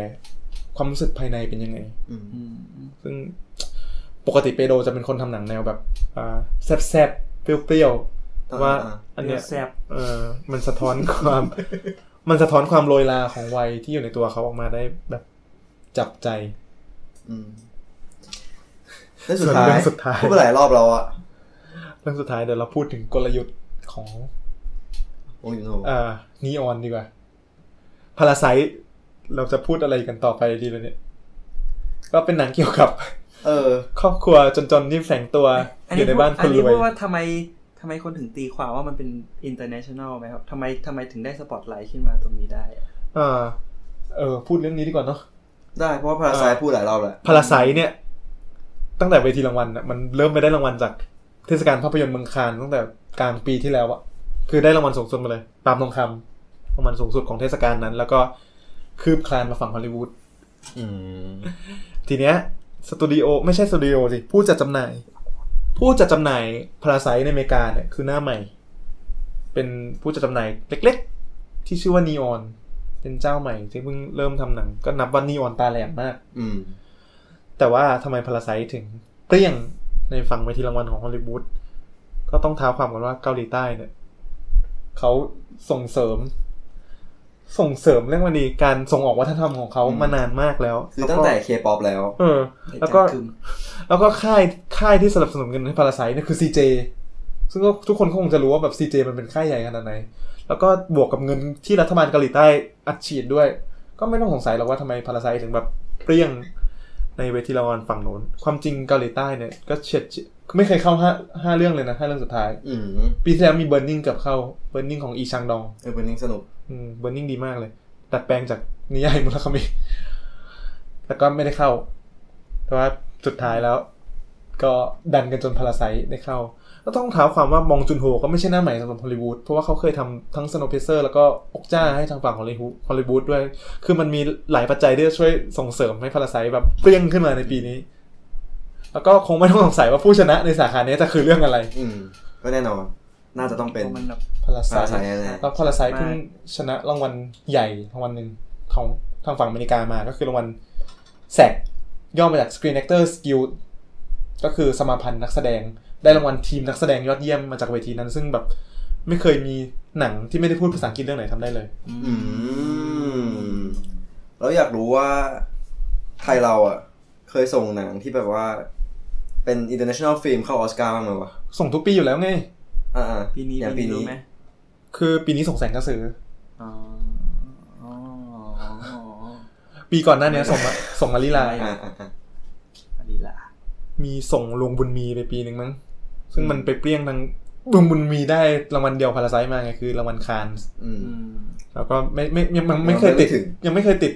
ความรู้สึกภายในเป็นยังไงอืมอืมซึ่งปกติเปโดรจะเป็นคนทำหนังแนวแบบอ่าแซบๆเปรี้ยวๆแต่ว่าอ่าอันเนี้ยแซ่บเออมันสะท้อนความ มันสะท้อนความโรยลาของวัยที่อยู่ในตัวเขาออกมาได้แบบจับใจ อืมเรื่องสุดท้ายส่วนเรื่องสุดท้ายพูดไปหลายรอบแล้วอะเรื่องสุดท้ายเดี๋ยวเราพูดถึงกลยุทธ์ของ วงยูโนอ่านีออนดีกว่าพาราไซเราจะพูดอะไรกันต่อไปดีเลยเนี่ย ก็เป็นหนังเกี่ยวกับ เออ ครอบครัวจนๆที่แฝงตัวอันอนี้ยู่ในบ้านคอันนรนี้วเพยราะว่าทำไมทำไมคนถึงตีความว่ามันเป็น international ไหมครับทำไมทำไมถึงได้สปอตไลท์ขึ้นมาตรงนี้ได้อะอ่าเออ พูดเรื่องนี้ดีกว่าเนาะได้เพราะว่าพาราไซพูดหลายรอบแล้วพาราไซเนี่ย ตั้งแต่เวทีรางวัลน่ะมันเริ่มไปได้รางวัลจากเทศกาลภาพยนตร์เมืองคานตั้งแต่กลางปีที่แล้วอะ คือได้รางวัลสูงสุดมาเลยปาล์มทองคำรางวัลสูงสุดของเทศกาลนั้น แล้วก็คืบคลานมาฝั่งฮอลลีวูดอืมทีเนี้ยสตูดิโอไม่ใช่สตูดิโอสิ ผู้จัดจำหน่าย ผู้จัดจำหน่ายพาราไซในอเมริกาเนี่ยคือหน้าใหม่ เป็นผู้จัดจำหน่ายเล็กๆ ที่ชื่อว่านีออนเป็นเจ้าใหม่ที่เพิ่งเริ่มทำหนัง ก็นับว่านีออนตาแหลมมากอืมแต่ว่าทำไม Parasite ถึงเปรี้ยงในฝั่งเวทีรางวัลของฮอลลีวูดก็ต้องท้าวความกันว่าเกาหลีใต้เนี่ย เขาส่งเสริม ส่งเสริมเรื่องวันนี้การส่งออกวัฒนธรรมของเขาอืมมานานมากแล้วคือตั้งแต่เคป๊อแล้ว เออ แล้วก็คือแล้วก็ค่ายค่ายที่สนับสนุนกันให้ Parasite เนี่ยคือ CJ ซึ่งก็ทุกคนก็คงจะรู้ว่าแบบ CJ มันเป็นค่ายใหญ่ขนาดไหน แล้วก็บวกกับเงินที่รัฐบาลเกาหลีใต้อัดฉีดด้วย ก็ไม่ต้องสงสัยหรอกว่าทำไม Parasite ถึงแบบเปรี้ยงในเวทีรางวัลฝั่งโน้น ความจริงเกาหลีใต้เนี่ยก็เฉียด ไม่เคยเข้าห้าห้าเรื่องเลยนะห้าเรื่องสุดท้ายอืมปีที่แล้วมี Burning กับเข้า Burning ของอีชังดองเออ Burning สนุกอืม Burning ดีมากเลยดัดแปลงจากนิยายมุราคามิแต่ก็ไม่ได้เข้า แต่ว่าสุดท้ายแล้ว ก็ดันกันจน Parasite ได้เข้าก็ต้องท้าวความว่าบงจุนโฮก็ไม่ใช่หน้าใหม่สำหรับฮอลลีวูดเพราะว่าเขาเคยทำทั้ง Snowpiercer แล้วก็อกจ้าให้ทางฝั่งฮอลลีวูดฮอลลีวูดด้วย คือมันมีหลายปัจจัยที่จะช่วยส่งเสริมให้พาราไซแบบเปรี้ยงขึ้นมาในปีนี้ แล้วก็คงไม่ต้องสงสัยว่าผู้ชนะในสาขานี้จะคือเรื่องอะไร อืมก็แน่นอน น่าจะต้องเป็นมันแบบ พาราไซ Parasite แน่ๆแล้วพาราไซเพิ่งชนะรางวัลใหญ่รางวัลหนึ่งของทางฝั่งอเมริกามาก็คือรางวัลแซกย่อมาจาก Screen Actors Guild ก็คือสมาพันธ์นักแสดงได้รางวัลทีมนักแสดงยอดเยี่ยมมาจากเวทีนั้น ซึ่งแบบไม่เคยมีหนังที่ไม่ได้พูดภาษาอังกฤษเรื่องไหนทำได้เลยอืมแล้วอยากรู้ว่าไทยเราอะ เคยส่งหนังที่แบบว่า เป็น international film เข้าออสการ์บ้างไหมวะส่งทุกปีอยู่แล้วไงอ่าๆปีนี้อย่างปีปีนี้รู้นี้ไหมคือปีนี้ส่งแสงกระสืออ๋ออ๋อปีก่อนหน้านี้ส่งมาส่งมาลีลาอ่าอ่าอ่าอันนี้ล่ะมีส่งลวงบุญมีไปปีหนึ่งมั้ง ซึ่งมันไปเปรี้ยงทางลวงบุญมีได้รางวัลเดียวพาราไซมาไงคือรางวัลคานส์อืมอืมแล้วก็ไม่ไม่ยังยังไม่เคยติดยังไม่ถึงยังไม่เคยติด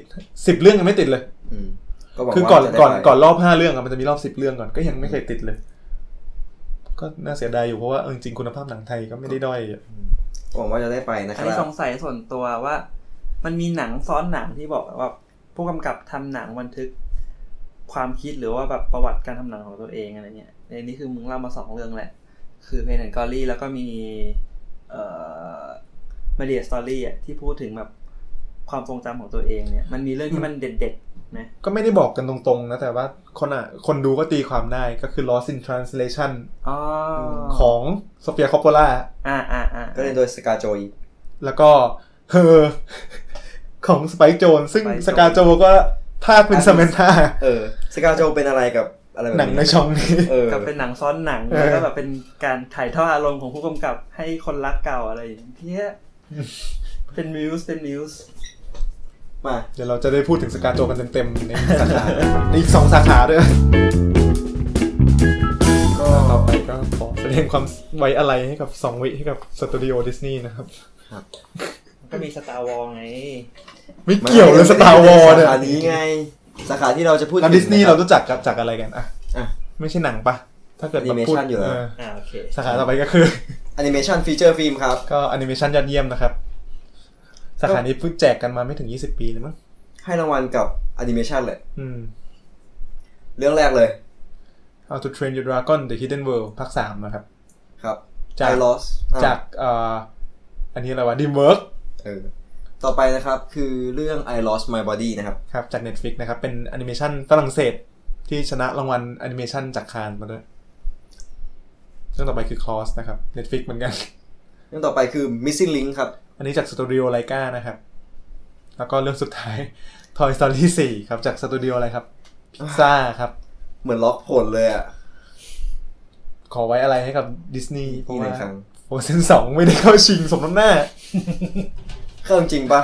สิบเรื่องยังไม่ติดเลยอืม ก็หวังคือว่าก่อนจะได้ก่อนไปก่อนรอบห้าเรื่องอะมันจะมีรอบสิบเรื่องก่อนก็ยังไม่เคยติดเลย ก็น่าเสียดายอยู่เพราะว่าเอาจริงๆคุณภาพหนังไทยก็ไม่ได้ด้อยอะหวังว่าจะได้ไปนะคอันรันี้สบงสัยส่วนตัวว่า มันมีหนังซ้อนหนังที่บอกว่าผู้กำกับทำหนังบันทึก ความคิดหรือว่าแบบประวัติการทำหนังของตัวเองอะไรเงี้ยในนี้คือมึงเล่ามาสองเรื่องแหละ คือ Pain and Glory แล้วก็มีเอ่อ Marriage Story อะที่พูดถึงแบบความทรงจำของตัวเองเนี่ย มันมีเรื่องที่มันเด็ด ๆไหมก็ไม่ได้บอกกันตรงๆนะ แต่ว่าคนอะคนดูก็ตีความได้ก็คือ Lost in Translation อ๋อของโซเฟียคอปโปล่าอ่าอ่าอ่าก็เล่นโดยสการ์โจแล้วก็ Herของ Spike Jonze ซึ่งสกาโจก็พากย์เป็น Samanthaเออ สกาโจเป็นอะไรกับอะไรแบบหนังในช่องนี้เออกับเป็นหนังซ้อนหนังเออแล้วก็แบบเป็นการถ่ายทอดอารมณ์ของผู้กำกับให้คนรักเก่าอะไรอย่างเงี้ยเป็น muse เป็น muse มา เดี๋ยวเราจะได้พูดถึงสกาโจกันเต็มๆในสาขาในอีกสองสาขาด้วยก็ต่อไปก็ขอแสดงความไว้อาลัยให้กับสองวิให้กับสตูดิโอดิสนีย์นะครับก็มี Star Wars ไง ไม่เกี่ยวเลย Star Wars เนี่ยสาขานี้ไง สาขาที่เราจะพูดแล้วถึงดิสนีย์ะคเราบรู้จักกับจากอะไรกันอะอะไม่ใช่หนังปะถ้าเกิดแบบพูด Animation อยู่แล้วเอออ่าโอเคสาขาต่อไปก็คือ Animation Feature Film ครับ ก็แอนิเมชันยอดเยี่ยมนะครับ สาขานี้เพิ่งแจกกันมาไม่ถึง20ปีเลยมั้งให้รางวัลกับแอนิเมชันเลยอืมเรื่องแรกเลย How to Train Your Dragon The Hidden World ภาคสามนะครับ ครับ จาก I Lost อะจากเอ่ออันนี้อะไรวะ Dreamworks เออต่อไปนะครับคือเรื่อง I Lost My Body นะครับครับ จาก Netflix นะครับ เป็นแอนิเมชันฝรั่งเศสที่ชนะรางวัลแอนิเมชันจากคานมาด้วยเรื่องต่อไปคือ Klaus นะครับ Netflix เหมือนกัน เรื่องต่อไปคือ Missing Link ครับ อันนี้จากสตูดิโอ Laika นะครับ แล้วก็เรื่องสุดท้าย Toy Story 4 ครับจากสตูดิโออะไรครับ Pixar ครับ เหมือนล็อกผลเลยอะ ขอไว้อะไรให้กับดิสนีย์เพอีราะกหนึ่ว่างครั้งโฟเซนสองไม่ได้เข้าชิงสมน้ำหน้าเข้าจริงปะ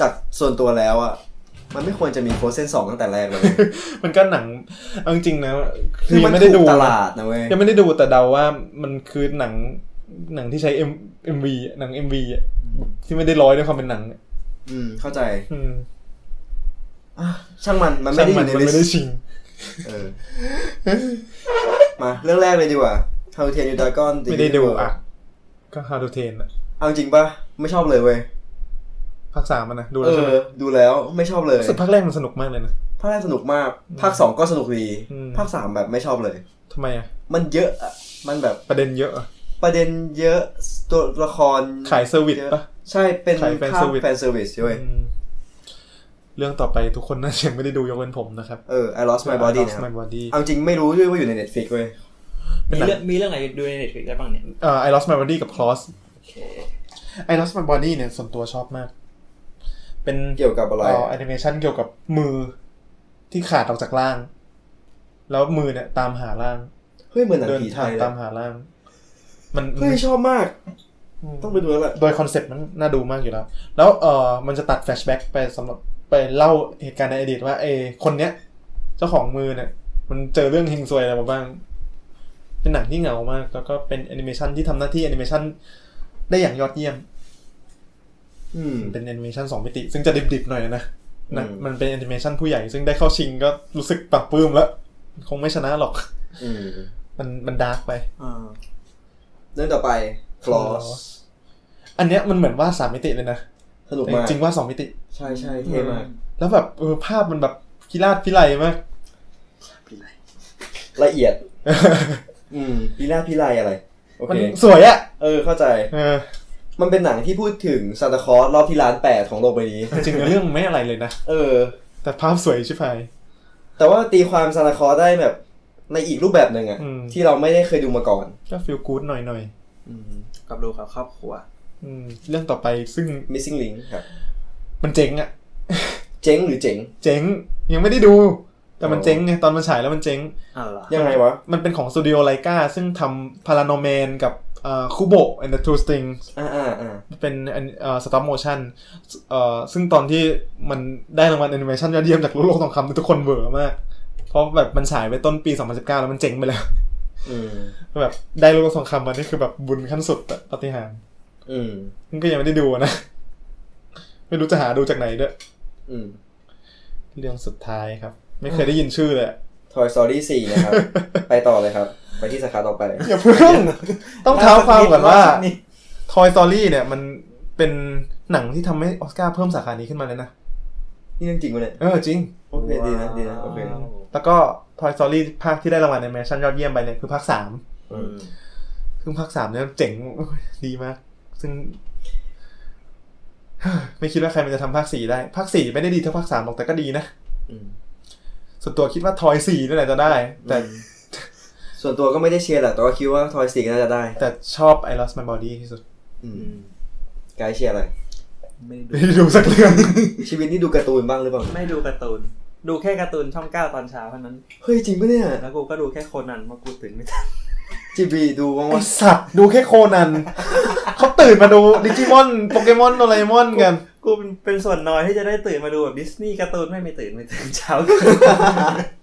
จากส่วนตัวแล้วอะมันไม่ควรจะมีโฟเซนสองตั้งแต่แรกเลย มันก็หนังเอาจริงๆนะคือยัมันไม่ได้ดูถูกตนะลาดนะเว้ยยังไม่ได้ดูแต่เดาว่ามันคือหนังหนังที่ใช้ M MV หนัง MV อะที่ไม่ได้ร้อยด้วยความเป็นหนังอะอืม เข้าใจ อืมอะช่างมันมันไม่ได้อช่างยู่ในมันลิไม่สได้ต์ชิงเออมาเรื่องแรกเลยดีกว่า How to Train Your Dragon The ไม่ได้ดู Hidden World อะ ก็ How to Train อะเอาจริงปะไม่ชอบเลยเว้ยภาคสามมันนะดูเอแล้วใช่ไหมอดูแล้วไม่ชอบเลยรู้สึกภาคแรกมันสนุกมากเลยนะภาคแรกสนุกมากภาคสองก็สนุกดีอืมภาคสามแบบไม่ชอบเลยทำไมอะมันเยอะอะมันแบบประเด็นเยอะอะ ประเด็นเยอะตัวละครขาย service เยอะปะใช่เป็นขายภาพ fan service fan service ด้วยอืมเรื่องต่อไปทุกคนน่าจะยังไม่ได้ดูยกเว้นผมนะครับ เออ I lost my body นะครับ My Body เอาจริงไม่รู้ด้วยว่าอยู่ใน Netflix เว้ยเป็นมีหนังเรื่องมีเรื่องไหนดูใน Netflix ได้บ้างเนี่ยเอ่อ I Lost My Body กับ Klaus โอเค I Lost My Body เนี่ยส่วนตัวชอบมาก เป็นเกี่ยวกับอะไร แอนิเมชันเกี่ยวกับมือที่ขาดออกจากร่าง แล้วมือเนี่ยตามหาร่างเฮ้ยเหมือนหนังผีไทยเลยเดินผีไททางตามหาร่าง มันเฮ้ยชอบมากต้องไปดูแล้วแหละโดยคอนเซ็ปต์มันน่าดูมากอยู่แล้ว แล้วเออมันจะตัด flashback ไปสำหรับไปเล่าเหตุการณ์ในอดีตว่าเออคนเนี้ย เจ้าของมือเนี่ย มันเจอเรื่องเฮงซวยอะไรมาบ้าง เป็นหนังที่เหงามาก แล้วก็เป็นแอนิเมชันที่ทำหน้าที่แอนิเมชันได้อย่างยอดเยี่ยมอืมเป็นแอนิเมชันสองมิติ ซึ่งจะดิบๆหน่อยนะนะอืมมันเป็นแอนิเมชันผู้ใหญ่ ซึ่งได้เข้าชิงก็รู้สึกปรับปลื้มแล้ว คงไม่ชนะหรอกอืมมันมันดาร์กไปอ่า เรื่องต่อไป Claws อันเนี้ยมันเหมือนวาดสามมิติเลยนะสนุกแต่มากจริงๆวาดสองมิติ ใช่ใช่เท่มากแล้วแบบเออภาพมันแบบพิราดพิไลมากพี่ไรละเอียด อืมพีล่าพีไลอะไรโอมันเคสวยอะเออเข้าใจเออมันเป็นหนังที่พูดถึงซานตาคลอสรอบที่ล้านแปดของโลกใบนี้ จริงๆเรื่องไม่อะไรเลยนะ เออ แต่ภาพสวยชิบหาย แต่ว่าตีความซานตาคลอสได้แบบ ในอีกรูปแบบหนึ่งอะอืมที่เราไม่ได้เคยดูมาก่อน ก็ฟีลกู๊ดหน่อยหน่อยกับดูกับครอบครัวๆอืมเรื่องต่อไปซึ่ง missing link ครับ มันเจ๋งอะเจ๊งหรือเจ๋ง เจ๋ง ยังไม่ได้ดู แต่มันเจ๋งไงตอนมันฉายแล้วมันเจ๋งอ๋อเหรอยังไงวะ มันเป็นของสตูดิโอไลกาซึ่งทำพาราโนแมนกับคูโบ and the two strings อ่าอ่าอ่าเป็น stop motion ซึ่งตอนที่มันได้รางวัลแอนิเมชันยอดเยี่ยมจากโลกทองคำทุกคนเบื่อมากเพ ราะแบบมันฉายไปต้นปี 2019 แล้วมันเจ๋งไปแล้วอืมแบบได้โลกทองคำมานี่คือแบบบุญขั้นสุดอะปาฏิหาริย์อืมมันก็ยังไม่ได้ดูอะนะ ไม่รู้จะหาดูจากไหนด้วยอืมเรื่องสุดท้ายครับ ไม่เคยได้ยินชื่อเลยอะ Toy Story 4 นะครับ ไปต่อเลยครับ ไปที่สาขาต่อไป อย่าเพิ่ง ต้องเท้าความก่อนว่าสันิด Toy Story เนี่ย มันเป็นหนังที่ทำให้ออสการ์เพิ่มสาขานี้ขึ้นมาเลยนะ นี่เรื่องจริงปะเนี่ยเออจริง โอเคดีนะดีนะโอเคว้าวแล้วก็ Toy Story ภาคที่ได้รางวัลแอนิเมชันยอดเยี่ยมไปเนี่ยคือภาคสามอืมซึ่งภาคสามเนี่ยเจ๋งโอ้ยดีมาก ซึ่ง ไม่คิดว่าใครมันจะทำภาคสี่ได้ภาคสี่ไม่ได้ดีเท่าภาคสามหรอกแต่ก็ดีนะอืมส่วนตัวคิดว่าทอยสี่นั่นแหละจะได้ แต่ส่วนตัวก็ไม่ได้เชียร์แหละแต่ว่าคิดว่า Toy 4ก็น่าจะได้ แต่ชอบ I Lost My Body ที่สุดอือืมมกายเชียร์อะไร ไม่ดูไม่ได้ดูสักเรื่อง ชีวิตนี่ดูการ์ตูนบ้างหรือเปล่า ไม่ดูการ์ตูน ดูแค่การ์ตูนช่องเก้าตอนเช้าเท่านั้น เฮ้ยจริงปะเนี่ย แล้วกูก็ดูแค่โคนันเพราะกูตื่นไม่ทัน จีบีดูบ้างไอวะสัตว์ดูแค่โคนัน เขาตื่นมาดูดิจิมอนโปเกมอนโดเรมอนกัน กูเป็นเป็นส่วนน้อยที่จะได้ตื่นมาดูแบบดิสนีย์การ์ตูนไม่ไม่ตื่นไม่ตื่นเช้า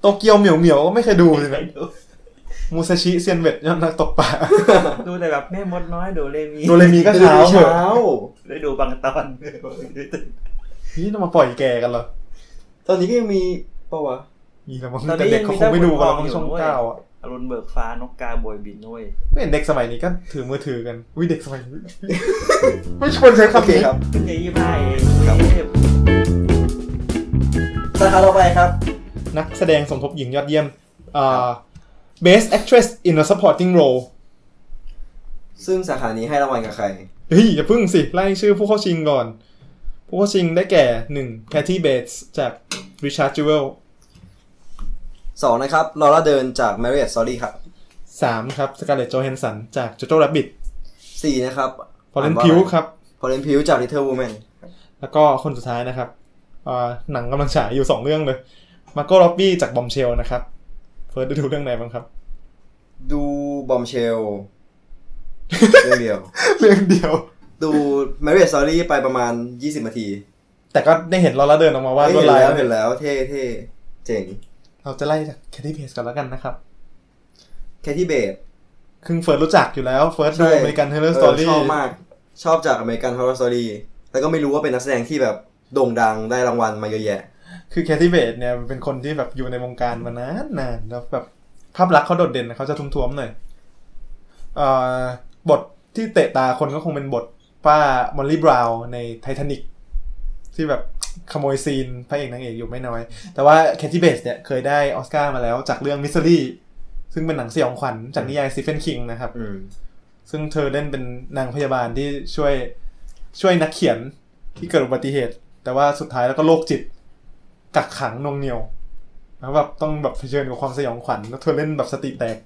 โตเกียวเหมียวเหมียวก็ไม่เคยดูเลยนะไม่ดูมูซาชิเซียนเวทยอดนักตกปลาดูแต่แบบแม่มดน้อยโดเรมีโดเรมีก็เช้าเหอะเช้าได้ดูบางตอนไม่ตื่นนี่ต้องมาปล่อยแกกันเหรอ ตอนนี้ก็ยังมีปะวะ มีแล้วมั้งแต่เด็กเขาคงไม่ดูกันแล้วมั้งช่องเก้าอะอรุณเบิกฟ้านกกาโบยบินด้วยไม่เห็นเด็กสมัยนี้ก็ถือมือถือกันอุ้ยเด็กสมัยนี้ไม่ควรใช้โอคำเคนี้ครับเพิ่งจะยี่สิบห้าเองครับเทพสาขาต่อไปครับ นักแสดงสมทบหญิงยอดเยี่ยมอ่า Best Actress in a Supporting Role ซึ่งสาขานี้ให้รางวัลกับใคร เฮ้ย อย่าพึ่งสิ ไล่ชื่อผู้เข้าชิงก่อน ผู้เข้าชิงได้แก่หนึ่ง Kathy Bates จาก Richard Jewell สองนะครับลอร่าเดินจาก Marriott Story ครับสามครับ Scarlett Johansson จาก Jojo Rabbit สี่นะครับ Florence Pugh ครับพอเลนพิวจาก Little Woman แล้วก็คนสุดท้ายนะครับอ่าหนังกำลังฉายอยู่สองเรื่องเลย Margot Robbie จาก Bombshell นะครับเฟิร์สได้ดูเรื่องไหนบ้างครับ ดูบอมเชลเรื่องเดียว เรื่องเดียว ดู Marriott Story ไปประมาณ20นาที แต่ก็ได้เห็นลอร่าเดินออกมาว่าดเฮ้ยลวเห็ดนลายแล้วเห็นแล้วเท่เท่เจ๋ง เราจะไล่จาก Kathy Bates กันแล้วกันนะครับ Kathy Bates คือเฟิร์สรู้จักอยู่แล้วเฟิร์สดู American Horror Story ชอบมาก ชอบจากอเมริกัน Horror Story แล้วก็ไม่รู้ว่าเป็นนักแสดงที่แบบโด่งดังได้รางวัลมาเยอะแยะ คือแคท h ีเบตเนี่ยเป็นคนที่แบบอยู่ในวงการมานานนานแล้วแบบ ภาพลักษณ์เขาโดดเด่นนะเขาจะทุ่มๆหน่อยเอ่อบทที่เตะตาคนก็คงเป็นบทป้ามอลลี่บราวน์ในไททานิกที่แบบขโมยซีนพระเอกนางเอกอยู่ไม่น้อย แต่ว่าแคท h ีเบตเนี่ยเคยได้ออสการ์มาแล้วจากเรื่อง Misery ซึ่งเป็นหนังสยองขวัญจากนิยายสตีเฟนคิงนะครับอืมซึ่งเธอเล่นเป็นนางพยาบาลที่ช่วยช่วยนักเขียนที่เกิดอุบัติเหตุ แต่ว่าสุดท้ายแล้วก็โรคจิตกักขังหน่วงเหนี่ยว แล้วแบบต้องแบบเผชิญกับความสยองขวัญแล้วเธอเล่นแบบสติแตก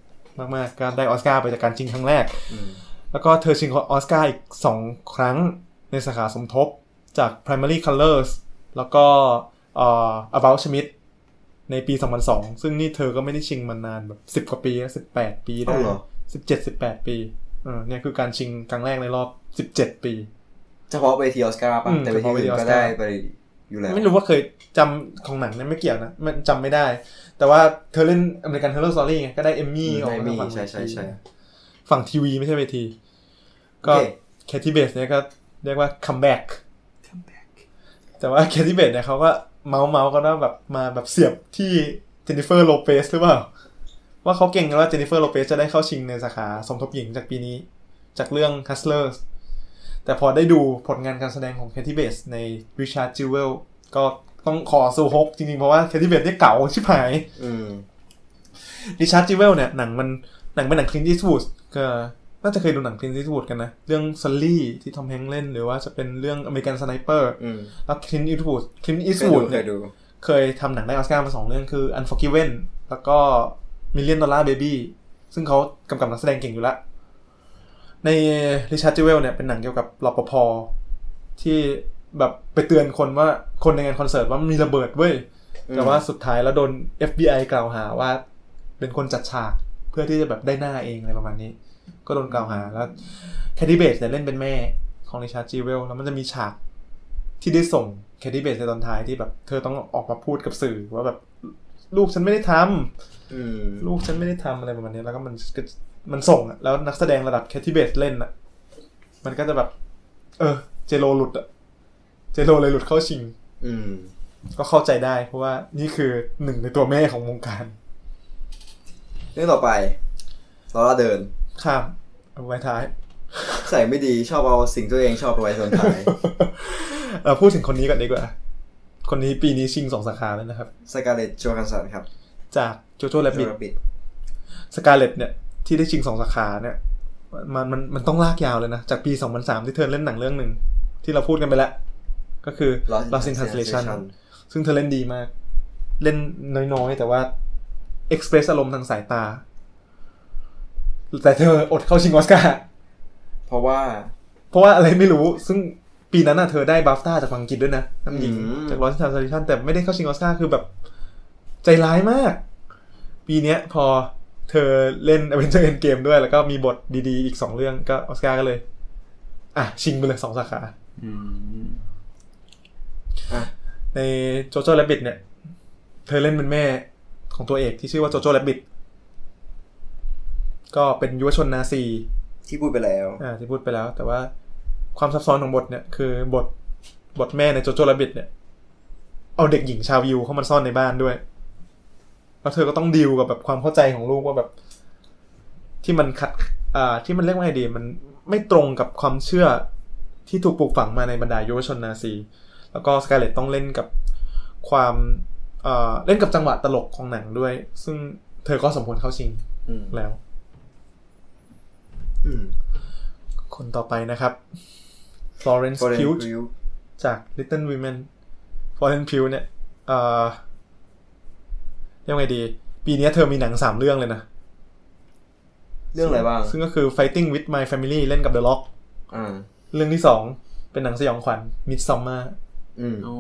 มากๆการได้ออสการ์ไปจากการชิงครั้งแรกอืมแล้วก็เธอชิงออสการ์อีกสองครั้งในสาขาสมทบจาก primary colors แล้วก็เอ่อ about Schmidt ในปี 2002 ซึ่งนี่เธอก็ไม่ได้ชิงมานานแบบ 10 กว่าปีแล้ว18 ปีได้เอาเหรอ17 18ปีเออเนี่ยคือการชิงครั้งแรกในรอบ 17 ปี เฉพาะเวทีออสการ์ป่ะอืมแต่เวทีอื่นเฉพาะเวทีออก็สการ์ก็ได้ไป อยู่แล้ว ไม่รู้ว่าเคยจำของหนังเนี่ยไม่เกี่ยวนะ มันจำไม่ได้ แต่ว่าเธอเล่น American Horror Story ไงก็ได้เอมมี่อืมออกได้มามีฝั่งใช่ใช่ใช่ฝั่งทีวีไม่ใช่เวที ก็โอเคแคท h ีเบสเนี่ยก็เรียกว่า comeback แต่ว่าแคท h ีเบสเนี่ยเขาก็เมาท์เมาท์ก็ได้แบบมาแบบเสียบที่เจนนิเฟอร์โลเปสหรือเปล่า ว่าเขาเก็งกันว่าเจนนิเฟอร์โลเปสจะได้เข้าชิงในสาขาสมทบหญิงจากปีนี้ จากเรื่อง Hustlers แต่พอได้ดูผลงานการแสดงของแคท h ีเบสใน Richard Jewell ก็ต้องขอซูฮกจริงๆ เพราะว่าแคท h ีเบสเนี่ยเก่งชิบหายอืม Richard Jewell เนี่ยหนังมันหนังเป็นหนังคลินต์อีสต์วูดก็น่าจะเคยดูหนังคลินต์อีสต์วูดกันนะ เรื่อง Sully ที่ทอมแฮงค์เล่นหรือว่าจะเป็นเรื่อง American Sniper อืมแล้วคลินต์อีสต์วูดคลินต์อีสเคต์ยวูดูดเคเนี่ยยดูเคยทำหนังได้ออสการ์มาสองเรื่องคือ Unforgiven แล้วก็ Million Dollar Baby ซึ่งเขากำกับนักแสดงเก่งอยู่แล้ว ใน Richard Jewell เนี่ยเป็นหนังเกี่ยวกับรปภที่แบบไปเตือนคนว่าคนในงานคอนเสิร์ตว่ามันมีระเบิดเว้ยแต่ว่าสุดท้ายแล้วโดน FBI กล่าวหาว่า เป็นคนจัดฉากเพื่อที่จะแบบได้หน้าเองอะไรประมาณนี้ ก็โดนกล่าวหาแล้ว Kathy Bates เนี่ยเล่นเป็นแม่ของ Richard Jewell แล้วมันจะมีฉากที่ได้ส่ง Kathy Bates ในตอนท้ายที่แบบเธอต้องออกมาพูดกับสื่อว่าแบบลูกฉันไม่ได้ทำอืมลูกฉันไม่ได้ทำอะไรประมาณนี้แล้วก็มันก็ มันส่งอะแล้วนักแสดงระดับ Kathy Bates เล่นอะมันก็จะแบบ เออ เจโรหลุดอะเจโรเลยหลุดเข้าชิง อืม ก็เข้าใจได้ เพราะว่านี่คือหนึ่งในตัวแม่ของวงการ เรื่องต่อไปลอร่าเดินข้ามเอาไว้ท้าย ใส่ไม่ดีชอบเอาสิ่งตัวเองชอบไปไว้ส่วนท้ายเออพูดถึงคนนี้ก่อนดีกว่า คนนี้ปีนี้ชิงสองสาขาแล้วนะครับ สกาเลตโจฮันสันครับ จากโจโจ้และโจบิดราบิดScarlett เนี่ย ที่ได้ชิงสองสาขาเนี่ยมันมันมันต้องลากยาวเลยนะ จากปี 2003 ที่เธอเล่นหนังเรื่องหนึ่ง ที่เราพูดกันไปแล้ว ก็คือ Lost in Translation ซึ่งเธอเล่นดีมาก เล่นน้อยๆ แต่ว่า express อารมณ์ทางสายตา แต่เธออดเข้าชิงออสการ์เพราะว่า เพราะว่าอะไรไม่รู้ ซึ่งปีนั้นน่ะเธอได้ BAFTA จากฝั่งอังกฤษด้วยนะนำหญิงอืมจาก Lost in Translation แต่ไม่ได้เข้าชิงออสการ์คือแบบ ใจร้ายมาก ปีเนี้ยพอ เธอเล่น Avenger Endgame ด้วยแล้วก็มีบทดีๆ อีกสองเรื่องก็ออสการ์ก็เลย อะ ชิงไปเลยสองสาขาอืมอะในโจโจ้แ b บ t เนี่ย เธอเล่นเป็นแม่ของตัวเอกที่ชื่อว่าโจโจ้แ b บ t ก็เป็นยุวชนนาซีที่พูดไปแล้ว อ่า ที่พูดไปแล้ว แต่ว่าความซับซ้อนของบทเนี่ย คือบทบทแม่ในโจโจ้แ b บ t เนี่ย เอาเด็กหญิงชาวยิวเข้ามาซ่อนในบ้านด้วย แล้วเธอก็ต้องดีลกับแบบความเข้าใจของลูกว่าแบบ ที่มันขัดอ่าที่มันเรียกว่าไงดี มันไม่ตรงกับความเชื่อที่ถูกปลูกฝังมาในบรรดายุวชนนาซี แล้วก็สกาเลตต้องเล่นกับความเอ่อเล่นกับจังหวะตลกของหนังด้วย ซึ่งเธอก็สมควรเข้าชิงอืมแล้วอืมคนต่อไปนะครับ Florence Florence Pugh Pugh จาก Little Women Florence Pugh เนี่ยเอ่อเรี ยกว่าไงดี ปีนี้เธอมีหนังสามเรื่องเลยนะ เรื่องอะไรบ้าง ซึ่งก็คือ Fighting with My Family เล่นกับ The Rock อ่าเรื่องที่สองเป็นหนังสยองขวัญ Midsommar อืมอ๋อ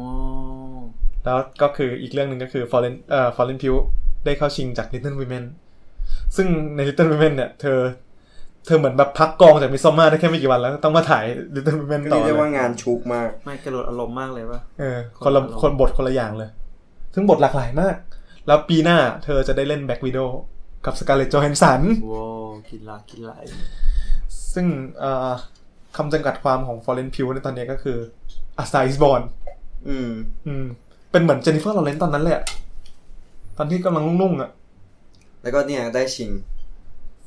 แล้วก็คืออีกเรื่องหนึ่งก็คือ Fallen เอ่อ Fallen Pugh ได้เข้าชิงจาก Little Women ซึ่งใน Little Women เนี่ย เธอ เธอเหมือนแบบพักกองจาก Midsommar ได้แค่ไม่กี่วันแล้ว ต้องมาถ่าย Little Women ก็ต่อเรียกเลว่ายงานชุกมาก ไม่กระโดดอารมณ์มากเลยปะเออคนละคนละคนบทคนละอย่างเลย ซึ่งบทหลากหลายมาก แล้วปีหน้าเธอจะได้เล่นแบ็กวิด o w กับสกาเลต t จ o แฮนสันว้าวกินละกินไหลซึ่งเอ่อคำจำกัดความของ Fallen Pugh ในตอนนี้ก็คือ A Star is Born อืม อืม เป็นเหมือน Jennifer Lawrence ตอนนั้นเลยอะตอนที่กำลังรุ่งๆอะแล้วก็เนี่ยได้ชิง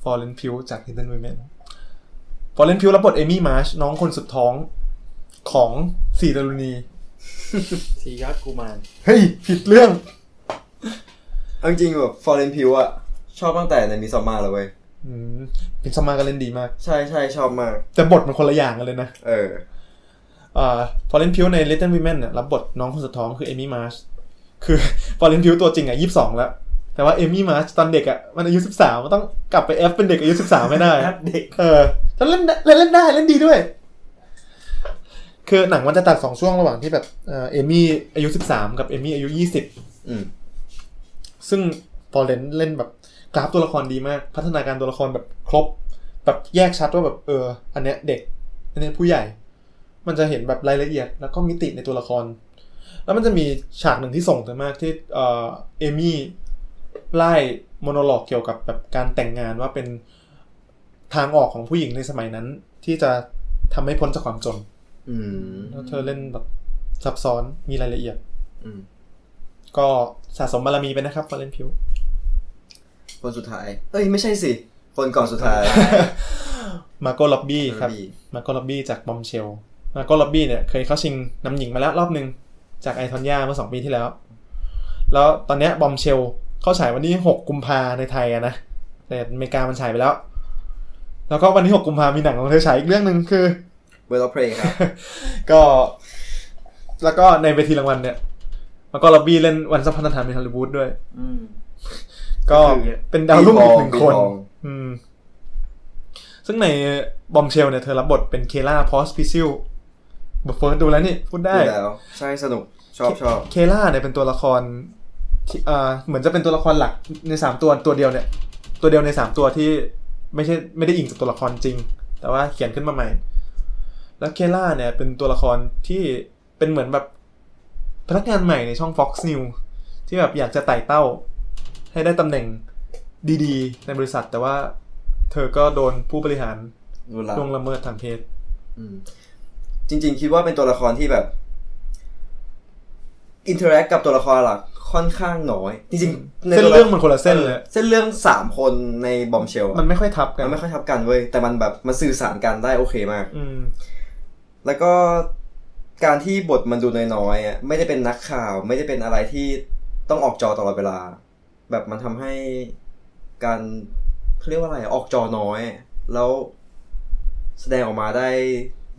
Florence Pugh จาก Little Women Florence Pugh รับบท Amy March น้องคนสุดท้องของสี่ดรุณีสียอดกูมารเฮ้ย ผิดเรื่อง เอาจริงๆแบบ Florence Pugh อะชอบตั้งแต่ใน Midsommar เลยเว้ยอืม Midsommar ก็เล่นดีมาก ใช่ใช่ชอบมาก แต่บทมันคนละอย่างกันเลยนะ เอออ่า Florence Pugh ใน Little Women เนี่ยรับบทน้องคนสุดท้องคือ Amy March คือ Florence Pugh ตัวจริงอะยี่สิบสองแล้วแต่ว่า Amy March ตอนเด็กอะมันอายุสิบสามมันต้องกลับไปแอ๊บเป็นเด็กอายุสิบสามไม่ได้แอ๊บเด็กเออแล้วเล่นได้เล่นเล่นได้เล่นดีด้วย คือหนังมันจะตัดสองช่วงระหว่างที่แบบเอ่อ Amy อายุสิบสามกับ Amy อายุยี่สิบอืม ซึ่ง Florence เล่นแบบกราฟตัวละครดีมาก พัฒนาการตัวละครแบบครบ แบบแยกชัดว่าแบบเออ อันเนี้ยเด็ก อันเนี้ยผู้ใหญ่ มันจะเห็นแบบรายละเอียด แล้วก็มิติในตัวละคร แล้วมันจะมีฉากหนึ่งที่ส่งเธอมากที่เอ่อเอมี่ไล่โมโนโลกเกี่ยวกับแบบการแต่งงานว่าเป็นทางออกของผู้หญิงในสมัยนั้น ที่จะทำให้พ้นจากความจน อืมแล้วเธอเล่นแบบซับซ้อนมีรายละเอียด อืมก็ สะสมบารมีไปนะครับฟอร์เรนพิวคนสุดท้าย เอ้ยไม่ใช่สิ คนก่อนสุดท้าย Margot Robbie ครับ Robbie Margot Robbie จาก Bombshell Margot Robbie เนี่ยเคยเข้าชิงนำหญิงมาแล้วรอบหนึ่งจาก I, Tonya เมื่อสองปีที่แล้ว แล้วตอนเนี้ย Bombshell เข้าฉายวันที่หกกุมภาในไทยอะนะ แต่อเมริกามันฉายไปแล้ว แล้วก็วันที่หกกุมภามีหนังของเธอฉายอีกเรื่องหนึ่งคือเวลเพลงครับ ก็ แล้วก็ในเวทีรางวัลเนี่ย Margot Robbie เล่น Once Upon a Time in Hollywood ด้วยอืมก็คือเป็นดาวรุ่งอีกหนึ่งปีคนทองอืม ซึ่งใน Bombshell เนี่ยเธอรับบทเป็น Kayla Pospisil บทเฟิร์สดูแล้วนี่ พูดได้ดูแล้วใช่สนุก ชอบชอบ Kayla เนี่ยเป็นตัวละครที่อ่าเหมือนจะเป็นตัวละครหลักในสามตัวตัวเดียวเนี่ย ตัวเดียวในสามตัวที่ไม่ใช่ไม่ได้อิงจากตัวละครจริง แต่ว่าเขียนขึ้นมาใหม่ แล้ว Kayla เนี่ย เป็นตัวละครที่เป็นเหมือนแบบ พนักงานใหม่ในช่อง Fox News ที่แบบอยากจะไต่เต้า ให้ได้ตำแหน่งดีๆ ในบริษัท แต่ว่าเธอก็โดนผู้บริหารดูแลล่วงละเมิดทางเพศอืมจริง ๆ คิดว่าเป็นตัวละครที่แบบ interact กับตัวละครหลักค่อนข้างน้อย จริงๆในเส้นตัวละเรื่องมันคนละเส้นเลย เส้นเรื่องสามคนใน Bombshell มันไม่ค่อยทับกันมันไม่ค่อยทับกันเว้ยแต่มันแบบมันสื่อสารกันได้โอเคมาก อืมแล้วก็ การที่บทมันดูน้อยๆอะไม่ได้เป็นนักข่าว ไม่ได้เป็นอะไรที่ต้องออกจอตลอดเวลา แบบมันทำให้การเขาเรียกว่าอะไรออกจอน้อย แล้วแสดงออกมาได้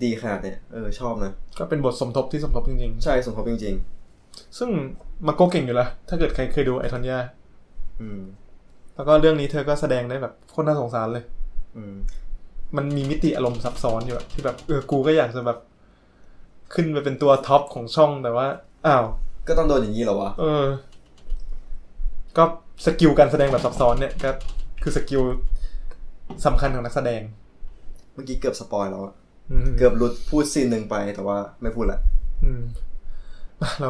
ดีขนาดเนี้ยเออชอบนะ ก็เป็นบทสมทบที่สมทบจริงใช่สมทบจริง ๆ ซึ่งมาโกเก่งอยู่แล้วถ้าเกิดใครเคยดูไอทอนยาๆอืม แล้วก็เรื่องนี้เธอก็แสดงได้แบบโคนน่าสงสารเลย อืม มันมีมิติอารมณ์ซับซ้อนอยู่อะที่แบบเออกูก็อยากจะแบบ ขึ้นไปเป็นตัว top ของช่องแต่ว่า อ้าว ก็ต้องโดนอย่างนี้เหรอวะ เออ ก็ skill การแสดงแบบซับซ้อนเนี่ยก็คือ skill สำคัญของนักแสดง เมื่อกี้เกือบ spoil แล้วอะอืมเกือบหลุดพูด scene หนึ่งไปแต่ว่าไม่พูดละอืมอะเรา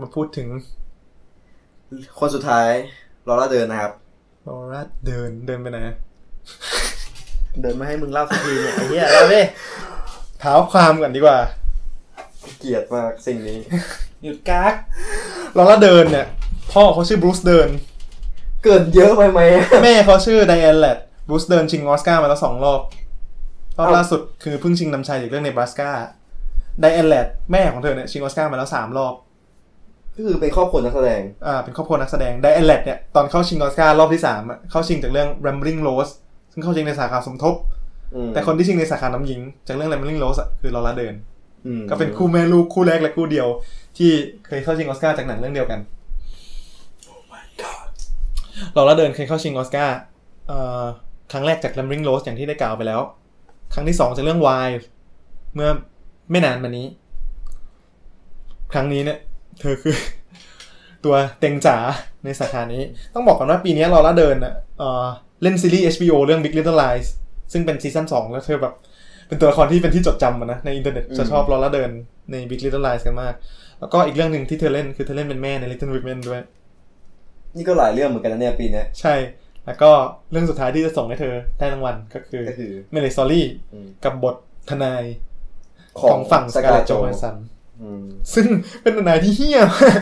มาพูดถึง คนสุดท้ายLaura Dern นะครับ Laura Dern เดินไปไหนเดินมาให้มึงเล่าสักทีเนี่ยไอ้เหี้ยเล่าดิเท้าความก่อนดีกว่า เกลียดมากสิ่งนี้ หยุดกัก Laura Dern เนี่ย พ่อเขาชื่อ Bruce Dern เกินเยอะไปไหม แม่เขาชื่อ Diane Ladd Bruce Dern ชิงออสการ์มาแล้วสองรอบรอบเอ้าล่าสุดคือเพิ่งชิงนำชายจากเรื่อง Nebraska Diane Ladd แม่ของเธอเนี่ยชิงออสการ์มาแล้วสามรอบ ก็คือเป็นครอบครัวนักแสดง อ่าเป็นครอบครัวนักแสดงไดแอนแลดเนี่ยตอนเข้าชิงออสการ์รอบที่สามอะเข้าชิงจากเรื่อง Rambling Rose ซึ่งเข้าชิงในสาขาสมทบ อืมแต่คนที่ชิงในสาขาน้ำหญิง จากเรื่อง Rambling Rose อะคือลอร่าเดินอืม ก็เป็นคู่แม่ลูกคู่แรกและคู่เดียว ที่เคยเข้าชิงออสการ์จากหนังเรื่องเดียวกันลอร่าเดินเคยเข้าชิงออสการ์เอ่อครั้งแรกจาก Rambling Rose อย่างที่ได้กล่าวไปแล้ว ครั้งที่สองจากเรื่อง Why เมื่อไม่นานมานี้ ครั้งนี้เนี่ยเธอคือ ตัวเต็งจ๋าในสาขานี้ ต้องบอกก่อนว่าปีนี้ Laura Dern อะเอ่อเล่นซีรีส์ HBO เรื่อง Big Little Lies ซึ่งเป็นซีซั่นสองแล้วเธอแบบ เป็นตัวละครที่เป็นที่จดจำอะนะในอินเทอร์เน็ตจะชอบ Laura Dern ใน Big Little Lies กันมาก แล้วก็อีกเรื่องหนึ่งที่เธอเล่นคือเธอเล่นเป็นแม่ใน Little Women ด้วย นี่ก็หลายเรื่องเหมือนกันนะเนี่ยปีเนี้ยใช่ แล้วก็เรื่องสุดท้ายที่จะส่งให้เธอได้รางวัลก็คือก็คือ Marriage Storyอืมกับบททนายขขอองงฝั่งสกาเลตโจ Scarlett แฮนสันอืมซึ่งเป็นทนายที่เฮี้ยมาก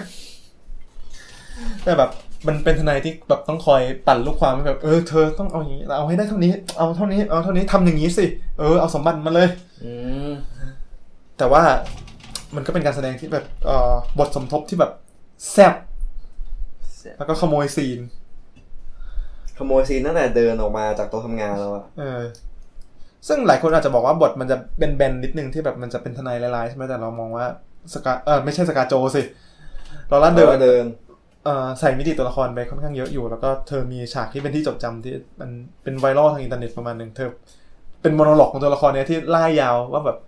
แต่แบบ มันเป็นทนายที่แบบต้องคอยปั่นลูกความให้แบบเออเธอต้องเอาอย่างนี้เอาให้ได้เท่านี้ เอาเท่านี้เอาเท่านี้ทำอย่างนี้สิเออเอาสมบัติมาเลยอืมแต่ว่ามันก็เป็นการแสดงที่แบบเอ่อบทสมทบที่แบบแซบแล้วก็ขโมยซีน ขโมย scene ตั้งแต่เดินออกมาจากโต๊ะทำงานแล้วอะเออ ซึ่งหลายคนอาจจะบอกว่าบทมันจะแบนๆนิดนึงที่แบบมันจะเป็นทนายลายๆใช่ไหมแต่เรามองว่า Scar เออไม่ใช่ ScarJo สิ Laura Dern Dern เอ่อ ใส่มิติตัวละครไปค่อนข้างเยอะอยู่ แล้วก็เธอมีฉากที่เป็นที่จดจำที่มันเป็นไวรัลทางอินเทอร์เน็ตประมาณหนึ่งเธอ เป็น monologue ของตัวละครเนี้ยที่ไล่ยาวว่าแบบ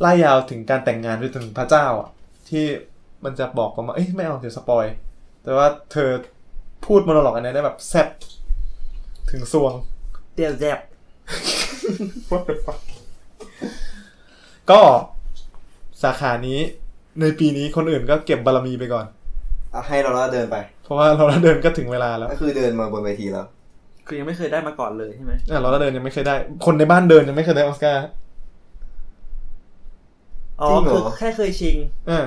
ไล่ยาวถึงการแต่งงานไปถึงพระเจ้าอะที่มันจะบอกประมาณเอ้ยไม่เอาเดี๋ยว spoilแต่ว่าเธอพูดโมโนโลกอันเนี้ยได้แบบแซ่บถึงซวงเตี้ยแซบ What the fuck ก็สาขานี้ในปีนี้คนอื่นก็เก็บบารมีไปก่อนอะ ให้เราละเดินไป เพราะว่าเราเดินก็ถึงเวลาแล้ว ก็คือเดินมาบนเวทีแล้ว คือยังไม่เคยได้มาก่อนเลยใช่ไหมอะเราเดินยังไม่เคยได้ คนในบ้านเดินยังไม่เคยได้ออสการ์อ๋อจริงเหรอคือแค่เคยชิงอ่า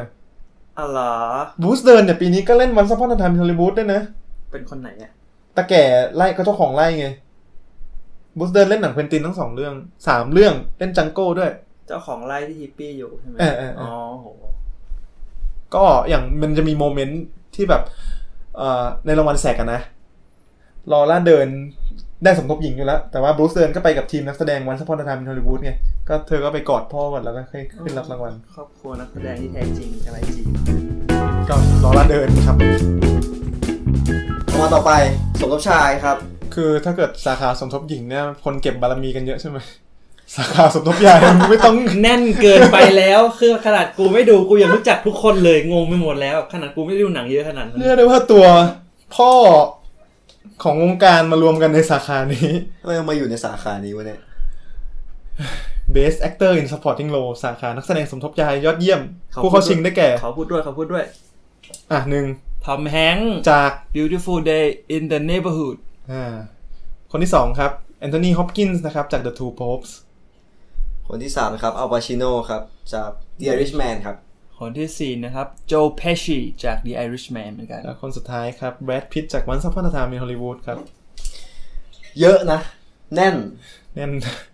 อ๋อเหรอ Bruce Dern เนี่ยปีนี้ก็เล่น Once Upon a Time in Hollywood ด้วยนะ เป็นคนไหนอะตาแก่ไร่ก็เจ้าของไร่ไง Bruce Dern เล่นหนัง Quentin ทั้งสองเรื่องสามเรื่องเล่น Django ด้วย เจ้าของไร่ที่ฮิปปี้อยู่ใช่ไหมเออเออเอออ๋อ๋อโห ก็อย่างมันจะมี moment ที่แบบเอ่อในรางวัล SAG กันนะ Laura Dern ได้สมทบหญิงอยู่แล้ว แต่ว่า Bruce Dern ก็ไปกับทีมนักแสดง Once Upon a Time in Hollywood ไง ก็เธอก็ไปกอดพ่อก่อนแล้วก็ค่อยขึ้นรับรางวัล ครอบครัวนักแสดงที่แท้จริงอะไรจริง ก็ลอร่าเดินครับมาต่อไปสมทบชายครับ คือถ้าเกิดสาขาสมทบหญิงเนี่ยคนเก็บบารมีกันเยอะใช่ไหม สาขาสมทบชายมันไม่ต้องแน่นเกินไปแล้วคือขนาดกูไม่ดูกูยังรู้จักทุกคนเลยงงไปหมดแล้ว ขนาดกูไม่ได้ดูหนังเยอะขนาดนั้นเรียกได้ว่าตัวพ่อของวงการมารวมกันในสาขานี้ทำไมเอามาอยู่ในสาขานี้วะเนี่ย Best Actor in Supporting Role สาขานักแสดงสมทบชายยอดเยี่ยมเขาผู้เข้าชิงได้แก่เขาพูดด้วยเขาพูดด้วย อะหนึ่งทอมแฮงค์จาก Beautiful Day in the Neighborhood อ่าคนที่สองครับแอนโทนีฮอปกินส์นะครับ จาก The Two Popes คนที่สามนะครับอัลปาชิโนครับจาก The Irishman ครับ คนที่สี่นะครับโจเพชชีจาก The Irishman เหมือนกัน แล้วคนสุดท้ายครับแบรดพิตจาก Once Upon a Time in Hollywood ครับ เยอะนะ แน่น แน่น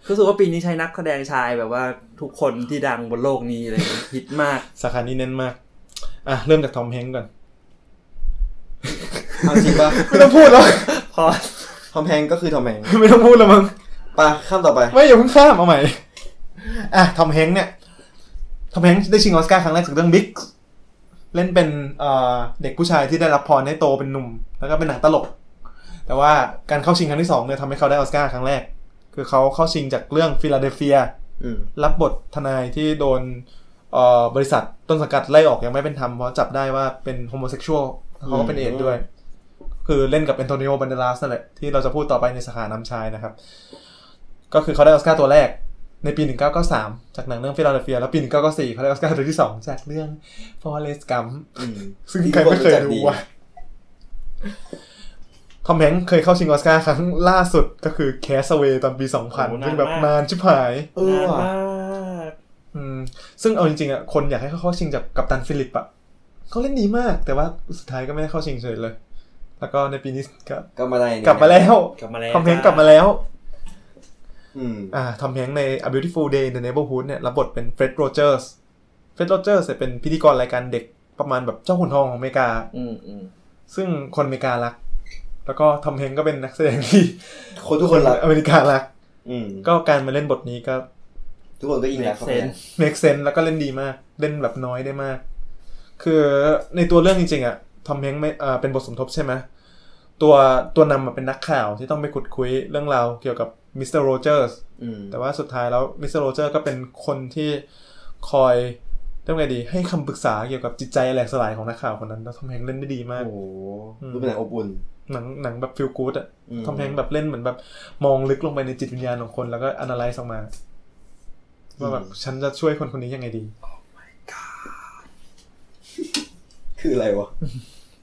รู้สึกว่าปีนี้ใช้นักแสดงชายแบบว่าทุกคนที่ดังบนโลกนี้เลยฮิตมาก สาขานี้แน่นมาก อะ เริ่มจากทอมแฮงก์ก่อนเอาจริงปะไม่ต้องพูดแล้วพอทอมแฮงก์ก็คือทอมแฮงก์ไม่ต้องพูดแล้วมั้งไปข้ามต่อไป ไม่อย่าเพิ่งข้ามเอาใหม่ อะทอมแฮงก์เนี่ยทอมแฮงก์ได้ชิงออสการ์ครั้งแรกจากเรื่อง Big เล่นเป็นเอ่อเด็กผู้ชายที่ได้รับพรให้โตเป็นหนุ่ม แล้วก็เป็นหนังตลก แต่ว่าการเข้าชิงครั้งที่สองเนี่ยทำให้เขาได้ออสการ์ครั้งแรก คือเขาเข้าชิงจากเรื่อง Philadelphia อืมรับบททนายที่โดนเอ่อบริษัทต้นสังกัดไล่ออกอย่างไม่เป็นธรรมเพราะจับได้ว่าเป็น homosexual เขาก็เป็นเอดส์ด้วย คือเล่นกับแอนโทนิโอบันเดลาสนั่นแหละที่เราจะพูดต่อไปในสาขานำชายนะครับ ก็คือเขาได้ออสการ์ตัวแรก ในปี 1993 จากหนังเรื่อง Philadelphia แล้วปี 1994เขาได้ออสการ์ตัวที่ 2 จากเรื่อง Forrest Gump อืมซึ่งใครไม่เคยดูว่ะทอมแฮงค์เคยเข้าชิงออสการ์ครั้งล่าสุดก็คือ Cast Away ตอนปีโอ้2000นานซึ่งแบบมากนานชิบหาย เออนานว่ะมากอืมซึ่งเอาจริงๆอะคนอยากให้เขาเข้าชิงจาก Captain Phillips อะเขาเล่นดีมาก แต่ว่าสุดท้ายก็ไม่ได้เข้าชิงเฉยเลย แล้วก็ในปีนี้ก็ก็มาได้นี่กลับมาแล้วกลับมาแล้วทอมแฮงค์กลับมาแล้ว อืมอ่าทอมแฮงค์ใน A Beautiful Day in the Neighborhood เนี่ยรับบทเป็นเฟร็ดโรเจอร์สเฟร็ดโรเจอร์สเป็นพิธีกรรายการเด็กประมาณแบบเจ้าขุนทองของอเมริกาอืมอืมซึ่งคนอเมริการัก แล้วก็ทอมแฮงค์ก็เป็นนักแสดงที่คนทุกคนรักอเมริการักอืมก็การมาเล่นบทนี้ก็ ทุกคนก็อิงรักเขาเซไปน make sense แล้วก็เล่นดีมาก เล่นแบบน้อยได้มาก คือในตัวเรื่องจริงๆอะทอมแฮงค์ไม่อ่าเป็นบทสมทบใช่ไหมตัวตัวนำมาเป็นนักข่าวที่ต้องไปขุดคุ้ยเรื่องราวเกี่ยวกับ มิสเตอร์โรเจอร์สอืมแต่ว่าสุดท้ายแล้วมิสเตอร์โรเจอร์ก็เป็นคนที่คอยเรียกว่าไงดี ให้คำปรึกษาเกี่ยวกับจิตใจแหลกสลายของนักข่าวคนนั้นแล้วทอมแฮงค์เล่นได้ดีมาก โอ้โหอืมดูเป็นหนังอบอุ่นหนังหนังแบบ feel good อะอืมทอมแฮงค์แบบเล่นเหมือนแบบมองลึกลงไปในจิตวิญญาณของคนแล้วก็ analyze ออกมาว่าแบบฉันจะช่วยคนคนนี้ยังไงดี คืออะไรวะ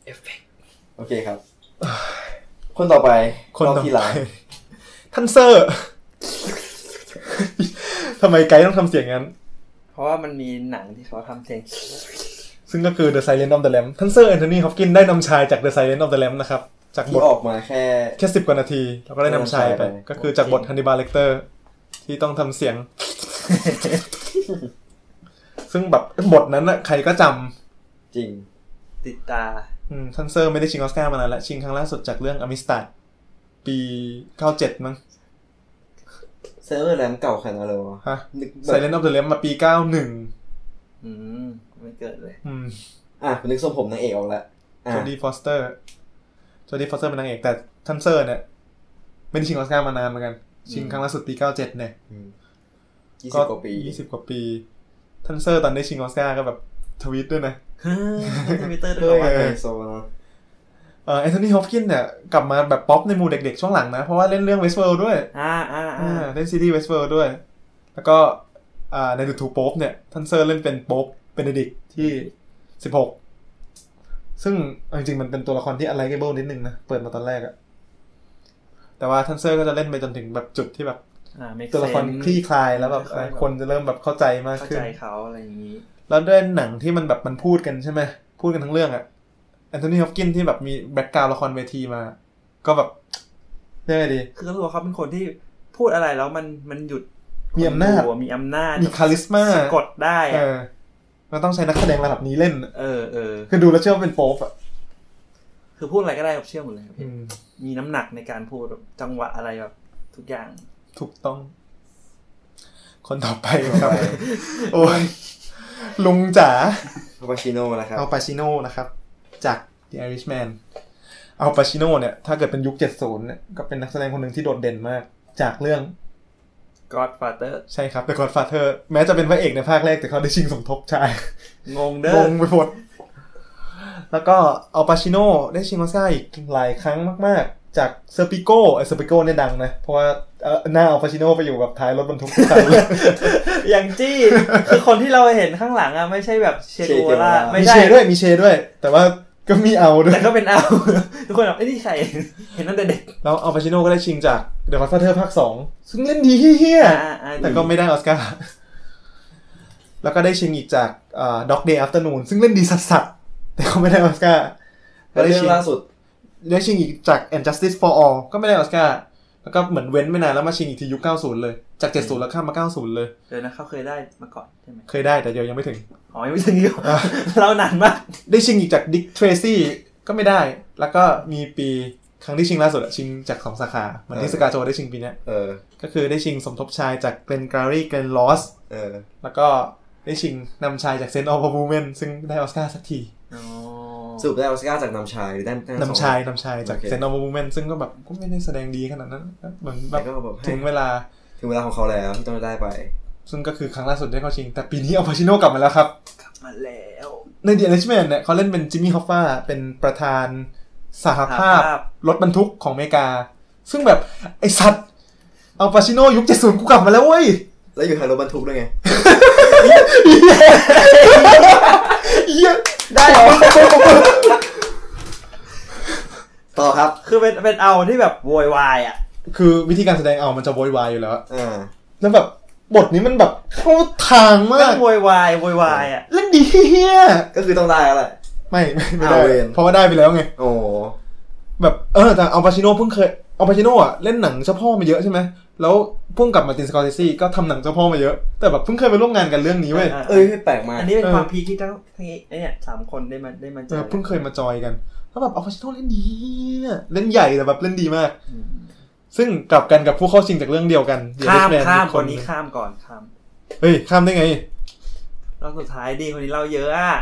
เอฟเฟกต์โอเคครับ คนต่อไปคนรอบต่อที่ไปหลัง ท่านเซอร์ทำไมไกด์ต้องทำเสียงงั้น เพราะว่ามันมีหนังที่เขาทำเพลงซึ่งก็คือ The Silent of the Lamb ท่านเซอร์แอนโทนีฮอปกินได้นำชายจาก The Silent of the Lamb นะครับ จากบทที่ออกมาแค่แค่สิบกว่านาที แล้วก็ได้นำชายไปได้นำชายไปก็คือจากบทฮันนิบาลเลกเตอร์ที่ต้องทำเสียง ซึ่งแบบบทนั้นนะใครก็จำจริง ติดตาอืมท่านเซอร์ไม่ได้ชิงออสการ์มานานแล้วชิงครั้งล่าสุดจากเรื่อง Amistad ปี97มั้ง เซอร์แรมเก่าขนาดนั้นเลยวะฮะนึกแบบ Silent of the Lamb มาปี91อืมไม่เกิดเลย อืม อะนึกทรงผมนางเอกออกแล้วอะโจดี้ฟอสเตอร์โจดี้ฟอสเตอร์เป็นนางเอกแต่ท่านเซอร์เนี่ยไม่ได้ชิงออสการ์มานานเหมือนกัน ชิงครั้งล่าสุดปี97เนี่ยยี่สิบกว่าปียี่สิบกว่าปีท่านเซอร์ตอนได้ชิงออสการ์ก็แบบทวีตด้วยนะทวิตเตอร์ด้วยเฮ้ยว่าไฮโซเนอะ เอ่อแอนโทนีฮอปกินเนี่ยกลับมาแบบป๊อปในหมู่เด็กๆช่วงหลังนะ เพราะว่าเล่นเรื่อง Westworld ด้วย อ่าอ่าอ่าอ่าเล่นซีรีส์ Westworld ด้วย แล้วก็อ่าใน The Two Popes เนี่ยท่านเซอร์เล่นเป็นโป๊ปเบนเดดิกที่สิบหกซึ่งเอาจริงๆมันเป็นตัวละครที่ unlikeable นิดนึงนะ เปิดมาตอนแรกอะแต่ว่าท่านเซอร์ก็จะเล่นไปจนถึงแบบจุดที่แบบอ่า make ตัวละคร sense คลี่คลายแล้วแบบค่อยๆแบบคนจะเริ่มแบบเข้าใจมากขึ้นเข้าใจเขาอะไรอย่างนี้ แล้วด้วยหนังที่มันแบบมันพูดกันใช่ไหมพูดกันทั้งเรื่องอะแอ นโทนีฮอปกินที่แบบมี background ละครเวทีมา ก็แบบเรียกไงดี คือรู้สึกว่าเขาเป็นคนที่พูดอะไรแล้วมันมันหยุดมีอำนาจคดูอะมีอำนาจมี charisma สะกดได้เออะอมันต้องใช้นักแสดงระดับนี้เล่นอะเออเออคือดูแล้วเชื่อว่าเป็นโป๊ปอะคือพูดอะไรก็ได้แบบเชื่อหมดเลยครับอืมมีน้ำหนักในการพูดแบบจังหวะอะไรแบบทุกอย่าง ถูกต้อง คนต่อไปครับ โอ้ยลุงจ๋าพาปาชิโนนะครับเอาปาชิโนนะครับ จาก The Irishman อัลปาชิโนเนี่ย ถ้าเกิดเป็นยุค 70 เนี่ย ก็เป็นนักแสดงคนหนึ่งที่โดดเด่นมาก จากเรื่อง Godfather ใช่ครับ The Godfather แม้จะเป็นพระเอกในภาคแรกแต่เขาได้ชิงสมทบชาย งงเด้งองไปหมดแล้วก็อัลปาชิโนได้ชิงออสการ์อีกหลายครั้งมาก ๆ จาก Serpico ไอ้ Serpico เนี่ยดังนะ เพราะว่าเอ่อหน้าอัลปาชิโนไปอยู่กับท้ายรถบรรทุกทุกคันเลยอย่างจี้คือคนที่เราเห็นข้างหลังอะไม่ใช่แบบเชโกวาร่า Che Guevara ไม่มีใช่เชด้วยมีเชด้วย แต่ว่า ก็มีเอาด้วยแต่ก็เป็นเอา ทุกคนแบบไอ้นี่ใครเห็นตั้งแต่เด็กแล้วอัลปาชิโนก็ได้ชิงจากเดอะ o ั f เ t อร์ภาคสองซึ่งเล่นดีเหี้ยอ่าอ่าๆแต่ก็ไม่ได้ออสการ์แล้วก็ได้ชิงอีกจาก Dog Day Afternoon ซึ่งเล่นดีสัสๆแต่ก็ไม่ได้ออสการ์แล้วเรื่องชิงล่าสุดได้ชิงอีกจาก And Justice for All ก็ไม่ได้ออสการ์ แล้วก็เหมือนเว้นไม่นานแล้วมาชิงอีกทียุค 90 เลย จาก 70 แล้วข้ามมา 90 เลย เดี๋ยวนะเขาเคยได้มาก่อนใช่ไหมเคยได้แต่เดียวยังไม่ถึง อ๋อ ยังไม่ถึงอีกเหรอเรานานมาก ได้ชิงอีกจาก Dick Tracy ก็ไม่ได้ แล้วก็มีปีครั้งที่ชิงล่าสุดอะชิงจากสองสาขาเหมือนที่เออสกาโจได้ชิงปีเนี้ยเออก็คือได้ชิงสมทบชายจาก Glengarry Glen Ross เออแล้วก็ได้ชิงนำชายจาก Scent of a Woman ซึ่งได้ออสการ์สักทีอ๋อ สรุปได้ออสการ์จากนำชายหรือได้ได้นำชายนำชายจากโอเค Scent of a Woman ซึ่งก็แบบก็ไม่ได้แสดงดีขนาดนั้นเหมือนแบบแต่ก็แบบให้ถึงเวลาถึงเวลาของเขาแล้วที่ต้องได้ไป ซึ่งก็คือครั้งล่าสุดที่เขาชิง แต่ปีนี้อัลปาชิโนกลับมาแล้วครับมาแล้ว ใน The Irishman เนี่ยเขาเล่นเป็นจิมมี่ฮอฟฟาเป็นประธานสหภาพสหภาพรถบรรทุกของอเมริกา ซึ่งแบบไอสัตว์อัลปาชิโนยุคเจ็ดศูนย์กูกลับมาแล้วเว้ยแล้วอยู่ทางรถบรรทุกด้วยไงเหี้ย ได้ ต่อครับ คือเป็นเป็นเอาที่แบบโวยวายอะ คือวิธีการแสดงเอามันจะโวยวายอยู่แล้ว อ่าแล้วแบบบทนี้มันแบบเข้าทางมาแม่กงโวยวายโวยวายอะ เล่นดีเฮียก็คือต้องได้แล้วแหละไม่ไม่ไม่ได้ เอาเวร เพราะว่าได้ไปแล้วไง โอ้ แบบเออแต่อัลปาชิโนเพิ่งเคยอัลปาชิโนอะเล่นหนังเจ้าพ่อมาเยอะใช่ไหม แล้วพุ่งกับมาตินสกอร์เซซี่ก็ทำหนังเจ้าพ่อมาเยอะ แต่แบบเพิ่งเคยไปร่วมงานกันเรื่องนี้เว้ยอ่าเอ้ยแปลกมากอันนี้เป็นเออความพีคที่ทั้งทั้งไอ้เนี่ยสามคนได้มาได้มาเจเอออเพิ่งเคยมาจอยกันแล้วแบบอัลปาชิโนเล่นดีอะเล่นใหญ่แต่แบบเล่นดีมากอืมซึ่งกลับกันกับผู้เข้าชิงจากเรื่องเดียวกัน The ข้าม Irishman ข้ามอีกคนนี้หงข้ามก่อนข้ามเฮ้ยข้ามได้ไงรอบสุดท้ายดีคนนี้เล่าเยอะอะ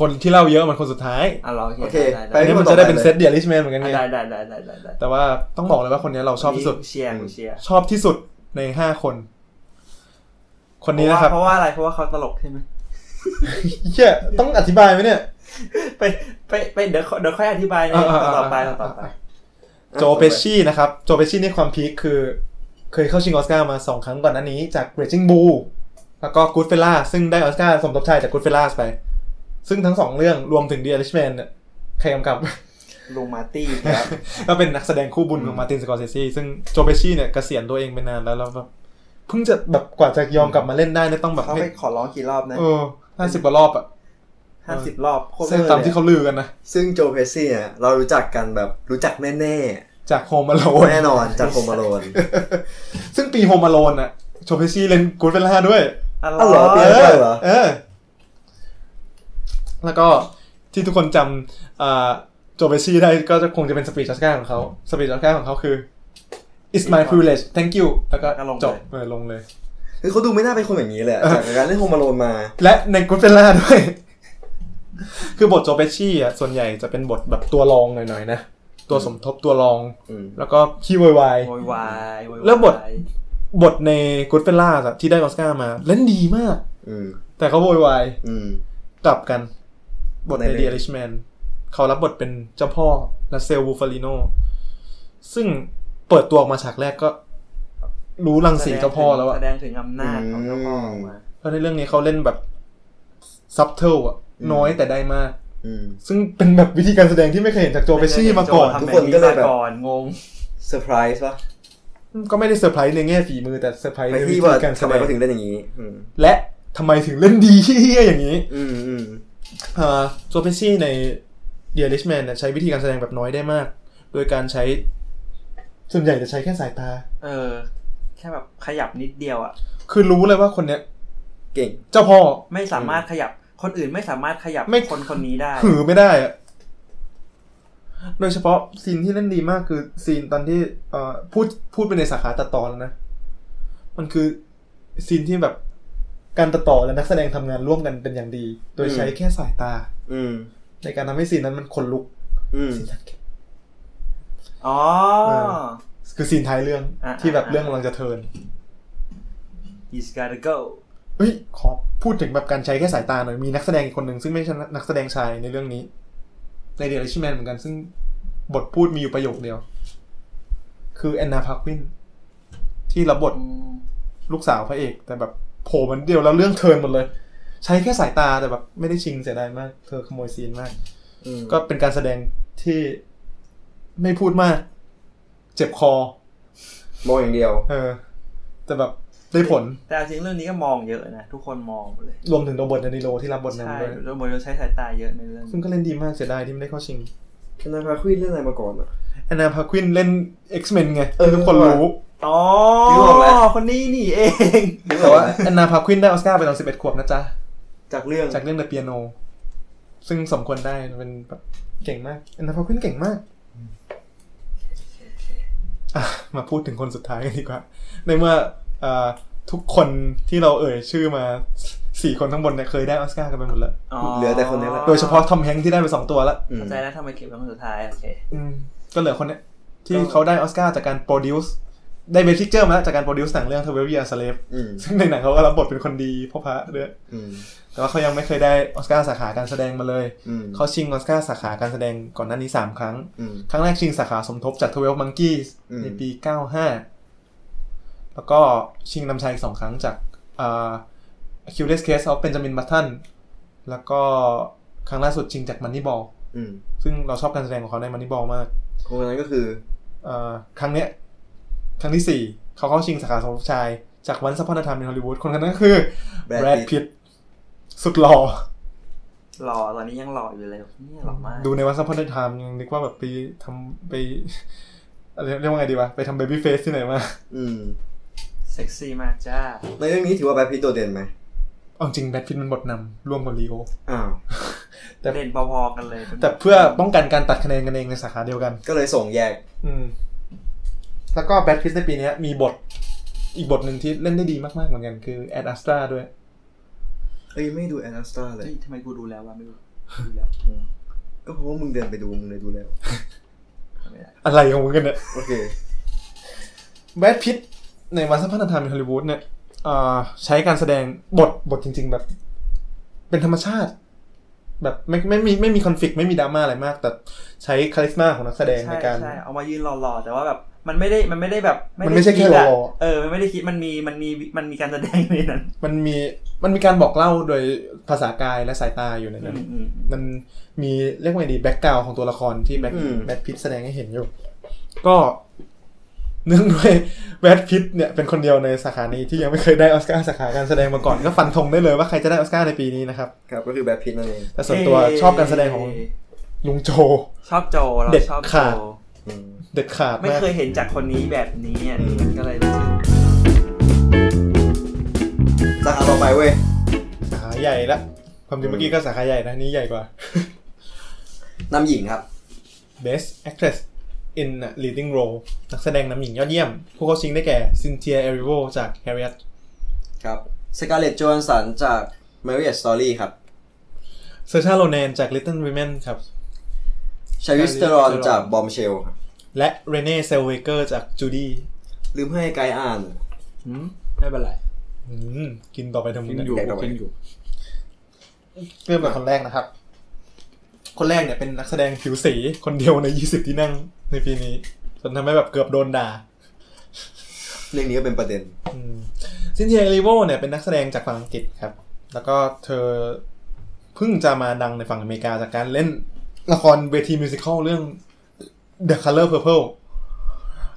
คนที่เล่าเยอะมันคนสุดท้ายอะเหรอโอโอเคเคได้ไปได้อันนี้มันจะได้เป็นเซตเดียริชแมนเหมือนกันไงได้ได้ได้ได้ได้ได้แต่ว่าต้องบอกเลยว่าคนนี้เราชอบที่สุดเชียร์กูเชียร์ชอบที่สุดในห้าคน คนนี้นะครับเพราะว่าอะไรเพราะว่าเขาตลกใช่ไหมเชี่ยต้องอธิบายไหมเนี่ย ไปไปไปเดี๋ยวเดี๋ยวค่อยอธิบายในอ่าอ่าต่อต่อไปอ่าต่อต่อไปโจเปชชี่นะครับ โจเปชชี่นี่ความพีคคือ เคยเข้าชิงออสการ์มาสองครั้งก่อนหน้านี้จาก Raging Bull แล้วก็ Goodfellas ซึ่งได้ออสการ์สมทบชายจาก Goodfellas ไป ซึ่งทั้งสองเรื่องรวมถึง The Irishman เนี่ยใครกำกับลุงมาร์ตี้ครับก็เป็นนักแสดงคู่บุญของมาร์ตินสกอร์เซซีซึ่งโจเปชชี่เนี่ยเกษียณตัวเองไปนานแล้วแล้วแบบเพิ่งจะแบบกว่าจะยอมกลับมาเล่นได้เนี่ยต้องแบบเขาไปขอร้องกี่รอบนะเออห้าสิบกว่ารอบอะห้าสิบรอบโคตรซึ่งเวอร์ตามเลยที่เขาลือกันนะ ซึ่งโจเพซซี่เนี่ยเรารู้จักกันแบบรู้จักแน่จาก Home Alone แน่นอนจาก Home Alone ซึ่งปี Home Alone อะโจเปชชี่เล่น Goodfellas ด้วยอ๋อ้าวเหรออเปลี่ยนด้วยเหรอเออ แล้วก็ที่ทุกคนจำอ่าโจเปชชี่ได้ก็จะคงจะเป็น speech ออสการ์ของเขา speech ออสการ์ของเขาคือ it's my privilege thank you แล้วก็จบเออลงเลยคือเขาดูไม่น่าเป็นคนอย่างนี้เลยอะจากการเล่น Home Alone มา และในกูดเฟล่าด้วย คือบทโจเปชชี่อะส่วนใหญ่จะเป็นบทแบบตัวรองหน่อยๆนะ ตัวสมทบตัวรองอืมแล้วก็ขี้วายวายโวยวายโวยวายแล้วบทบทในกูดเฟล่าอะที่ได้ออสการ์มา เล่นดีมากอืมแต่เขาโวยวายอืมกลับกัน บทในใน The Irishman เขารับบทเป็นเจ้าพ่อลาเซลบูฟาลิโนซึ่งเปิดตัวออกมาฉากแรกก็ รู้รังสีเจ้าพ่อแล้วอะแสดงถึงอำนาจของเจ้าพ่อออกมาเพราะในเรื่องนี้เขาเล่นแบบ subtle อะน้อยแต่ได้มากอืมซึ่งเป็นแบบวิธีการแสดงที่ไม่เคยเห็นจากโจเปชชี่มาก่อนทำทุกคนก็เลยแบบก่อนงงเซอร์ไพรส์ปะก็ไม่ได้เซอร์ไพรส์ในแง่ฝีมือแต่เซอร์ไพรส์ไปในวิธีการแสดงที่ว่าทำไมเขาถึงเล่นอย่างนี้อืมและทำไมถึงเล่นดีเฮี้ยอย่างนี้ อืมอืมอ่า โจเปชชี่ใน The Irishman เนี่ยใช้วิธีการแสดงแบบน้อยได้มาก โดยการใช้ ส่วนใหญ่จะใช้แค่สายตา เออ แค่แบบขยับนิดเดียวอะ คือรู้เลยว่าคนเนี้ย เก่ง เจ้าพ่อ ไม่สามารถขยับ คนอื่นไม่สามารถขยับไม่คนคนนี้ได้หือไม่ได้อะโดยเฉพาะซีนที่เล่นดีมากคือซีนตอนที่เอ่อพูดพูดไปในสาขาตัดต่อแล้วนะ มันคือซีนที่แบบ การตัดต่อและนักแสดงทำงานร่วมกันเป็นอย่างดี โดยใช้แค่สายตา อืมในการทำให้ซีนนั้นมันขนลุกอืมอ๋อเออคือซีนท้ายเรื่องอะที่แบบอะเรื่องกำลังจะเทิร์น he's gotta go เฮ้ยขอพูดถึงแบบการใช้แค่สายตาหน่อยมีนักแสดงอีกคนหนึ่งซึ่งไม่ใช่นักแสดงชายในเรื่องนี้ ในเดลิชิแมนเหมือนกันซึ่งบทพูดมีอยู่ประโยคเดียว คือแอนนาพาควินที่รับบทลูกสาวพระเอกแต่แบบ โผล่มันเดียวแล้วเรื่อง turn หมดเลย ใช้แค่สายตาแต่แบบไม่ได้ชิงเสียดายมาก เธอขโมยซีนมากอืมก็เป็นการแสดงที่ไม่พูดมาก เจ็บคอมองอย่างเดียว เออ แต่แบบได้ผล แต่เอาจริงเรื่องนี้ก็มองเยอะนะทุกคนมองหมดเลย รวมถึงโรเบิร์ตเดนิโรที่รับบทใช่นำด้วยแล้วบนเราใช้สายตาเยอะในเรื่องซึ่งก็เล่นดีมากเสียดายที่ไม่ได้เข้าชิงแอนนาพาควินเล่นอะไรมาก่อนอะแอนนาพาควินเล่น X-Men ไงเออที่ทุกคนรู้ อ๋อนึกออกแล้วคนนี้นี่เอง แต่ว่าแอนนาพาควินได้ออสการ์ไปตอน 11 ขวบนะจ๊ะ จากเรื่องจากเรื่อง The Piano ซึ่งสมควรได้เป็นแบบเก่งมากแอนนาพาควินเก่งมากอะมาพูดถึงคนสุดท้ายกันดีกว่า ในเมื่อเอ่อทุกคนที่เราเอ่ยชื่อมาสี่คนทั้งบนเนี่ยเคยได้ออสการ์กันไปหมดแล้ว เหลือแต่คนนี้แหละ โดยเฉพาะทอมแฮงค์ที่ได้ไปสองตัวแล้วอืมเข้าใจแล้วทำไมเก็บไว้คนสุดท้าย โอเค อืมก็เหลือคนเนี้ยที่ก็เขาได้ออสการ์จากการ produce ได้ Best Picture มาแล้วจากการ produce หนังเรื่อง Twelve Years a Slave อืมซึ่งในหนังเขาก็รับบทเป็นคนดีพ่อพระด้วยอืมแต่ว่าเขายังไม่เคยได้ออสการ์สาขาการแสดงมาเลยอืมเขาชิงออสการ์สาขาการแสดงก่อนหน้านี้3ครั้งอืมครั้งแรกชิงสาขาสมทบจาก12 Monkeys อืมในปี95แล้วก็ชิงนำชายอีกสองครั้งจากอ่า Curious Case of Benjamin Button แล้วก็ครั้งล่าสุดชิงจาก Moneyball อืมซึ่งเราชอบการแสดงของเขาใน Moneyball มากคนนั้นก็คือเอ่อครั้งเนี้ย ครั้งที่สี่เขาเข้าชิงสาขาสมทบชาย จาก Once Upon a Time in Hollywood คนนั้นก็คือ Brad แบรดพิตสุดหล่อหล่อตอนนี้ยังหล่ออยู่เลยเนี่ยหล่อมาก ดูใน Once Upon a Time ยังนึกว่าแบบไปทำไปอะไรเรียกว่าไงดีวะ ไปทำ baby face ที่ไหนมา อืม เซ็กซี่มากจ้า ในเรื่องนี้ถือว่าแบทพิทโดดเด่นไหมเอาจริงแบทพิตมันบทนำร่วมกับลีโออ้าวแต่เด่นพอๆกันเลย แต่เพื่อป้องกันการตัดคะแนนกันเองในสาขาเดียวกัน ก็เลยส่งแยก อืม แล้วก็แบทพิตในปีเนี้ยมีบทอีกบทหนึ่งที่เล่นได้ดีมากๆเหมือนกันคือแอดอัสตราด้วย เอ้ยไม่ดูแอนนาสตาเลเฮ้ยยทำไมกูดูแล้ววะไม่รู้ดูแล้วก็เพราะว่ามึงเดินไปดูมึงเลยดูแล้วไม่ได้อะไรของมึงกันเนี่ยโอเคแบรดพิตใน Once Upon a Time in Hollywood เนี่ยเอ่อใช้การแสดงบทบทจริง ๆ แบบ เป็นธรรมชาติ แบบไม่ไม่มีไม่มี conflict ไม่มีดราม่าอะไรมาก แต่ใช้ charisma ของนักแสดงในใช่การใช่เอามายืนหล่อๆแต่ว่าแบบ มันไม่ได้มันไม่ได้แบบมันไม่ใช่แค่ดะหล่อเออ มันไม่ได้คิดมันมีมันมีมันมีการแสดงในนั้น มันมีมันมีการบอกเล่าโดยภาษากายและสายตาอยู่ในนั้นอืมอืมมันมีเรียกว่าไงดี background ของตัวละครที่แบรดอืมแบรดพิตแสดงให้เห็นอยู่ ก็เนื่องด้วยแบทพิตเนี่ยเป็นคนเดียวในสาขานี้ที่ยังไม่เคยได้ออสการ์สาขาการแสดงมาก่อน ก็ฟันธงได้เลยว่าใครจะได้ออสการ์ในปีนี้นะครับครับก็คือแบทพิทนั่นเองแต่ส่วนตัวชอบการแสดงของลุงโจ ชอบโจเราเด็ดชอบขาดโจอืม เด็ดขาดไม่มากเคยเห็นจากคนนี้แบบนี้อะอืมก็เลยรู้สึกสาขาต่อไปเว้ยสาขาใหญ่ละความจริงเมื่อกี้ก็สาขาใหญ่นะนี่ใหญ่กว่านำหญิงครับ Best Actress in a Leading Role นักแสดงนำหญิงยอดเยี่ยม ผู้เข้าชิงได้แก่ซินเทียเอริโวจาก Harriet ครับสกาเลตจอห์นสันจาก Marriage Story ครับเซอร์ชาโรแนนจาก Little Women ครับชาร์ลิซเธอรอนจาก Bombshell ครับ และเรเน่เซลเวเกอร์จาก Judy ลืมให้ไกด์อ่านหืมไม่เป็นไรกินต่อไปทำมึกิงนอยู่แดกต่อไปกินอยู่เริ่มจากคนแรกนะครับ คนแรกเนี่ยเป็นนักแสดงผิวสีคนเดียวใน20ที่นั่งในปีนี้จนทำให้แบบเกือบโดนด่าเรื่องนี้ก็เป็นประเด็นซินเทียเอริโวเนี่ยเป็นนักแสดงจากฝั่งอังกฤษครับ แล้วก็เธอเพิ่งจะมาดังในฝั่งอเมริกาจากการเล่นละครเวที musical เรื่อง The Color Purple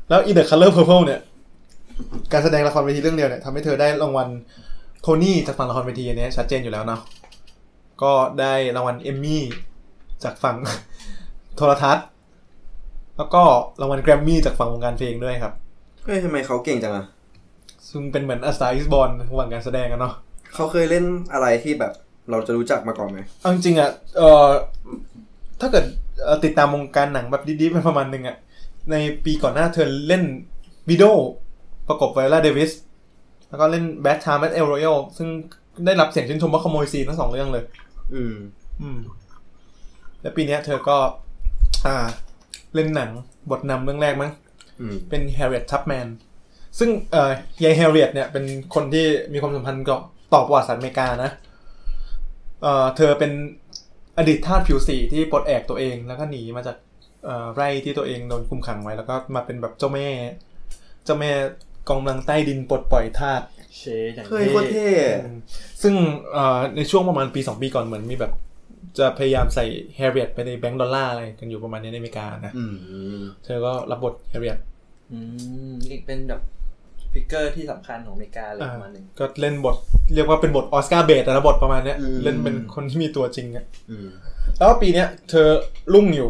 แล้วอี The Color Purple เนี่ย การแสดงละครเวทีเรื่องเดียวเนี่ยทำให้เธอได้รางวัลโทนี่จากฝั่งละครเวทีอันเนี้ยชัดเจนอยู่แล้วเนาะก็ได้รางวัลเอมมี่จากฝั่งโทรทัศน์ แล้วก็รางวัลแกรมมี่จากฝั่งวงการเพลงด้วยครับเฮ้ยทำไมเขาเก่งจังอะซึ่งเป็นเหมือนอัสตาอิสบอลระหว่างการแสดงกันเนาะเขาเคยเล่นอะไรที่แบบเราจะรู้จักมาก่อนไหมเอาจริงๆอะเออถ้าเกิดเอ่อ ติดตามวงการหนังแบบดีๆไปประมาณหนึ่งอะในปีก่อนหน้าเธอเล่นWidows ประกบไวโอล่าเดวิสแล้วก็เล่น Bad Times at the El Royale ซึ่งได้รับเสียงชื่นชมว่าขโมยซีนทั้งสองเรื่องเลย อืม อืม และปีเนี้ยเธอก็ อ่า เล่นหนังบทนำเรื่องแรกมั้งอืมเป็น Harriet Tubman ซึ่งเอ่อยาย Harriet เนี่ยเป็นคนที่มีความสัมพันธ์กับต่อประวัติศาสตร์อเมริกานะ เอ่อ เธอเป็น อดีตทาสผิวสีที่ปลดแอกตัวเองแล้วก็หนีมาจากเอ่อไร่ที่ตัวเองโดนคุมขังไว้ แล้วก็มาเป็นแบบเจ้าแม่ เจ้าแม่กองกำลังใต้ดินปลดปล่อยทาสเชอย่างเฮ้ยโคตรเท่ซึ่งเอ่อในช่วงประมาณปีสองปีก่อนเหมือนมีแบบ จะพยายามใส่ Harriet ไปในแบงก์ดอลลาร์อะไรกันอยู่ประมาณนี้ในอเมริกานะอืมเธอก็รับบท Harriet อืมนี่เป็นแบบ figure ที่สำคัญของอเมริกาเลยประมาณหนึ่งก็เล่นบท เรียกว่าเป็นบท Oscar bait แหละบทประมาณเนี้ยอืมเล่นเป็นคนที่มีตัวจริงอะอืมแล้วปีเนี้ยเธอรุ่งอยู่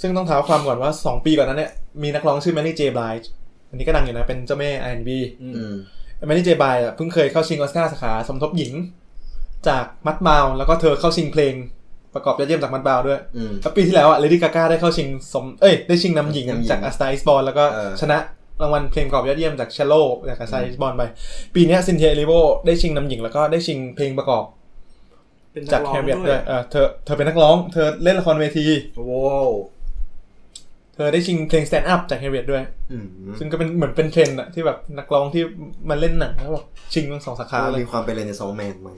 ซึ่งต้องเท้าความก่อนว่า2ปีก่อนนั้นเนี่ยมีนักร้องชื่อแมรี่เจบ i จอันนี้ก็ดังอยู่นะเป็นเจ้าแม่ R&B อืมแมรี่เจบ i อะเพิ่งเคยเข้าชิงออสการ์สาขาสมทบหญิง จาก Mudbound แล้วก็เธอเข้าชิงเพลงประกอบยอดเยี่ยมจาก Mudbound ด้วยอืมแล้วปีที่แล้วอะเลดี้กาก้าได้เข้าชิงสม เอ้ย ได้ชิงนำหญิงนำหญิงจาก A Star Is Born แล้วก็เออชนะ รางวัลเพลงประกอบยอดเยี่ยมจาก Shallow จาก A Star Is Born ไป ปีเนี้ยซินเทียเอริโวได้ชิงนำหญิงแล้วก็ได้ชิงเพลงประกอบเป็นจากนัแคร้องเบียด้ด้วยเออเธอเธอเป็นนักร้อง เธอเล่นละครเวทีว้าวเธอได้ชิงเพลง Stand Up จากแคเบียด้วยอืมซึ่งก็เป็นเหมือนเป็นเทรนด์อะที่แบบนักร้องที่มาเล่นหนังแล้วบอกชิงทั้งสองสาขาเลยมีความเป็น Renaissance man มัน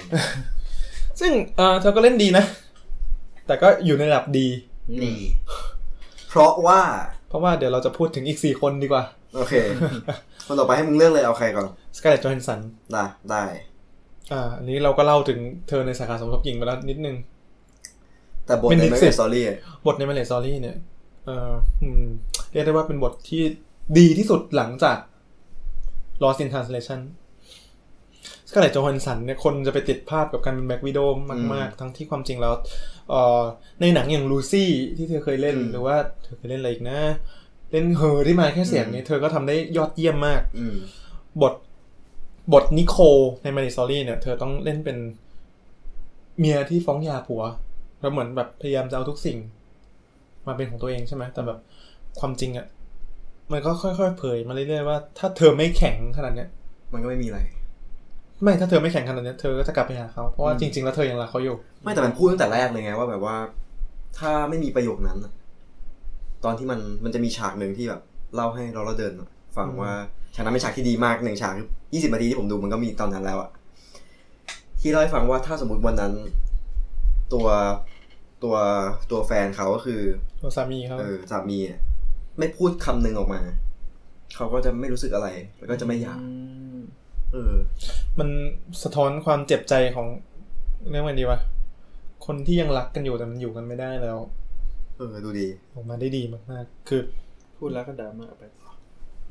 ซึ่งเออเธอก็เล่นดีนะ แต่ก็อยู่ในระดับดีนี่เพราะว่า เพราะว่าเดี๋ยวเราจะพูดถึงอีก4คนดีกว่า โอเค คนต่อไปให้มึงเลือกเลยเอาใครก่อน Scarlett Johansson ได้ได้อ่าอันนี้เราก็เล่าถึงเธอในสาขาสมทบหญิงไปแล้วนิดนึง แต่บทเป็น Nicole ใน Marriage Storyบทใน Marriage Story เนี่ยเอ่ออืมเรียกได้ว่าเป็นบทที่ดีที่สุดหลังจาก Lost in Translation Scarlett Johansson เนี่ยคนจะไปติดภาพกับการเป็น Black Widow มาก ๆ ทั้งที่ความจริงแล้วเอ่อในหนังอย่างลูซี่ที่เธอเคยเล่นหรือว่าเธอเคยเล่นอะไรอีกนะ เล่นเฮอที่มาแค่เสียงนี้เธอก็ทำได้ยอดเยี่ยมมากอืมบทบทนิโคในมาริซอรี่เนี่ย เธอต้องเล่นเป็นเมียที่ฟ้องหย่าผัว แล้วเหมือนแบบพยายามจะเอาทุกสิ่ง มาเป็นของตัวเองใช่ไหมแต่แบบความจริงอะ่ะมันก็ค่อยๆเผยมาเรื่อยๆว่าถ้าเธอไม่แข็งขนาดเนี้ย มันก็ไม่มีอะไร ไม่ถ้าเธอไม่แข็งขนาดเนี้ยเธอก็จะกลับไปหาเขาเพราะว่าอืมจริงๆแล้วเธอยังรักเขาอยู่ ไม่แต่มันพูดตั้งแต่แรกเลยไงว่าแบบว่า ถ้าไม่มีประโยคนั้นน่ะ ตอนที่มันมันจะมีฉากหนึ่งที่แบบเล่าให้เราเราเดินน่ะฟังอืมว่าฉากนั้นเป็นฉากที่ดีมากหนึ่งฉากยี่สิบนาทีที่ผมดูมันก็มีตอนนั้นแล้วอะที่เล่าให้ฟังว่าถ้าสมมติวันนั้น ตัวตัวตัวแฟนเขาก็คือตัวสามีเขาเออสามีอะไม่พูดคำหนึ่งออกมา เขาก็จะไม่รู้สึกอะไร แล้วก็จะไม่อยากเออ มันสะท้อนความเจ็บใจของเรียกว่าไงดีวะคนที่ยังรักกันอยู่แต่มันอยู่กันไม่ได้แล้ว เออ ดูดี ออกมาได้ดีมากๆ คือพูดแล้วก็ดราม่าไป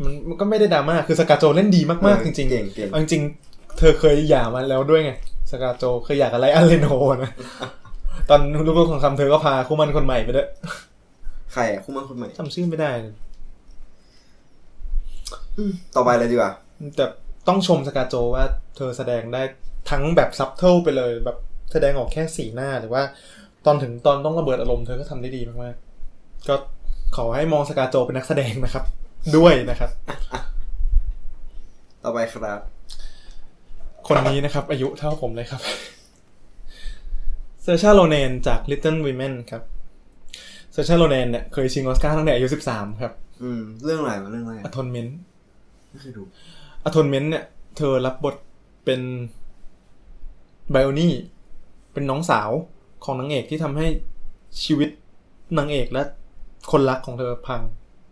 มันมันก็ไม่ได้ดราม่าคือสกาโจเล่นดีมากเอๆอจริงๆเก่งเก่งอาจริงๆเธอเคยหย่ามาแล้วด้วยไงสกาโจเคยหย่ากับไลอันเลโนนะตอนลูกๆของคำเธอก็พาคู่มันคนใหม่ไปด้วยใครอะคู่มั่นคนใหม่จำชื่อไม่ได้เลยต่อไปเลยดีกว่าแต่ต้องชมสกาโจว่าเธอแสดงได้ทั้งแบบ subtle ไปเลย แบบแสดงออกแค่สีหน้าหรือว่าต อนถึงตอนต้องระเบิดอารมณ์เธอก็ทำได้ดีมากๆก็ขอให้มองสกาโจเป็นนักแสดงนะครับ ด้วยนะครับ ต่อไปครับ คนนี้นะครับ อายุเท่าผมเลยครับ Saoirse Ronan จาก Little Women ครับ Saoirse Ronan เนี่ยเคยชิงออสการ์ตั้งแต่อายุ13ครับ อืม เรื่องอะไรวะเรื่องอะไร Atonement ไม่เคยดู Atonement เนี่ย เธอรับบทเป็น Briony เป็นน้องสาว ของนางเอกที่ทำให้ชีวิตนางเอกและคนรักของเธอพัง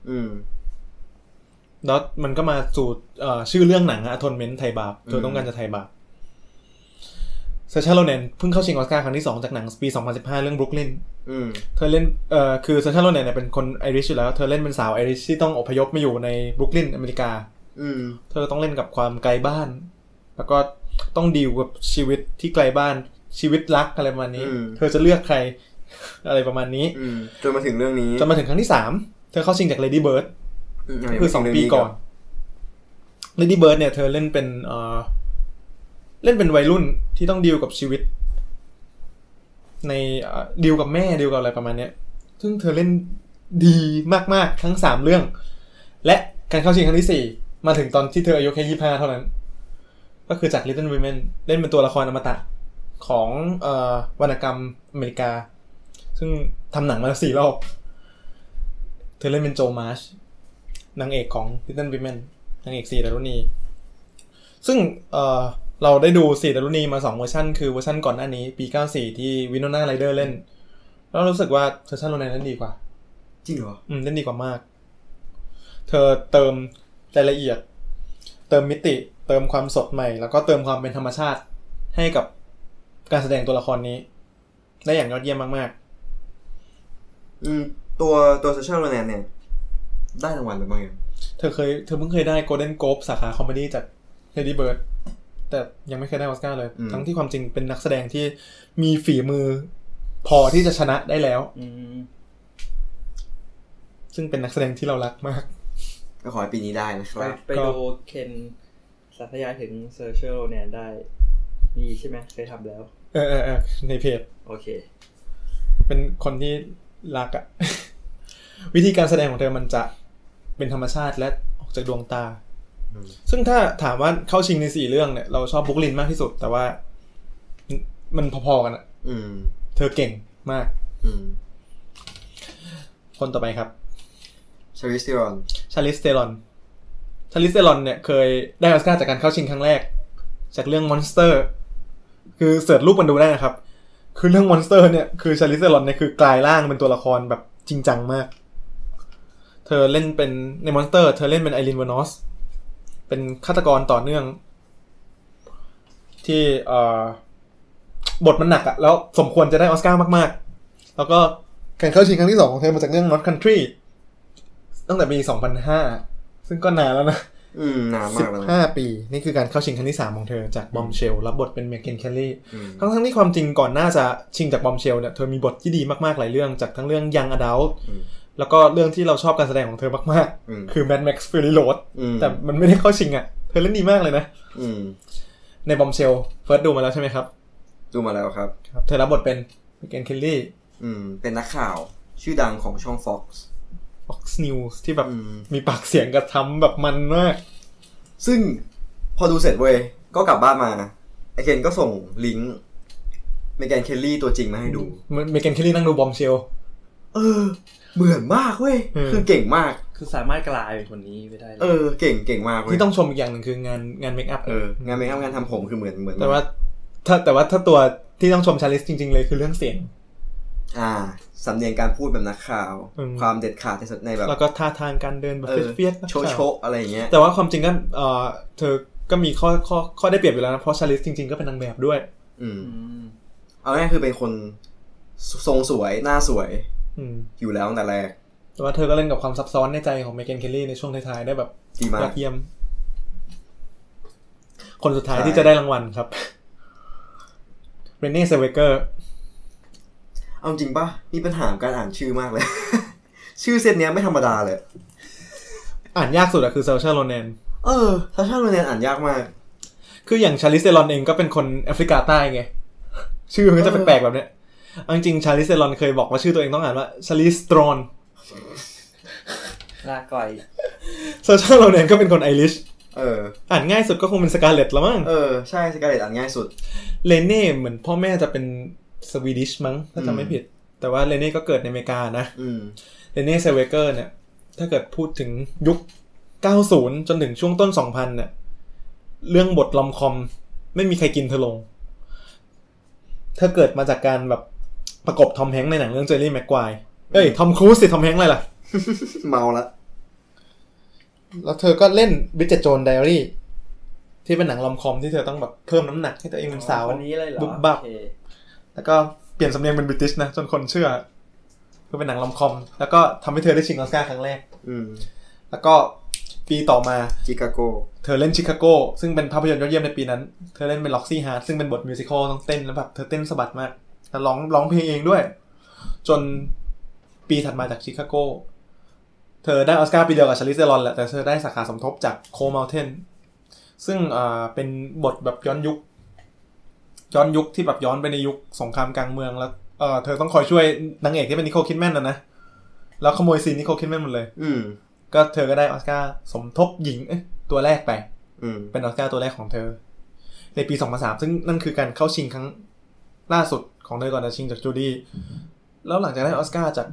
อืมแล้วมันก็มาสู่เอ่อชื่อเรื่องหนังอะ Atonement ไทยบาปเธอต้องอืมการจะไทยบาปเซอร์ชาโลแนนเพิ่งเข้าชิงออสการ์ครั้งที่2จากหนังปี 2015 เรื่อง Brooklyn อืมเธอเล่นเอ่อคือ Saoirse Ronan เนี่ยเป็นคนไอริชอยู่แล้ว เธอเล่นเป็นสาวไอริชที่ต้องอพยพมาอยู่ในบรุกลินอเมริกาอืมเธอต้องเล่นกับความไกลบ้าน แล้วก็ต้องดีลกับชีวิตที่ไกลบ้าน ชีวิตรักอะไรประมาณนี้อืมเธอจะเลือกใคร อะไรประมาณนี้อืมจนมาถึงเรื่องนี้จนมาถึงครั้งที่สามเธอเข้าชิงจาก Lady Bird มก็คือสองปีก่อน Lady Bird เนี่ยเธอเล่นเป็นเอ่อเล่นเป็นวัยรุ่นที่ต้องดีลกับชีวิต ในเอ่อดีลกับแม่ดีลกับอะไรประมาณเนี้ยซึ่งเธอเล่นดีมากๆทั้งสามเรื่อง และการเข้าชิงครั้งที่สี่มาถึงตอนที่เธออายุแค่ยี่ห้าเท่านั้น ก็คือจาก Little Women เล่นเป็นตัวละครอมตะ ของเอ่อวรรณกรรมอเมริกา ซึ่งทำหนังมาแล้วสี่รอบ เธอเล่นเป็นโจมาชนางเอกของ Little Women นางเอกสี่ดรุณี ซึ่งเออเราได้ดูสี่ดรุณีมาสองเวอร์ชันคือเวอร์ชันก่อนหน้านี้ ปี94ที่ Winona Ryder เล่น แล้วรู้สึกว่าเวอร์ชัน Ronan เล่นดีกว่า จริงเหรอ อืมเล่นดีกว่ามาก เธอเติมรายละเอียด เติมมิติ เติมความสดใหม่ แล้วก็เติมความเป็นธรรมชาติให้กับ การแสดงตัวละครนี้ ได้อย่างยอดเยี่ยมมากอืมตัวตัว Saoirse Ronan เนี่ย ได้รางวัลไปบ้างยังๆเธอเคยเธอเพิ่งเคยได้ Golden Globe สาขา comedy จาก Lady Bird แต่ยังไม่เคยได้ออสการ์เลย ทั้งที่ความจริงเป็นนักแสดงที่มีฝีมือ พอที่จะชนะได้แล้วอืมซึ่งเป็นนักแสดงที่เรารักมาก ก็ขอให้ปีนี้ได้นะคไปรับ ไปดูเคนสาธยายถึง Saoirse เนี่ยได้ มีใช่ไหมเคยทำแล้ว เออเออเออในเพจ โอเค เป็นคนที่รักอะวิธีการแสดงของเธอมันจะเป็นธรรมชาติและออกจากดวงตาอืมซึ่งถ้าถามว่าเข้าชิงในสี่เรื่องเนี่ย เราชอบบุคลินมากที่สุด แต่ว่ามันพอๆกันอะอืมเธอเก่งมากอืมคนต่อไปครับ Charlize Theron Charlize Theron Charlize Theron เนี่ยเคยได้ออสการ์จากการเข้าชิงครั้งแรก จากเรื่อง Monster คือ search รูปมันดูได้นะครับ คือเรื่อง Monster เนี่ยคือ Charlize Theron เนี่ยคือกลายร่างเป็นตัวละครแบบจริงจังมาก เธอเล่นเป็นใน Monster เธอเล่นเป็น Aileen Wuornos เป็นฆาตกรต่อเนื่อง ที่เอ่อบทมันหนักอะแล้วสมควรจะได้ออสการ์มากๆ แล้วก็การเข้าชิงครั้งที่สองของเธอมาจากเรื่อง North Country ตั้งแต่ปี 2005 ซึ่งก็นานแล้วนะ นานมากแล้วนะ15ปี นี่คือการเข้าชิงครั้งที่3ของเธอจากบอมเชลรับบทเป็นเม g เกนแคลลี่อืมทั้งทั้งๆที่ความจริงก่อนหน้าจะชิงจาก Bombshell เนี่ยเธอมีบทที่ดีมากๆหลายเรื่องจากทั้งเรื่อง Young Adult อืมแล้วก็เรื่องที่เราชอบการแสดงของเธอมากอืมๆคือ Mad Max Fury Road อืมแต่มันไม่ได้เข้าชิงอะ่ะ เธอเล่นดีมากเลยนะอืมใน Bombshell เฟิร์สดูมาแล้วใช่ไหมครับ ดูมาแล้วครับครับเธอรับบทเป็นเม g เกนแคลลี่อืมเป็นนักข่าวชื่อดังของช่อง Fox Fox News ที่แบบอืมมีปากเสียงกระทำแบบมันมาก ซึ่งพอดูเสร็จเว้ย ก็กลับบ้านมาไอเคนก็ส่งลิงก์เมแกนเคลลี่ตัวจริงมาให้ดูเม g เกนแคลลี่นั่งดูบอมเชลเออ เหมือนมากเว้ยอืมคือเก่งมาก คือสามารถกลายเป็นคนนี้ไปได้เลยเออ เก่งเก่งมากเว้ยที่ต้องชมอีกอย่างหนึ่งคืองานงานเมคอัพเอองานเมคอัพงานทำผมคือเหมือนเหมือนแต่ว่า ถ้าแต่ว่าถ้าตัวที่ต้องชมชาลิสจริง ๆ เลยคือเรื่องเสียง อ่าสำเนียงการพูดแบบนักข่าวอืมความเด็ดขาดในสในแบบ แล้วก็ท่าทางการเดินแบบเออเฟียสๆโชว์โชว์อะไรอย่างเงี้ย แต่ว่าความจริงก็เออเธอก็มีข้อข้อข้อได้เปรียบอยู่แล้วนะเพราะชาลิสจริง ๆก็เป็นนางแบบด้วย อืมอืมเอาง่ายๆคือเป็นคนทรงสวยหน้าสวย อืม อยู่แล้วตั้งแต่แรก แต่ว่าเธอก็เล่นกับความซับซ้อนในใจของเมเกนเคลลี่ในช่วงท้ายๆได้แบบดีมายอกดเยี่ยม คนสุดท้ายใช่ที่จะได้รางวัลครับเรเน่เซเวเกอร์ เอาจริงปะมีปัญหากับการอ่านชื่อมากเลย ชื่อเซตเนี้ยไม่ธรรมดาเลย อ่านยากสุดอะคือ Saoirse Ronan เออถ้า Saoirse Ronan อ่านยากมาก คืออย่าง Charlize Theron เองก็เป็นคนแอฟริกาใต้ไง ชื่อมันก็จะแปลกๆแบบเนี้ยเอาจริงๆ Charlize Theron เคยบอกว่าชื่อตัวเองต้องอ่านว่าชาลิสตรอนแล้วก็ Saoirse Ronan ก็เป็นคนไอริช เออ อ่านง่ายสุดก็คงเป็น Scarlett แล้วมั้ง เออ ใช่ Scarlett อ่านง่ายสุด Renée เหมือนพ่อแม่จะเป็น Swedish มั้งถ้าจำไม่ผิด แต่ว่า Renée ก็เกิดในอเมริกานะอืม Renée Zellweger เนี่ย ถ้าเกิดพูดถึงยุค 90 จนถึงช่วงต้น 2000 เนี่ย เรื่องบท rom-com ไม่มีใครกินเธอลง ถ้าเกิดมาจากการแบบประกบ Tom Hanks ในหนังเรื่อง Jerry Maguire เอ้ย Tom Cruise สิ Tom Hanks อะไรล่ะ เมาละ แล้วเธอก็เล่นบิ d เจ t โจนไดอารี่ที่เป็นหนังลอมคอมที่เธอต้องแบบเพิ่มน้ำหนักให้ตัวเองเป็นสาวคนนี้เลยเหรอบุบบับโอเค แล้วก็เปลี่ยนสำเนียงเป็น British นะจนคนเชื่อคือเป็นหนัง rom-com แล้วก็ทำให้เธอได้ชิงออสการ์ครั้งแรก อืมแล้วก็ปีต่อมา Chicago เธอเล่น Chicago ซึ่งเป็นภาพยนตร์ยอดเยี่ยมในปีนั้น เธอเล่นเป็น Roxie Hart ซึ่งเป็นบท musical ต้องเต้นแล้วแบบเธอเต้นสะบัดมากแล้วร้องร้องเพลงเองด้วย จนปีถัดมาจากชิคาโก เธอได้ออสการ์ปีเดียวกับ Charlize Theron แหละแต่เธอได้สาขาสมทบจากโคม u ลเทนซึ่งอ่าเป็นบทแบบย้อนยุค ย้อนยุคที่แบบย้อนไปในยุคสงครามกลางเมืองแล้วเออเธอต้องคอยช่วยนางเอกที่เป็น Nicole Kidman นะนะ แล้วขโมยซีน Nicole Kidman หมดเลย อืมก็เธอก็ได้ออสการ์สมทบหญิงเอ้ยตัวแรกไป อืมเป็นออสการ์ตัวแรกของเธอ ในปี2003ซึ่งนั่นคือการเข้าชิงครั้งล่าสุดของเธอก่อนจะชิงจากจูดี้แล้วหลังจากได้ออสการ์จาก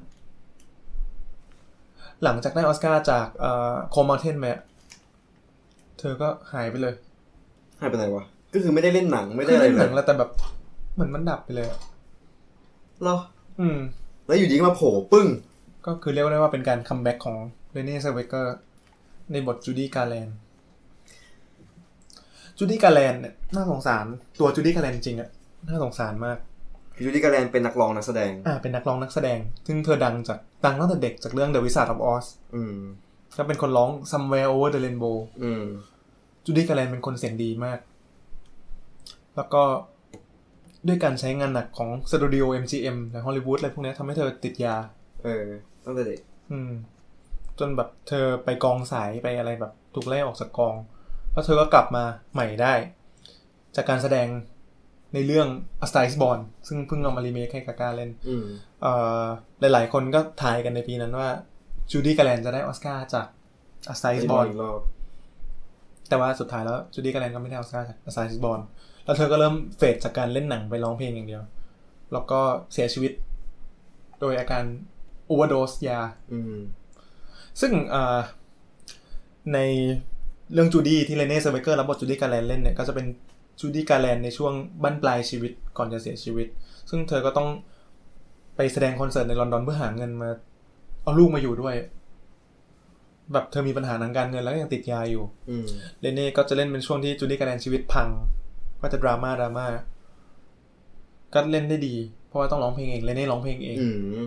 หลังจากได้ออสการ์จากเอ่อโคม u เทนไปอะเธอก็หายไปเลย หายไปไหนวะ ก็คือไม่ได้เล่นหนังไม่ได้คืออะไรเล่นหเลนัยงแล้วแต่แบบเหมือนมันดับไปเลยอะเหรอ อืม แล้วอยู่ดีก็มาโผล่ปึ้ง ก็คือเรียกได้ว่าเป็นการ comeback ของ Renée Zellweger ในบท Judy Garland Judy Garland เนี่ยน่าสงสารตัว Judy Garland จริงอะน่าสงสารมากจูดี้การแลนเป็นนักร้องนักแสดง อ่าเป็นนักร้องนักแสดง ซึ่งเธอดังจากดังตั้งแต่เด็กจากเรื่อง The Wizard of Oz อืมก็เป็นคนร้อง Somewhere Over the Rainbow อืม Judy Garland เป็นคนเสียงดีมาก แล้วก็ด้วยการใช้งานหนักของสตูดิโอ MGM และฮอลลีวูดอะไรพวกเนี้ยทำให้เธอติดยา เออ ตั้งแต่เด็กอืม จนแบบเธอไปกองสายไปอะไรแบบ ถูกไล่ออกจากกอง แล้วเธอก็กลับมาใหม่ได้ จากการแสดงในเรื่อง A Star is Born ซึ่งเพิ่งเอามารีเมคให้กาก้าเล่นอืมเอ่อหลายๆ คนก็ทายกันในปีนั้นว่า Judy Garland จะได้ออสการ์จาก A Star is Born อีกรอบแต่ว่าสุดท้ายแล้ว Judy Garland ก็ไม่ได้ออสการ์จาก A Star is Born แล้วเธอก็เริ่ม fade จากการเล่นหนังไปร้องเพลงอย่างเดียว แล้วก็เสียชีวิต โดยอาการ overdose ยาอืมซึ่งเอ่อในเรื่องจูดี้ที่ Renée Zellweger รับบท Judy Garland เล่นเนี่ยก็จะเป็น Judy Garland ในช่วงบั้นปลายชีวิตก่อนจะเสียชีวิต ซึ่งเธอก็ต้องไปแสดงคอนเสิร์ตในลอนดอนเพื่อหาเงินมา เอาลูกมาอยู่ด้วย แบบเธอมีปัญหาทางการเงินแล้วก็ยังติดยาอยู่อืมเรเน่ก็จะเล่นเป็นช่วงที่ Judy Garland ชีวิตพัง ก็จะดราม่าดราม่าก็เล่นได้ดี เพราะว่าต้องร้องเพลงเองเรเน่ร้องเพลงเองอืม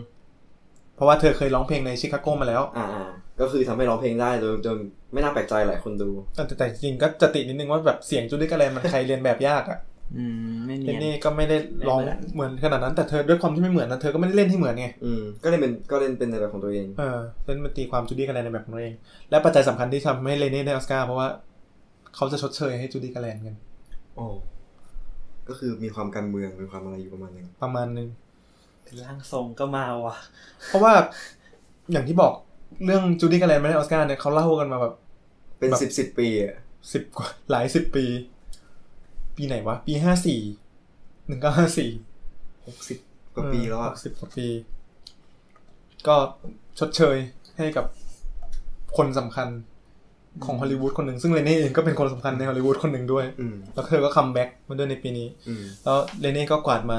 เพราะว่าเธอเคยร้องเพลงในชิคาโกมาแล้ว อ่าอ่าก็คือทำให้ร้องเพลงได้โดยโดยไม่น่าแปลกใจหลายคนดูแต่แต่จริงๆก็จะติดนิดนึงว่าแบบเสียงจูดี้การแลนมันใครเรียนแบบยากอะอืมไม่เรเนียนเน่ก็ไม่ได้ร้องไม่เหมือนเหมือนขนาดนั้นแต่เธอด้วยความที่ไม่เหมือนนะเธอก็ไม่ได้เล่นให้เหมือนไงอืมก็เล่นเป็นก็เล่นเป็นในแบบของตัวเองเออเล่นมันตีความจูดี้การแลนในแบบของตัวเอง และปัจจัยสำคัญที่ทำให้เรเน่ได้ออสการ์เพราะว่าเขาจะชดเชยให้ Judy Garland กัน โอ้ก็คือมีความการเมืองมีความอะไรอยู่ประมาณนึงประมาณนึงเป็นร่างทรงก็มาว่ะ เพราะว่าอย่างที่บอกเรื่อง Judy Garland ไม่ได้ออสการ์เนี่ยเขาเล่ากันมาแบบ เป็นแบบสิบสิบปีอะสิบกว่าหลายสิบปี ปีไหนวะ ปีห้าสี่หนึ่งเก้าห้าสี่หกสิบกว่าปีแล้วอะสิบกว่าปี ก็ชดเชยให้กับคนสำคัญ ของฮอลลีวูดคนหนึ่งซึ่งเรเน่เองก็เป็นคนสำคัญในฮอลลีวูดคนหนึ่งด้วยอืมแล้วเธอก็ comeback มาด้วยในปีนี้อืมแล้วเรเน่ก็กวาดมา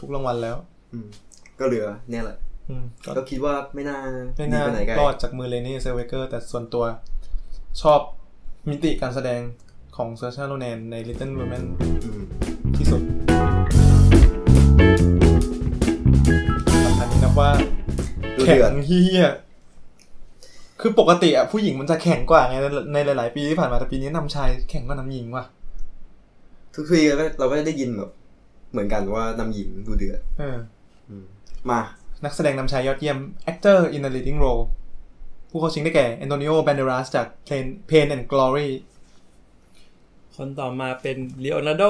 ทุกรางวัลแล้ว อืมก็เหลือเนี่ยแหละอืมก็ก็คิดว่าไม่น่าไม่น่าไปไหนไกลรอดจากมือ Renée Zellweger แต่ส่วนตัวชอบมิติการแสดงของ Saoirse Ronan ใน Little Women อืมที่สุดสำคัญนี้นับว่าดูแข็เดือดงเฮีย คือปกติอะผู้หญิงมันจะแข็งกว่าไงในในหลาย ๆ ปีที่ผ่านมาแต่ปีนี้นำชายแข็งกว่านำหญิงว่ะทุกทีเราก็เราก็จะได้ยินแบบเหมือนกันว่านำหญิงดูเดือดเอออืมมา นักแสดงนำชายยอดเยี่ยม actor in a leading role ผู้เข้าชิงได้แก่ Antonio Banderas จาก Pain, Pain and Glory คนต่อมาเป็นลีโอนาร์โด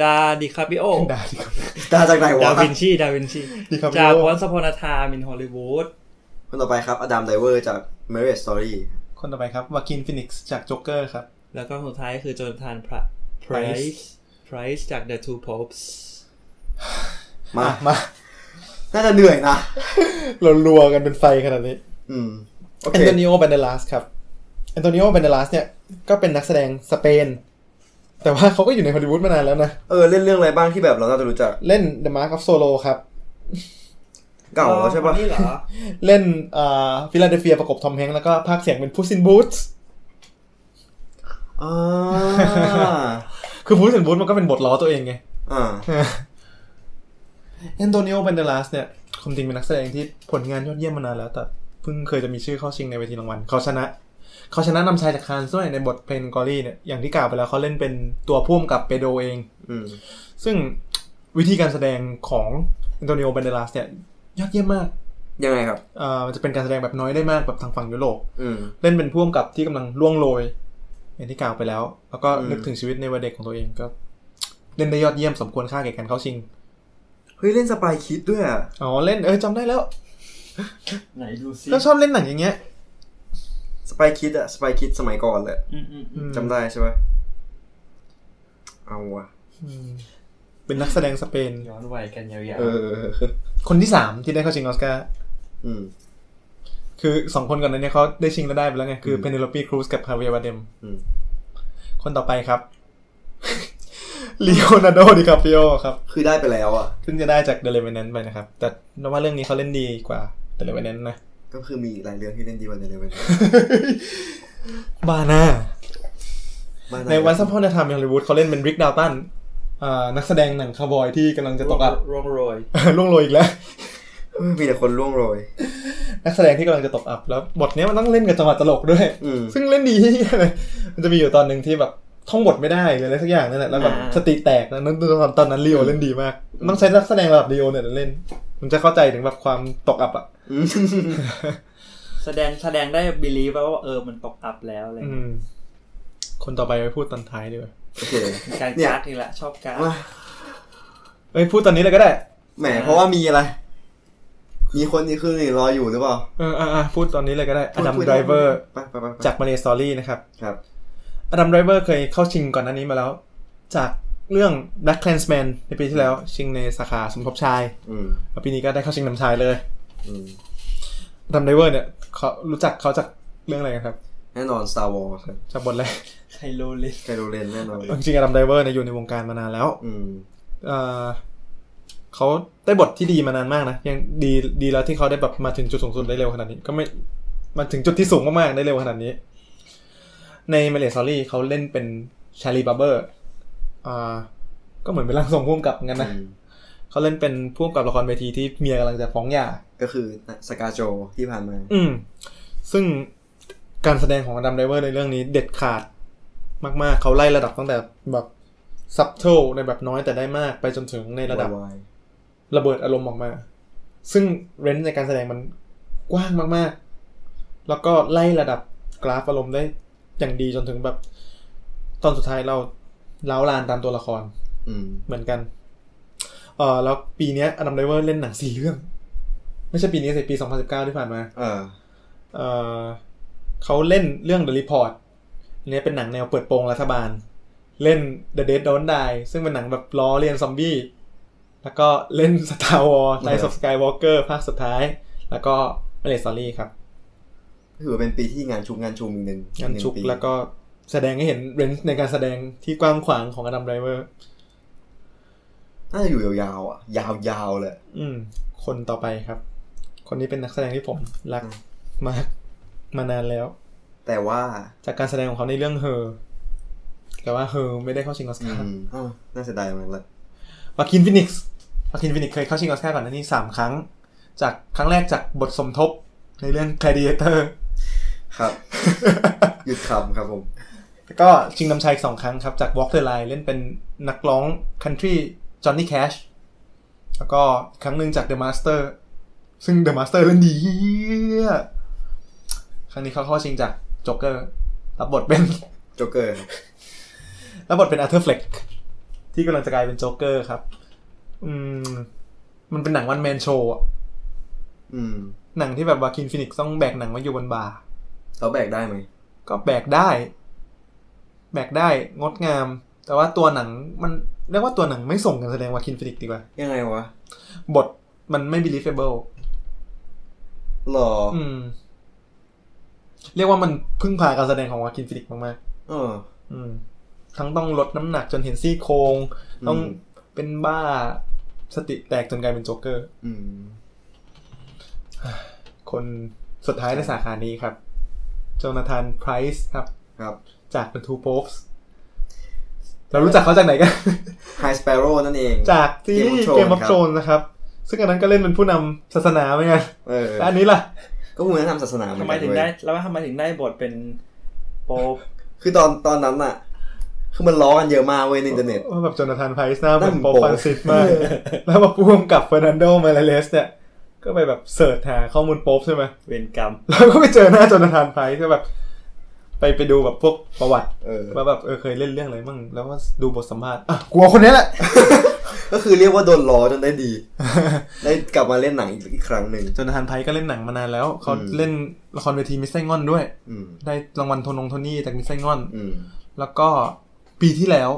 ดาดิคาปิโอดาดิครับตาจากไหนวะดาวินชีดาวินชี DiCaprio จากวอนสปอนาทามินฮอลลีวูด คนต่อไปครับอดัมไดเวอร์จาก Marriage Story คนต่อไปครับวากินฟินิกซ์จาก Joker ครับ แล้วก็สุดท้ายคือโจนทานพระไพร Price ส์ไพรส์จาก The Two Popes มามาน่าจะเหนื่อยนะเรารัวกันเป็นไฟขนาดนี้ อืมโอแอเคนโตนิโอ b บ n เด l าสครับแอนโตนิโอ b บ n เด l าสเนี่ย ก็เป็นนักแสดงสเปน แต่ว่าเขาก็อยู่ในฮอลลีวูดมานานแล้วนะ เออ เล่นเรื่องอะไรบ้างที่แบบเราน่าจะรู้จัก เล่น The Mask of Zorro ครับ เก่าแล้วใช่ปะนี่เหรอ เล่นอ่า Philadelphia ประกบ Tom Hanks แล้วก็พากย์เสียงเป็นพุ s ซินบูธอ่าคือพุ s ซินบูธมันก็เป็นบทล้อตัวเองไงอ่าแอนโตนิโอ b บ n เด l าสเนี่ยความจริงเป็นนักแสดงที่ผลงานยอดเยี่ยมมานานแล้ว แต่เพิ่งเคยจะมีชื่อเข้าชิงในเวทีรางวัลเขาชนะ เขาชนะนำชายจากคานส์ด้วยในบทเพลงกอรี่เนี่ยอย่างที่กล่าวไปแล้วเขาเล่นเป็นตัวพ่วงกับเปโดเองอืมซึ่งวิธีการแสดงของแอนโตนิโอ b บ n เด l าสเนี่ย ยอดเยี่ยมมาก ยังไงครับอ่ามันจะเป็นการแสดงแบบน้อยได้มากแบบทางฝั่งยุโรปอืมเล่นเป็นพ่วงกับที่กำลังล่วงโรยอย่างที่กล่าวไปแล้ว แล้วก็อืมนึกถึงชีวิตในวัยเด็กของตัวเองก็ เล่นได้ยอดเยี่ยมสมควรค่าแก่การเข้าชิงเฮ้ยเล่น Spy Kids ด้วยอะอ๋อเล่นเออจำได้แล้ว ไหนดูซิก็ชอบเล่นหนังอย่างเงี้ย Spy Kids อะ Spy Kids สมัยก่อนเลยอืมอืมอืมจำได้ใช่ปะเอาวะอืม เป็นนักแสดงสเปน ย้อนวัยกันยาวเออ คนที่สามที่ได้เข้าชิงออสการ์อืมคือสองคนก่อนนั้นเนี่ยเขาได้ชิงแล้วได้ไปแล้วไง คือ Penélope Cruz กับ Javier Bardem อืมคนต่อไปครับLeonardo DiCaprio ครับ คือได้ไปแล้วอะเพิ่งจะได้จาก The Revenant ไปนะครับ แต่ว่าเรื่องนี้เขาเล่นดีกว่า The Revenant นะ ก็คือมีอีกหลายเรื่องที่เล่นดีกว่าในเลเวลบาน่าบ้าใน Once Upon a Time in Hollywood เขาเล่นเป็น Rick Dalton อ่า นักแสดงหนังคาวบอยที่กำลังจะตกอับร่วงโรยร่วงโรยอีกแล้วมีแต่คนร่วงโรย นักแสดงที่กำลังจะตกอับแล้วบทเนี้ยมันต้องเล่นกับจังหวะตลกด้วยอืมซึ่งเล่นดีเลยมันจะมีอยู่ตอนหนึ่งที่แบบท่องบทไม่ได้หรืออะไรสักอย่างนั่นแหละแล้วแบบอ่าสติแตกแล้วนั้นตอนตอนนั้นลีโอเล่นดีมากต้องใช้นักแสดงระดับลีโอเนี่ยเล่น มันจะเข้าใจถึงแบบความตกอับอะอืมแสดงแสดงได้ believe ว่าเออมันตกอับแล้วอะไรอืมคนต่อไปไปพูดตอนท้ายดีกว่า โอเคมีการเนี่ยการ์ดนี่แหละชอบการ์ดมาเอ้ยพูดตอนนี้เลยก็ได้ แหมเพราะว่ามีอะไร มีคนที่คือรออยู่หรือเปล่า เอออะอะพูดตอนนี้เลยก็ได้ Adam Driver ไปไปไปไปจาก Marriage Story นะครับ ครับAdam Driver เคยเข้าชิงก่อนหน้านี้มาแล้ว จากเรื่อง BlacKkKlansman ในปีที่แล้ว ชิงในสาขาสมทบชายอืมแล้วปีนี้ก็ได้เข้าชิงนำชายเลยอืม Adam Driver เนี่ยเขารู้จักเขาจากเรื่องอะไรกันครับ แน่นอน Star Wars ครับจากบทอะไร Kylo Ren Kylo Ren แน่นอนจริงๆ Adam Driver เนี่ยอยู่ในวงการมานานแล้ว อืมเอ่อเขาได้บทที่ดีมานานมากนะยังดีดีแล้วที่เขาได้แบบมาถึงจุดสูงสุดได้เร็วขนาดนี้ ก็ไม่มาถึงจุดที่สูงมากๆได้เร็วขนาดนี้ ใน Marriage Story เขาเล่นเป็น Charlie Barber อ่าก็เหมือนเป็นร่างทรงผู้กำกับเหมือนกันนะอืมเขาเล่นเป็นผู้กำกับละครเวทีที่เมียกำลังจะฟ้องหย่าก็คือ ScarJo ที่ผ่านมา อืมซึ่งการแสดงของ Adam Driver ในเรื่องนี้เด็ดขาด มากๆ เขาไล่ระดับตั้งแต่แบบ subtle ในแบบน้อยแต่ได้มากไปจนถึงในระดับวายระเบิดอารมณ์ออกมา ซึ่ง range ในการแสดงมันกว้างมากๆ แล้วก็ไล่ระดับกราฟอารมณ์ได้อย่างดีจนถึงแบบ ตอนสุดท้ายเราร้าวรานตามตัวละครอืมเหมือนกัน เออแล้วปีเนี้ย Adam Driver เล่นหนังสี่เรื่อง ไม่ใช่ปีนี้สิปี2019ที่ผ่านมา เออเออเขาเล่นเรื่อง The Report อันนี้เป็นหนังแนวเปิดโปงรัฐบาล เล่น The Dead Don't Die ซึ่งเป็นหนังแบบล้อเลียนซอมบี้ แล้วก็เล่น Star Wars Rise of Skywalker ภาคสุดท้าย แล้วก็ m a l e s o r y ครับถือว่าเป็นปีที่งานชุกงานชุมอีกหนึ่งงานชุกปีแล้วก็แสดงให้เห็น range ในการแสดงที่กว้างขวางของ Adam Driver น่าจะอยู่ยาวๆอะ ยาวๆเลย อืม คนต่อไปครับ คนนี้เป็นนักแสดงที่ผมรักมากมานานแล้ว แต่ว่าจากการแสดงของเขาในเรื่อง Herแต่ว่า Her ไม่ได้เข้าชิงออสการ์ อืมอ้าวน่าเสียดายมากเลย Joaquin Phoenix Joaquin Phoenix เคยเข้าชิงออสการ์ก่อนหน้านี้สามครั้ง จากครั้งแรกจากบทสมทบในเรื่อง Gladiator ครับหยุดคำครับผมแล้วก็ชิงนำชายอีกสองครั้งครับ จาก Walk the Line เล่นเป็นนักร้อง country Johnny Cash แล้วก็อีกครั้งหนึ่งจาก The Master ซึ่ง The Master เล่นดีเหี้ยครั้งนี้เขาเข้าชิงจาก Joker รับบทเป็นโจ๊กเกอร์รับบทเป็น Arthur Fleck ที่กำลังจะกลายเป็นโจ๊กเกอร์ครับ อืม มันเป็นหนัง one man show อืมหนังที่แบบ Joaquin Phoenix ต้องแบกหนังมาอยู่บนบ่าเขาแบกได้ไหมก็แบกได้ แบกได้งดงาม แต่ว่าตัวหนังมันเรียกว่าตัวหนังไม่ส่งการแสดง Joaquin Phoenix ดีกว่ายังไงวะบทมันไม่ believable หรอ อืม เรียกว่ามันพึ่งพาการแสดงของ Joaquin Phoenix มากเออๆอืม ทั้งต้องลดน้ำหนักจนเห็นซี่โครงต้องอืมเป็นบ้าสติแตกจนกลายเป็นโจ๊กเกอร์อืมคนสุดท้ายในสาขานี้ครับ Jonathan Pryce ครับ ครับ จาก The Two Popes เรารู้จักเขาจากไหนกัน High Sparrow นั่นเอง จากซีรีส์ Game of Game of Thrones Thrones นะครับ ซึ่งอันนั้นก็เล่นเป็นผู้นำศาสนาเหมือนกันเออแล้วอันนี้ล่ะ ก็คุณทำศาสนาเหมือทำนไมกันถึงเว้ได้ยแล้วทำไมถึงได้บทเป็นโป๊ปคือตอนตอนนั้นอะคือมันล้อกันเยอะมากเว้ยในอินเทอร์เน็ตว่าแบบโจนาธานไพรส์หน้าเหมือนหน้าเหมือนโปโป๊ปฟานซิสมาก แล้วมาพ่วงกับเฟอร์นันโดมาเลสเนี่ยก็ไปแบบเสิร์ชหาข้อมูลโป๊ปใช่ไหมเวรกรรมแล้วก็ไปเจอหน้าโจนาธานไพรส์ก็แบบไปไปดูแบบพวกประวัติเออว่าแบบเออเคยเล่นเรื่องอะไรมั่งแล้วก็ดูบทสัมภาษณ์อะกลัวคนนี้แหละ ก็คือเรียกว่าโดนล้อจนได้ดี ได้กลับมาเล่นหนังอีกอีกครั้งหนึ่ง Jonathan Pryce ก็เล่นหนังมานานแล้ว เขาอืมเล่นละครเวที Miss Saigon ด้วยอืมได้รางวัลโทนงโทนี่จาก Miss Saigon อืมแล้วก็ปีที่แล้ว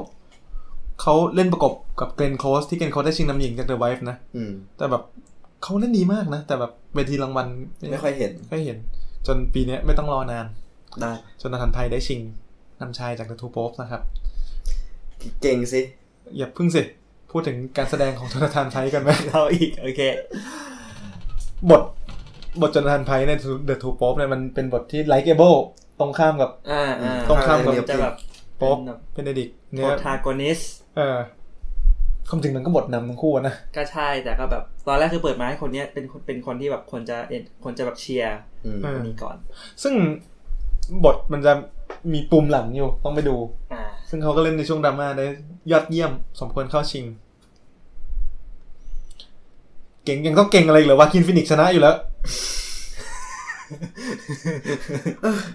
เขาเล่นประกบกับ Glenn Close ที่ Glenn Close ได้ชิงนำหญิงจาก The Wife นะอืมแต่แบบเขาเล่นดีมากนะ แต่แบบเวทีรางวัลไม่ค่อยเห็นไม่ค่อยเห็น จนปีเนี้ยไม่ต้องรอนานได้จนนาธานไพได้ชิงนำชายจาก The Two Popes นะครับ เก่งสิอย่าพึ่งสิ พูดถึงการแสดงของจนาธานไพกันไหมเราอีกโอเค บทบทจนาธานไพใน The Two Popes เนี่ยมันเป็นบทที่ likeable ตรงข้ามกับอ่าอ่าตรงข้ามกับจะแบบโป๊ปเป็นแบบเป็นเดดิกโปเนี่ยรทากอนิสเออความจริงมันก็บทนำทั้งคู่นะ ก็ใช่แต่ก็แบบตอนแรกคือเปิดมาให้คนเนี้ยเป็นคนเป็นคนที่แบบคนจะเอ็นคนจะแบบเชียร์อืมเออคนนี้ก่อน ซึ่งบทมันจะ มีปูมหลังอยู่ต้องไปดูอ่าซึ่งเขาก็เล่นในช่วงดราม่าได้ยอดเยี่ยมสมควรเข้าชิง เก่งยังต้องเก่งอะไรอีกเหรอ Joaquin Phoenix ชนะอยู่แล้ว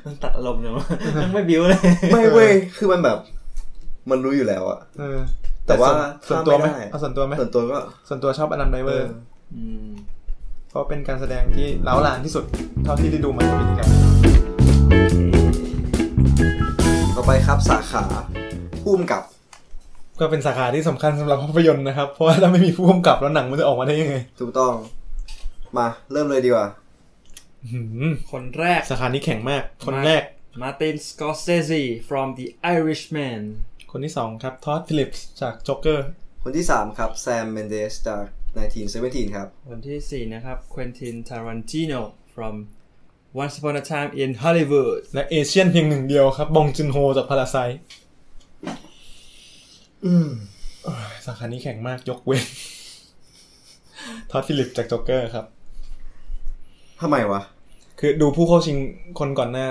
มันตัดอารมณ์เลยวะยังไม่บิ้วเลย ไม่เว้ยคือมันแบบ มันรู้อยู่แล้วอะเออแต่ว่าส่วนตัวไหมถ้าไม่ได้เอาส่วนตัวไหมส่วนตัวก็ ส่วนตัวชอบอดัมไดเวเอออร์อืมเพราะเป็นการแสดงที่เล้าลานที่สุด เท่าที่ได้ดูมาในปีที่แล้วต่อ ไปครับสาขาพุ่มกับ ก็เป็นสาขาที่สำคัญสำหรับภาพยนตร์นะครับ เพราะว่าถ้าไม่มีผู้กำกับแล้วหนังมันจะออกมาได้ยังไง ถูกต้อง มาเริ่มเลยดีกว่าอื้อหือคนแรกสาขานี้แข็งมาก คนแรกMartin Scorsese from the Irishman คนที่สองครับ Todd Phillips จากจ็อกเกอร์ คนที่3ครับ Sam Mendes จาก1917ครับ คนที่สี่นะครับ Quentin Tarantino from Once Upon a Time in Hollywood และ Asian เพียงหนึ่งเดียวครับบองจุนโฮจาก Parasite อืมสาขานี้แข็งมากยกเว้น Todd Phillips จากจ็อกเกอร์ครับทำไมวะ คือดูผู้เข้าชิงคนก่อนหน้า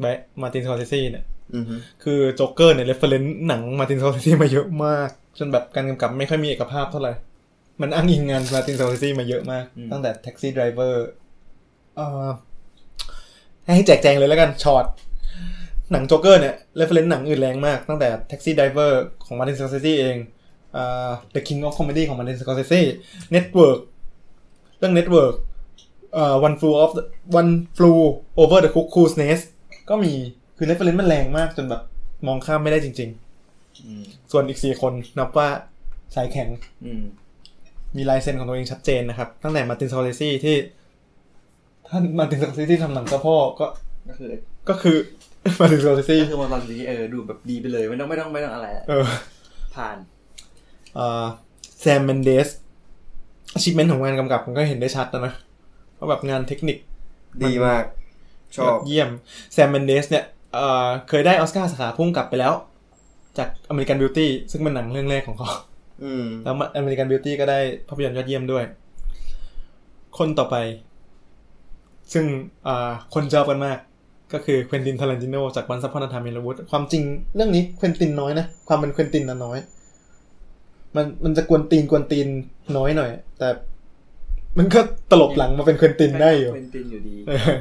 แบบ Martin Scorsese เนี่ยอือฮึคือจ็อกเกอร์เนี่ย reference หนัง Martin Scorsese มาเยอะมาก จนแบบการกำกับไม่ค่อยมีเอกภาพเท่าไหร่ มันอ้างอิงงาน Martin Scorsese มาเยอะมากอืมตั้งแต่ Taxi Driver เอ่อ ให้แจกแจงเลยแล้วกันช็อตหนังโจ๊กเกอร์เนี่ย reference หนังอื่นแรงมาก ตั้งแต่ Taxi Driver ของ Martin Scorsese เองอ่า The King of Comedy ของ Martin Scorsese Network เรื่อง Network อ่า One Flew of the One Flew Over the Cuckoo's Nest ก็มีคือ reference มันแรงมากจนแบบมองข้ามไม่ได้จริงอืมๆส่วนอีกสี่คนนับว่าสายแข็งอืมมีลายเซ็นของตัวเองชัดเจนนะครับ ตั้งแต่ Martin Scorsese ที่ ท่าน Martin Scorsese ที่ทำหนังเจ้าพ่อก็ก็คือก็คือ Martin Scorsese ก็คือมาตอนนี้เออดูแบบดีไปเลยไม่ต้องไม่ต้องไม่ต้องอะไรอะเออผ่าน Sam Mendes achievement ของงานกำกับมันก็เห็นได้ชัดนะนะเพราะแบบงานเทคนิคดีมาก ยอดเยี่ยม Sam Mendes เนี่ยเอ่อเคยได้ออสการ์สาขาผู้กำกับไปแล้ว จาก American Beauty ซึ่งเป็นหนังเรื่องแรกของเขาอืมแล้ว American Beauty ก็ได้ภาพยนตร์ยอดเยี่ยมด้วย คนต่อไป ซึ่งอ่าคนชอบกันมาก ก็คือควินตินทารันติโนจาก Once Upon a Time in Hollywood ความจริงเรื่องนี้ควินตินน้อยนะ ความเป็นควินตินนะน้อย มันมันจะกวนตีนกวนตีนน้อยหน่อย แต่มันก็ตลบหลังมาเป็นควินตินได้อยู่เป็นตินอยู่ดีเออ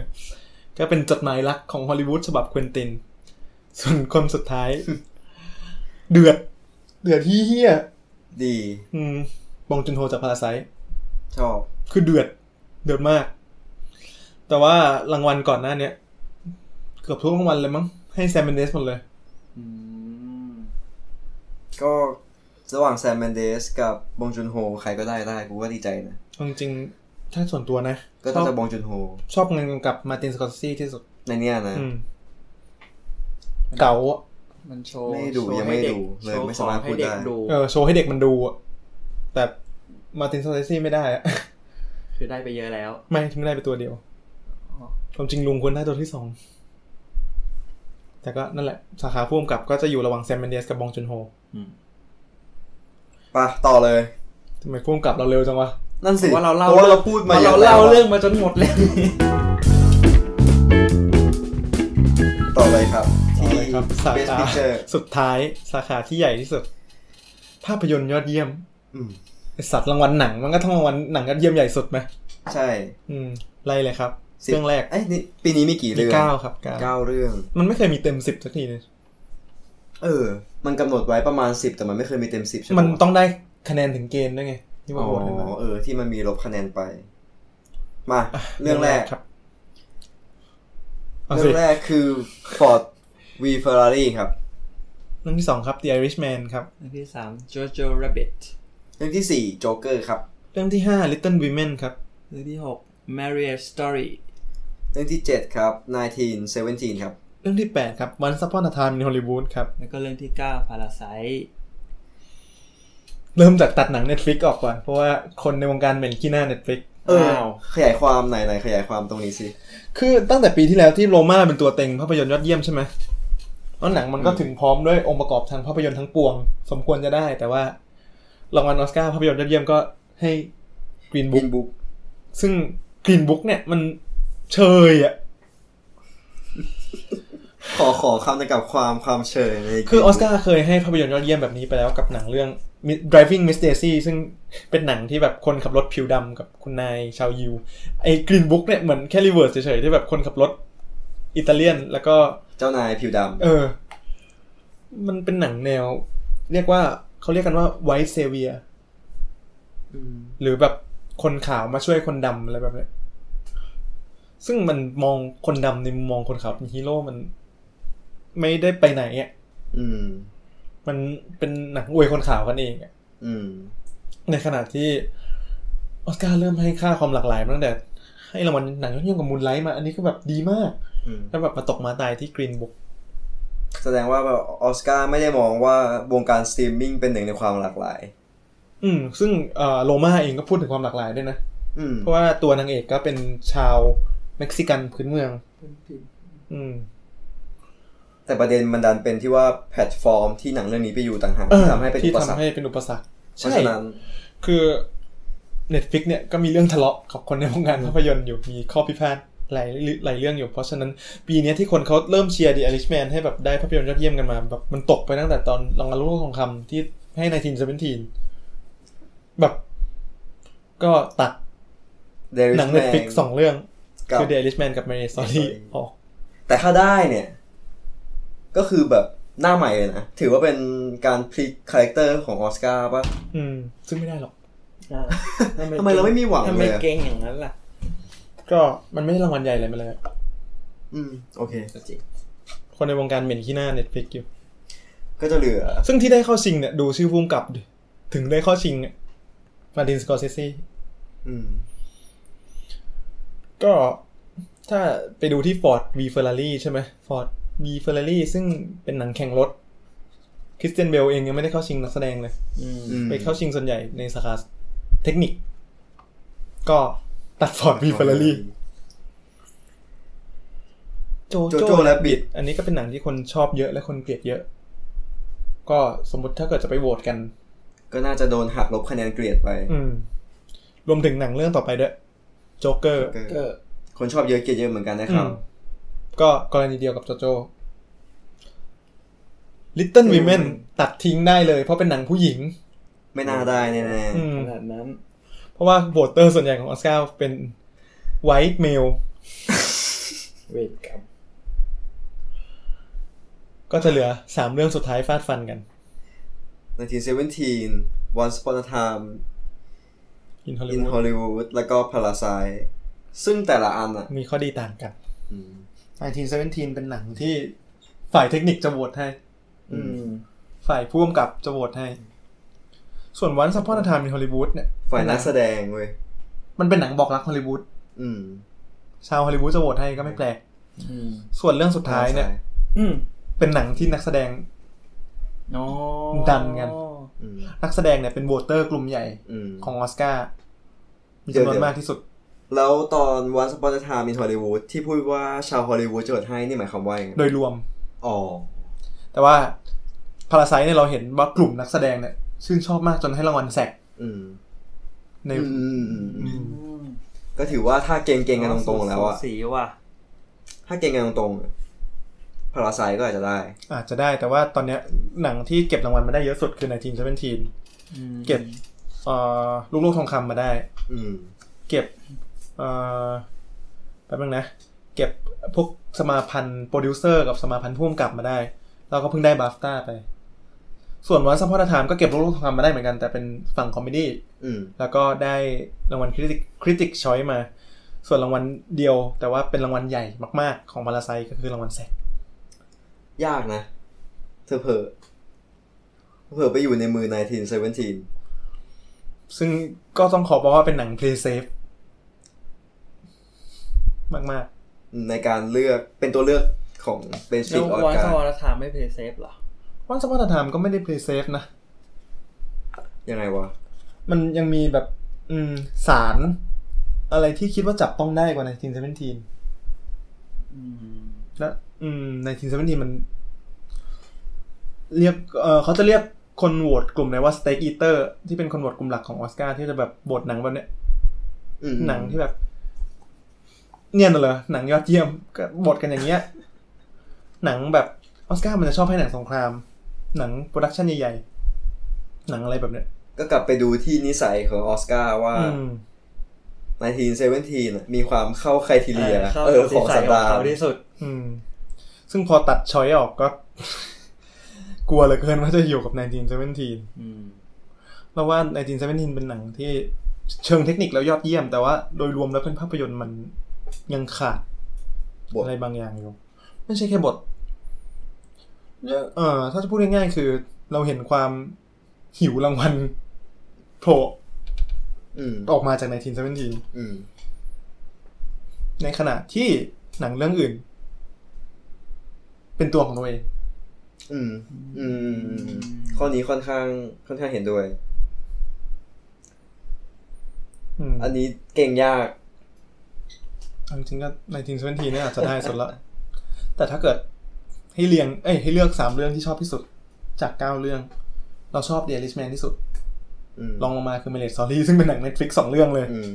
ก็เป็นจดหมายรักของฮอลลีวูดฉบับควินติน ส่วนคนสุดท้าย เดือด เดือดที่เหี้ยดี อืมบองจุนโฮจาก Parasite ชอบ คือเดือด เดือดมาก แต่ว่ารางวัลก่อนหน้าเนี้ยเกือบทุกรางวัลเลยมั้งให้แซมเบนเดสหมดเลยอืมก็ระหว่างแซมเมนเดสกับบงจุนโฮใครก็ได้ได้กูก็ดีใจนะจริงๆถ้าส่วนตัวนะ ก็ชต้อองบจะบงจุนโฮ ชอบงานกำกับมาตินสกอร์ซีที่สุด ในเนี้ยนะอืมเก๋าอะมันโชว์ไม่ดูโชว์ยังไม่ให้เกดูเลยโชว์ไม่สามารถของให้พูดเด็กได้ดูเออโชว์ให้เด็กมันดูอะแต่มาตินสกอร์ซีไม่ได้อะคือได้ไปเยอะแล้ว ไม่ไม่ได้ไปตัวเดียวอ๋อ ความจริงลุงควรได้ตัวที่สอง แต่ก็นั่นแหละ สาขาผู้กำกับก็จะอยู่ระหว่างแซมเมนเดสกับบองจุนโฮอืมปะต่อเลยทำไมผู้กำกับเราเร็วจังวะ นั่นสิว่าเราเล่าพะว่าเราพูดมาเพเยราะอะเราแล้วเล่าอะเรื่องมาจนหมดแล้วต่อเลยครับต่อที่เลยครับสา Best ขา Picture สุดท้ายสาขาที่ใหญ่ที่สุด ภาพยนตร์ยอดเยี่ยมอืมไอ้สัตว์รางวัลหนัง มันก็ต้องรางวัลหนังยอดเยี่ยมใหญ่สุดไหมใช่ อืมไล่เลยครับสิบ เรื่องแรกเอ้ยนี่ปีนี้มีกี่มีเรื่องเก้าครับเก้าเก้าเรื่อง มันไม่เคยมีเต็มสิบสักทีเลยเออ มันกำหนดไว้ประมาณสิบแต่มันไม่เคยมีเต็มสิบใช่ไหมมันต้องได้คะแนนถึงเกณฑ์ด้วยไงที่อ๋มาโหวตกันนะอเออ ที่มันมีลบคะแนนไป มาเรื่องแรกครับเอาเรื่สิองแรกคือ Ford V Ferrari ครับ เรื่องที่สองครับ The Irishman ครับอันที่สาม Jojo Rabbit เรื่องที่สี่ Joker ครับ เรื่องที่ห้า Little Women ครับ เรื่องที่หก Marriage Story เรื่องที่ 7 ครับ 1917 ครับ เรื่องที่แปดครับ Once Upon a Time in Hollywood ครับ แล้วก็เรื่องที่เก้า Parasite เริ่มจากตัดหนัง Netflix ออกก่อน เพราะว่าคนในวงการเหม็นขี้หน้า Netflix เออว้าวขยายความไหนไหนขยายความตรงนี้สิ คือตั้งแต่ปีที่แล้วที่โรม่าเป็นตัวเต็งภาพยนตร์ยอดเยี่ยมใช่ไหมแล้วหนังมันก็ถึงพร้อมด้วยองค์ประกอบทางภาพยนตร์ทั้งปวง สมควรจะได้ แต่ว่ารางวัลออสการ์ภาพยนตร์ยอดเยี่ยมก็ให้ Green บิ Book นบุ๊กซึ่ง Green Book เนี่ยมันเชยอะขอขอคำจำกับความความเชยในคือออสการ์เคยให้ภาพยนตร์ยอดเยี่ยมแบบนี้ไปแล้วกับหนังเรื่อง Driving Miss Daisy ซึ่งเป็นหนังที่แบบคนขับรถผิวดำกับคุณนายชาวยิว ไอ้ Green Book เนี่ยเหมือนแค่ reverse เฉยๆที่แบบคนขับรถอิตาเลียนแล้วก็เจ้านายผิวดำเออ มันเป็นหนังแนว เรียกว่าเขาเรียกกันว่า white savior หรือแบบคนขาวมาช่วยคนดำอะไรแบบเนี้ย ซึ่งมันมองคนดำในมุมมองคนขาวเป็นฮีโร่มัน ไม่ได้ไปไหนอะอืม มันเป็นหนังอวยคนขาวกันเองอะอืม ในขณะที่ออสการ์เริ่มให้ค่าความหลากหลายมาตั้งแต่ ให้รางวัลหนังยอดเยี่ยมกับ Moonlight มา อันนี้ก็แบบดีมากอืมแล้วแบบมาตกมาตายที่ Green Bookแสดงว่าแบบออสการ์ไม่ได้มองว่าวงการสตรีมมิ่งเป็นหนึ่งในความหลากหลาย อืม ซึ่งเอ่อโรมาเองก็พูดถึงความหลากหลายด้วยนะอืมเพราะว่าตัวนางเอกก็เป็นชาว เม็กซิกันพื้นเมือง อืม แต่ประเด็นมันดันเป็นที่ว่าแพลตฟอร์มที่หนังเรื่องนี้ไปอยู่ต่างหากเออที่ทำให้เป็นที่อุปสรทำรคให้เป็นอุปสรรคเพราะฉะนั้นคือ Netflix เนี่ยก็มีเรื่องทะเลาะกับคนในวงการภาพยนตร์อยู่มีข้อพิพาทหลายหลายเรื่องอยู่ เพราะฉะนั้นปีเนี้ยที่คนเขาเริ่มเชียร์ The Irishman ให้แบบได้ภาพยนตร์ยอดเยี่ยมกันมาแบบมันตกไปตั้งแต่ตอนรางวัลโลกทองคำที่ให้ Nineteen Seventeenแบบ ก็ตัดเดริหนัง Netflix สองเรื่อง กับคือ The Irishman กับ Marriage Story เออแต่ถ้าได้เนี่ย ก็คือแบบหน้าใหม่เลยนะ ถือว่าเป็นการพลิก character ของออสการ์ป่ะ อืม ซึ่งไม่ได้หรอกอ่าทำไมเราไม่มีหวังทำไมเลยอะเก่งอย่างนั้นล่ะ ก็มันไม่ได้รางวัลใหญ่อะไรมาเลย อืม โอเคจริงคนในวงการเหม็นขี้หน้า Netflix อยู่ ก็จะเหลือ ซึ่งที่ได้เข้าชิงเนี่ย ดูชื่อพุ่มกับดิถึงได้เข้าชิงอะมาดินสกอร์เซซีอืม ก็ถ้าไปดูที่ Ford V Ferrari ใช่ไหม Ford V Ferrari ซึ่งเป็นหนังแข่งรถคริสเตียนเบลเองยังไม่ได้เข้าชิงนักแสดงเลยอืมอืมไปเข้าชิงส่วนใหญ่ในสาขาเทคนิค ก็ตัด Ford V Ferrari โจ Jojo Rabbit อันนี้ก็เป็นหนังที่คนชอบเยอะและคนเกลียดเยอะ ก็สมมติถ้าเกิดจะไปโหวตกัน ก็น่าจะโดนหักลบคะแนนเกลียดไปอืมรวมถึงหนังเรื่องต่อไปด้วย โจ๊กเกอร์ก็คนชอบเยอะเกลียดเยอะเหมือนกันนะครับ ก็กรณีเดียวกับโจโจ้ Little Women ตัดทิ้งได้เลย เพราะเป็นหนังผู้หญิง ไม่น่าได้แน่อืมขนาดนั้น เพราะว่าโหวตเตอร์ส่วนใหญ่ของออสการ์เป็น white male เวทกรรมก็จะเหลือสามเรื่องสุดท้ายฟาดฟันกันๆ1917 Once Upon a Time In in Hollywood Hollywood แล้วก็ Parasite ซึ่งแต่ละอันอะ มีข้อดีต่างกันอืม1917เป็นหนังที่ฝ่ายเทคนิคจะโหวตให้อืมฝ่ายผู้กำกับจะโหวตให้ ส่วน Once Upon a Time in Hollywood เนี่ย ฝ่ายนักแสดงเว้ย มันเป็นหนังบอกรักฮอลลีวูดอืมชาวฮอลลีวูดจะโหวตให้ก็ไม่แปลกอืมส่วนเรื่องสุดท้ายเนี่ยอืมเป็นหนังที่นักแสดงอ๋อดันกันอืม นักแสดงเนี่ยเป็น voter กลุ่มใหญ่อืมของออสการ์มีเดี๋ยวจำนวนเดี๋ยวมากที่สุด แล้วตอน Once Upon a Time in Hollywood ที่พูดว่าชาวฮอลลีวูดจะโหวตให้นี่หมายความว่ายังไงโดยรวม อ๋อ แต่ว่า Parasite เนี่ยเราเห็นว่ากลุ่มนักแสดงเนี่ย ชื่นชอบมากจนให้รางวัล SAG อืมในอืมอืมอืมอืมอืมก็ถือว่าถ้าเก่งๆกันตรงๆแล้วอะสูสีว่ะถ้าเก่งกันตรง Parasite ก็อาจจะได้ อาจจะได้แต่ว่าตอนเนี้ยหนังที่เก็บรางวัลมาได้เยอะสุดคือ Nineteen Seventeen อืมเก็บเอ่อลูกโลกทองคำมาได้ อืมเก็บเอ่อแป๊บนึงนะ เก็บพวกสมาพันธ์โปรดิวเซอร์กับสมาพันธ์ผู้กำกับมาได้แล้วก็เพิ่งได้ BAFTA ไป ส่วน Once Upon a Time ก็เก็บลูกโลกทองคำมาได้เหมือนกันแต่เป็นฝั่ง comedy อืมแล้วก็ได้รางวัล Critics Critics' Choice มา ส่วนรางวัลเดียว แต่ว่าเป็นรางวัลใหญ่มาก ๆ ของ Parasite ก็คือรางวัล SAG ยากนะ เธอเผลอเผลอไปอยู่ในมือ 1917 ซึ่งก็ต้องขอบอกว่าเป็นหนัง play safe มากในการเลือกเป็นตัวเลือกของเบสแล้ฟิวกออวันกาสวรรค์ถามไม่เพย์เซฟหรอๆวันสวัสดิธรรมก็ไม่ได้ play safe นะ ยังไงวะ มันยังมีแบบ อืม สาร อะไรที่คิดว่าจับต้องได้กว่าในทีนเซเวนทีนอืมและ อืมในทีนเซเวนทีนมัน เรียกเออเขาจะเรียกคนโหวตกลุ่มไหนว่าสเต็กอีเตอร์ที่เป็นคนโหวตกลุ่มหลักของออสการ์ที่จะแบบโหวตหนังแบบเนี้ยอืมหนังที่แบบ เนี่ยน่ะเหรอหนังยอดเยี่ยมก็บทกันอย่างเงี้ย หนังแบบออสการ์มันจะชอบให้หนังสงคราม หนัง production ใหญ่ๆ หนังอะไรแบบเนี้ย ก็กลับไปดูที่นิสัยของออสการ์ว่าอืม1917น่ะมีความเข้า criteria เข้าเออกับของนิสัสัยนของดานเขาที่สุด อืม ซึ่งพอตัด choice ออกก็ กลัวเหลือเกินว่าจะอยู่กับ 1917อืมเราว่า 1917 เป็นหนังที่เชิงเทคนิคแล้วยอดเยี่ยม แต่ว่าโดยรวมแล้วเป็นภาพยนตร์มันยังขาดบทอะไรบางอย่างอยู่ ไม่ใช่แค่บทเนี่ยเออถ้าจะพูดง่ายๆคือเราเห็นความหิวรางวัลโผล่อืมออกมาจาก1917อืมในขณะที่หนังเรื่องอื่น เป็นตัวของตัวเอง อืม อืม ข้อนี้ค่อนข้างค่อนข้างเห็นด้วยอืมอันนี้เก่งยากเอาจริงๆก็1917เนี่ยอาจจะได้สุดละ แต่ถ้าเกิดให้เรียง เอ้ย ให้เลือกสามเรื่องที่ชอบที่สุด จากเก้าเรื่อง เราชอบ The Irishman ที่สุดอืมลองลงมาคือ Marriage Story ซึ่งเป็นหนัง Netflix สองเรื่องเลยอืม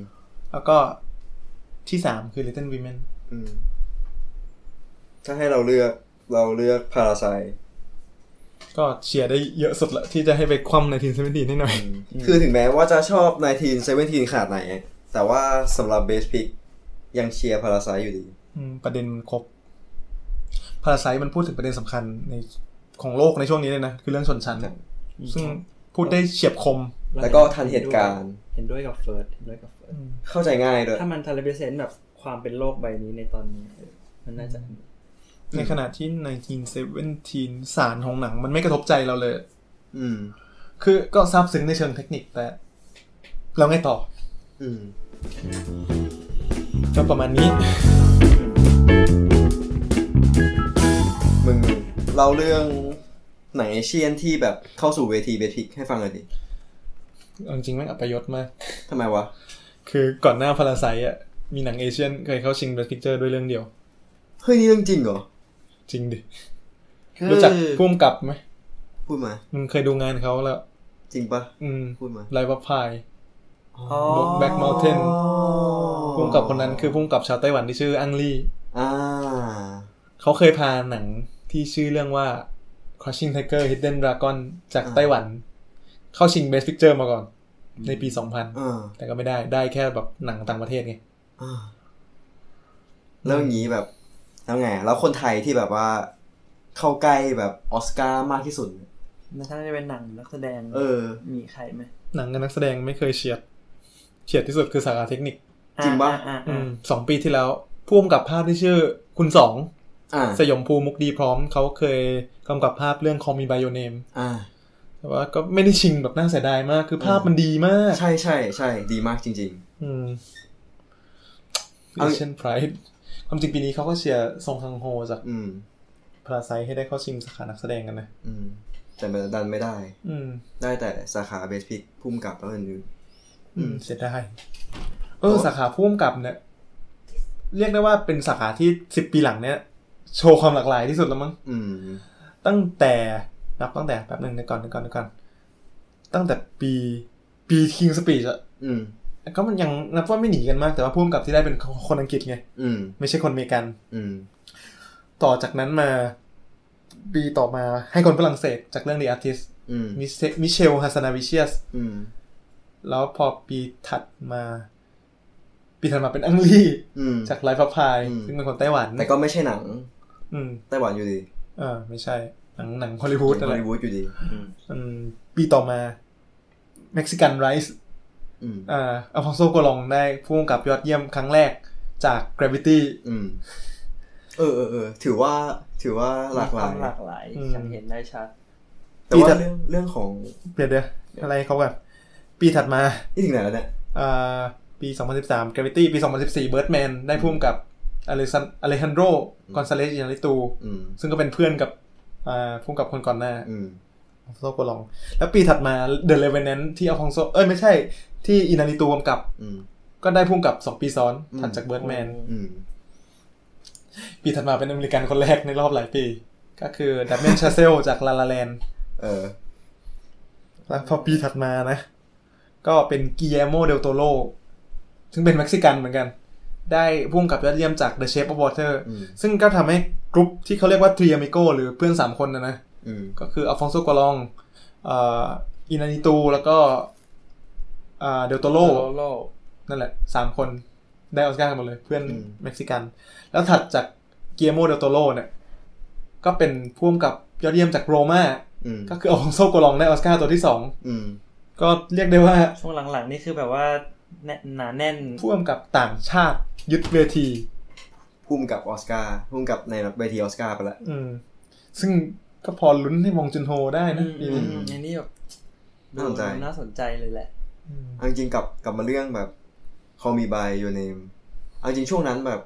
แล้วก็ที่สามคือ Little Women อืมถ้าให้เราเลือก เราเลือก Parasiteก็เชียร์ได้เยอะสุดละที่จะให้ไปคว่ำ Nineteen Seventeen ให้หน่อย คือถึงแม้ว่าจะชอบ1917ขนาดไหน แต่ว่าสำหรับ Best Pic ยังเชียร์ Parasite อยู่ดีอืมประเด็นมันครบ Parasite มันพูดถึงประเด็นสำคัญในของโลกในช่วงนี้เลยนะ คือเรื่องชนชั้นครับซึ่งพูดได้เฉียบคม แล้วก็ทันเหตุการณ์ เห็นด้วยกับเฟิร์สเห็นด้วยกับเฟิร์สเข้าใจง่ายด้วยถ้ามัน represent แบบความเป็นโลกใบนี้ในตอนนี้เออมันน่าจะ ในขณะที่ใน Nineteen Seventeen สารของหนัง มันไม่กระทบใจเราเลย อืม คือก็ซาบซึ้งในเชิงเทคนิคแต่ เราไงต่อ อืม ก็ประมาณนี้ มึงเล่าเรื่องหนัง Asian ที่แบบเข้าสู่เวที Best Pic ให้ฟังหน่อยดิเอาจริงๆแม่งอัปยศมากทำไมวะ คือก่อนหน้าพาราไซอะ มีหนังเอเชียนเคยเข้าชิง Best Picture ด้วยเรื่องเดียว เฮ้ย นี่เรื่องจริงเหรอ จริงดิ รู้จักพุ่มกับไหม พูดมา มึงเคยดูงานเขาแล้ว จริงปะอืมพูดมาไลฟ์วัพายอ๋อ Black Mountain พุ่มกับคนนั้นคือพุ่มกับชาวไต้หวันที่ชื่ออังลี่อ่าเขาเคยพาหนังที่ชื่อเรื่องว่า Crushing Tiger Hidden Dragon จากอ่าไต้หวัน เข้าชิง Best Picture มาก่อน ในปีอ่า2000 แต่ก็ไม่ได้ได้แค่แบบหนังต่างประเทศไงอ่าแล้วอย่างนี้แบบ แล้วไง แล้วคนไทยที่แบบว่า เข้าใกล้แบบออสการ์มากที่สุดมันถ้าจะเป็นหนังนักแสดง เออ มีใครไหมหนังกับนักแสดงไม่เคยเฉียดเฉียดที่สุดคือสาขาเทคนิคจริงปะอ่าอือ่ามสองปีที่แล้วพ่วงกับภาพที่ชื่อ คุณสองอ่าสยมภูมุกดีพร้อม เขาเคยกำกับภาพเรื่อง Call Me By Your Name อ่าแต่ว่าก็ไม่ได้ชิงแบบน่าเสียดายมาก คือภาพมันดีมาก ใช่ใช่ใช่ดีมากจริงอืมเอา Asian Pride ความจริงปีนี้เขาก็เชียร์ซงฮังโฮจากๆอืมพาราไซให้ได้เข้าชิงสาขานักแสดงกันนะอืมแต่มันดันไม่ได้ อืมได้แต่สาขาเบสพิกพุ่มกับแล้วอื่นอืมเสียดายเออสาขาพ่วงกับเนี่ย เรียกได้ว่าเป็นสาขาที่สิบปีหลังเนี่ย โชว์ความหลากหลายที่สุดแล้วมั้งอืมตั้งแต่นับตั้งแต่แป๊บหนึ่งเดี๋ยวก่อนเดี๋ยวก่อนเดี๋ยวก่อน ตั้งแต่ปีปี King Speech อะอืม ก็มันยังนับว่าไม่หนีกันมากแต่ว่าพ่วงกับที่ได้เป็นคนอังกฤษไงอืมไม่ใช่คนอเมริกัน อืมต่อจากนั้นมาปีต่อมาให้คนฝรั่งเศสจากเรื่อง The Artist อืมมิเชลฮัสนาวิเชียสอืมแล้วพอปีถัดมา ปีถัดมาเป็นอังลีอืมจาก Life of Pi อืมซึ่งเป็นคนไต้หวัน แต่ก็ไม่ใช่หนัง อืมไต้หวันอยู่ดีอ่าไม่ใช่ หนังหนังฮอลลีวูดนั่นแหละฮอลลีวูดอยู่ดีอืมอืมปีต่อมา Mexican rise อืมอ่าอัลฟองโซ กัวรองได้ผู้กำกับยอดเยี่ยมครั้งแรกจาก Gravity อืมเออเออเออถือว่าถือว่าหลากหลายมีควมหลากหลายอืมฉันเห็นได้ชัด แต่ว่าเรื่องเรื่องของเดี๋ยวเดี๋ยวอะไรเขากันปีถัดมานี่ถึงไหนแล้วเนี่ยอ่าปี 2013 Gravity ปี 2014 Birdman ได้ผู้กำกับอเลซันอเลฮันโดร กอนซาเลซ อินาร์ริตูอืมซึ่งก็เป็นเพื่อนกับอ่าผู้กำกับคนก่อนหน้าอืมอัลฟอนโซโกัวรอง แล้วปีถัดมา The Revenant ที่อัลฟองโซ เอ้ยไม่ใช่ ที่อินาร์ริตูกำกับอืมก็ได้ผู้กำกับ2ปีซ้อนอืมถัดจาก Birdman อืมปีถัดมาเป็นอเมริกันคนแรกในรอบหลายปี ก็คือเดเมียนชาเซลล์จาก La La Land เออ แล้วพอปีถัดมานะ ก็เป็นกิเ e โมเดลโตโ o ซึ่งเป็นเม็กซิกันเหมือนกัน ได้ผู้กำกับยอดเยี่ยมจาก The Shape of Water อืมซึ่งก็ทำให้กรุ๊ปที่เขาเรียกว่า Three Amigo หรือเพื่อน3คนนะนะอืมก็คืออัลฟองโซกัวรองอินาร์ริตูแล้วก็ เดลโตโ o โลนั่นแหละสามคนได้ออสการ์กันหมดเลย เพื่อนเม็กซิกัน แล้วถัดจากเกียโมเดลโตโ o เนี่ย ก็เป็นผู้กำกับยอดเยี่ยมจาก Roma อืมก็คืออัลฟองโซกัวรองได้ออสการ์ตัวที่สองอืมก็เรียกได้ว่า ช่วงหลังๆ นี่คือแบบว่าแน่นหนาแน่นพ่วงกับต่างชาติยึดเวทีพุ่มกับออสการ์พุ่มกับในเวทีออสการ์ไปแล้วอืมซึ่งก็พอลุ้นให้มองจุนโฮได้อืนะมปีอืนี้มอันนี้แบบดูน่าสนใจน่าสนใจเลยแหละ อืมเอาจริงๆกลับกลับมาเรื่องแบบ Call Me by Your Name เอาจริงช่วงนั้นแบบ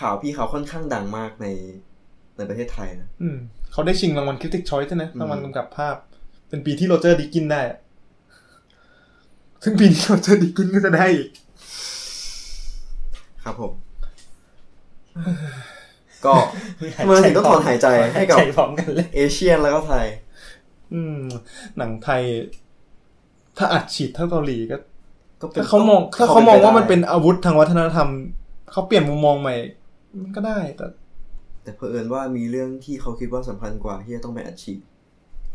ข่าวพี่เขาค่อนข้างดังมากในในประเทศไทยนะอืมเขาได้ชิงรางวัล Critics' Choice นะอืมรางวัลกำกับภาพ เป็นปีที่โรเจอร์ดีกินส์ได้อะซึ่งปีนี้โรเจอร์ดีกินส์ก็จะได้อีก ครับผม ก็ทำไมถึงต้องถอนหายใจให้กับใจพร้อมกันเลยเอเชียนแล้วก็ไทย อืม หนังไทย ถ้าอัดฉีดเท่าเกาหลีก็ก็ป็นถ้าเขามองถ้าเขามองว่ามันเป็นอาวุธทางวัฒนธรรม เขาเปลี่ยนมุมมองใหม่ มันก็ได้แต่ แต่เผอิญว่ามีเรื่องที่เขาคิดว่าสำคัญกว่าที่จะต้องไปอัดฉีด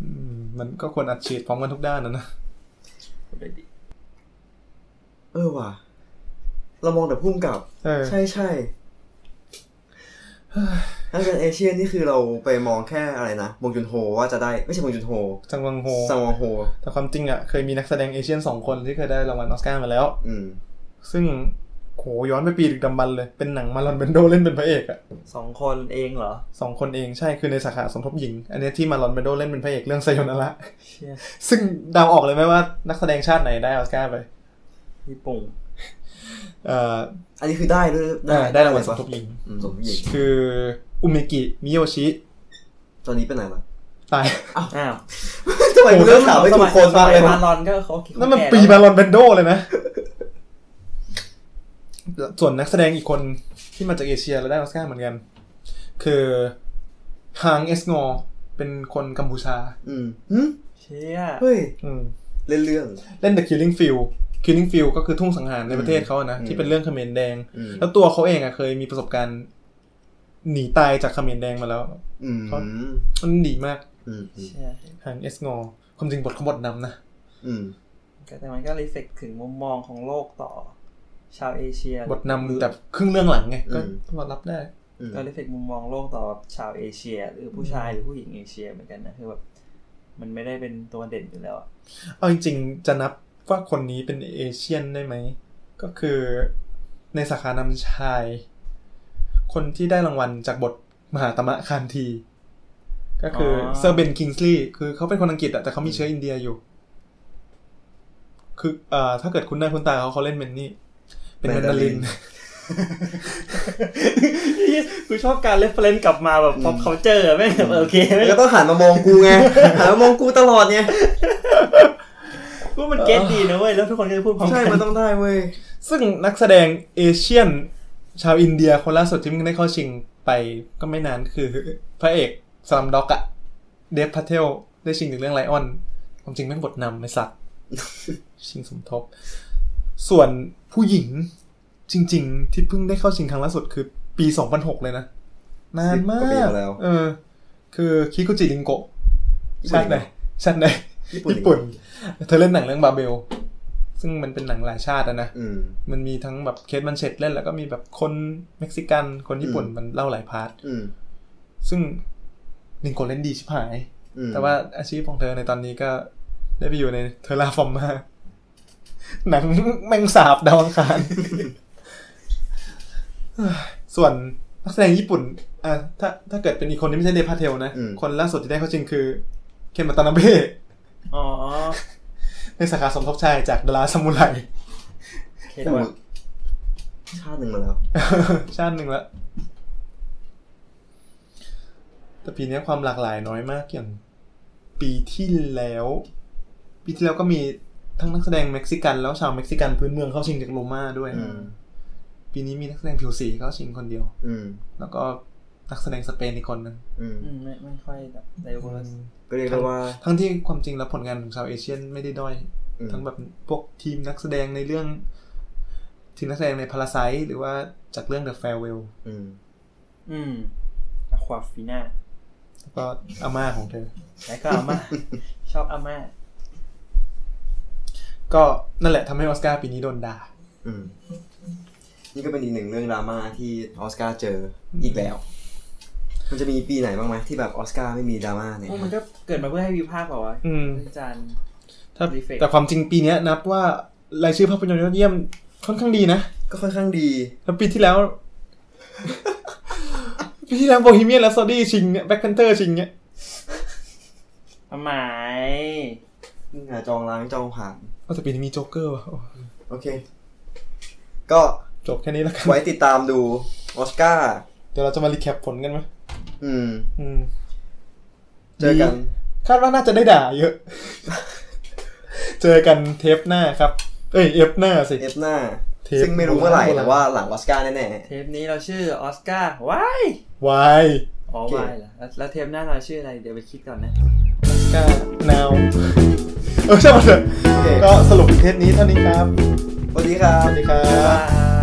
อืมมันก็ควรอัดฉีดพร้อมกันทุกด้านนะนะเออว่ะ เรามองแต่พุ่มกับเออใช่ใช่ ถ้าเป็น Asian นี่คือเราไปมองแค่อะไรนะบงจุนโฮว่าจะได้ไม่ใช่บงจุนโฮจังหวังโฮซังวองโฮ แต่ความจริงอะเคยมีนักแสดง Asian สองคนที่เคยได้รางวัลออสการ์มาแล้ว อืม ซึ่งโหย้อนไปปีดึกดำบรรพ์เลย เป็นหนังมาร์ลอน แบรนโดเล่นเป็นพระเอกอะสองคนเองเหรอสองคนเองใช่คือในสาขาสมทบหญิง อันเนี้ยที่มาร์ลอน แบรนโดเล่นเป็นพระเอกเรื่องซาโยนาระเชี่ยซึ่งเดาออกเลยไหมว่านักแสดงชาติไหนได้ออสการ์ไปญี่ปุ่นเอ่ออันนี้คือได้ด้วยได้ได้รางวัลสมปะทบหญิงอืมสมทบหญิงคือ อุเมกิมิโยชิตอนนี้เป็นไหนล่ะตายอ้าวทำไมกูเลือกข่าวไม่ถูกคนมากเลยมาวะรอนก็เขาคิดนั่นมันแก่ปีแล้วมาลอนเบนโดเลยนะ ส่วนนักแสดงอีกคนที่มาจากเอเชียแล้วได้ออสการ์เหมือนกัน คือฮางเอสงอเป็นคนกัมพูชา อืมหึเชี่ยเฮ้ยอืมเล่นเรื่อง เล่น The Killing Field Killing Field ก็คือทุ่งสังหารในประเทศเขาอะนะอืมที่เป็นเรื่องเขมรแดงอืมแล้วตัวเขาเองอะเคยมีประสบการณ์ หนีตายจากเขมรแดงมาแล้วอืมเขามันดีมากอืมอืมเชี่ยฮางเอสงอความจริงบทเขาบทนำนะอืมแต่มันก็รีเฟกถึงมุมมองของโลกต่อ ชาวเอเชีย บทนำแต่ครึ่งเรื่องหลังไง ก็อืมต้องรับได้อืมก็ reflect มุมมองโลกต่อชาวเอเชีย หรือผู้ชายหรือผู้หญิงเอเชียเหมือนกันนะคือแบบมันไม่ได้เป็นตัวเด่นอยู่แล้วอะเอาจริงๆจะนับว่าคนนี้เป็น Asian ได้ไหม ก็คือในสาขานำชาย คนที่ได้รางวัลจากบทมหาตมะคานธี ก็คือเออเซอร์เบนคิงส์ลีย์คือเขาเป็นคนอังกฤษอะแต่เขามีเชื้ออินเดียอยู่ คือเอ่อถ้าเกิดคุณหน้าคุณตาเขาเขาเล่นเป็นนี่ เป็นแมนดารินกูชอบการ reference กลับมาแบบ pop culture อะแม่งแบบโอเคแม่งแล้วก็ต้องหันมามองกูไงหันมามองกูตลอดไงกูมัน get ดีนะเว้ยแล้วทุกคนก็จะพูดพร้อมใช่กันมันต้องได้เว้ยซึ่งนักแสดง Asian ชาวอินเดียคนล่าสุดที่มึงได้เข้าชิงไปก็ไม่นานคือพระเอก Slumdog อะเดฟพาเทลได้ชิงถึงเรื่อง Lion ความจริงแม่งบทนำไอ้สัตว์ชิงสมทบ ส่วนผู้หญิงจริง ๆ ที่เพิ่งได้เข้าชิงครั้งล่าสุดคือปี2006เลยนะ นานมาสิบกว่าปีกมาแล้วเออ คือคิคุจิรินโกะญี่ปุ่นชาติไหนชาติไหนญี่ปุ่นญี่ปุ่น เธอเล่นหนังเรื่อง Babel ซึ่งมันเป็นหนังหลายชาติอะนะอืมมันมีทั้งแบบเคต แบลนเชตต์เล่น แล้วก็มีแบบคนเม็กซิกันคนญี่ปุ่นอืมมันเล่าหลาย part อืมซึ่งรินโกะเล่นดีชิบหายอืมแต่ว่าอาชีพของเธอในตอนนี้ก็ได้ไปอยู่ใน Terra Formars หนังแมงสาบดาวอังคาร ส่วนนักแสดงญี่ปุ่นอะถ้าถ้าเกิดเป็นอีกคนที่ไม่ใช่เดฟ พาเทลนะอืมคนล่าสุดที่ได้เข้าชิงคือ เคน วาตานาเบะอ๋อ ในสาขาสมทบชายจาก The Last Samuraiเคทว่าชาติหนึ่งมาแล้ว ชาติหนึ่งละแต่ปีนี้ความหลากหลายน้อยมากอย่าง ปีที่แล้ว ปีที่แล้วก็มีทั้งนักแสดงเม็กซิกันแล้วชาวเม็กซิกันพื้นเมืองเข้าชิงจาก Roma ด้วยอืมปีนี้มีนักแสดงผิวสีเข้าชิงคนเดียว อืมแล้วก็นักแสดงสเปนอีกคนหนึ่งอืมอืมไม่ไม่ค่อยแบบ diverse ก็เรียกได้ว่า ทั้งที่ความจริงแล้วผลงานของชาว Asian ไม่ได้ด้อยอืมทั้งแบบพวกทีมนักแสดงในเรื่อง ทีมนักแสดงใน Parasiteหรือว่าจากเรื่อง The Farewell อืม อืมอะควาฟีน่าแล้วก็อาม่าของเธอแล้วก็อาม่าชอบอาม่าก็นั่นแหละทำให้ออสการ์ปีนี้โดนด่าอืมนี่ก็เป็นอีกหนึ่งเรื่องดราม่าที่ออสการ์เจออีกแล้ว มันจะมีปีไหนบ้างไหมที่แบบออสการ์ไม่มีดราม่าเนี่ยพวกมันก็เกิดมาเพื่อให้วิพากษ์เปล่าวะอืมอาจารย์ถ้า Reflect แต่ความจริงปีเนี้ยนับว่ารายชื่อภาพยนตร์ยอดเยี่ยมค่อนข้างดีนะ ก็ค่อนข้างดีแล้วปีที่แล้ว ปีที่แล้ว Bohemian Rhapsody ชิง Black Panther ชิงเนี่ยทำไมหาจองล้างจองผลาญเอาแต่ปีนี้มีโจ๊กเกอร์ว่ะโอ้โอเค ก็จบแค่นี้แล้วกันไว้ติดตามดูออสการ์เดี๋ยวเราจะมา recap ผลกันไหม อืม อืมเจอกันคาดว่าน่าจะได้ด่าเยอะ เจอกันเทปหน้าครับ เอ้ย EP หน้าสิ EP หน้าเทปซึ่งไม่รู้เมื่อไหร่โบราณแต่ว่าหลังออสการ์แน่เทปนี้เราชื่อ Oscar why why อ๋อโอเค why เหรอแล้วแล้วเทปหน้าเราชื่ออะไร เดี๋ยวไปคิดก่อนนะ Oscar nowเออใช่หมดเลยๆโอเคก็สรุปเทปนี้เท่านี้ครับ สวัสดีครับสวัสดีครับบ๊ายบาย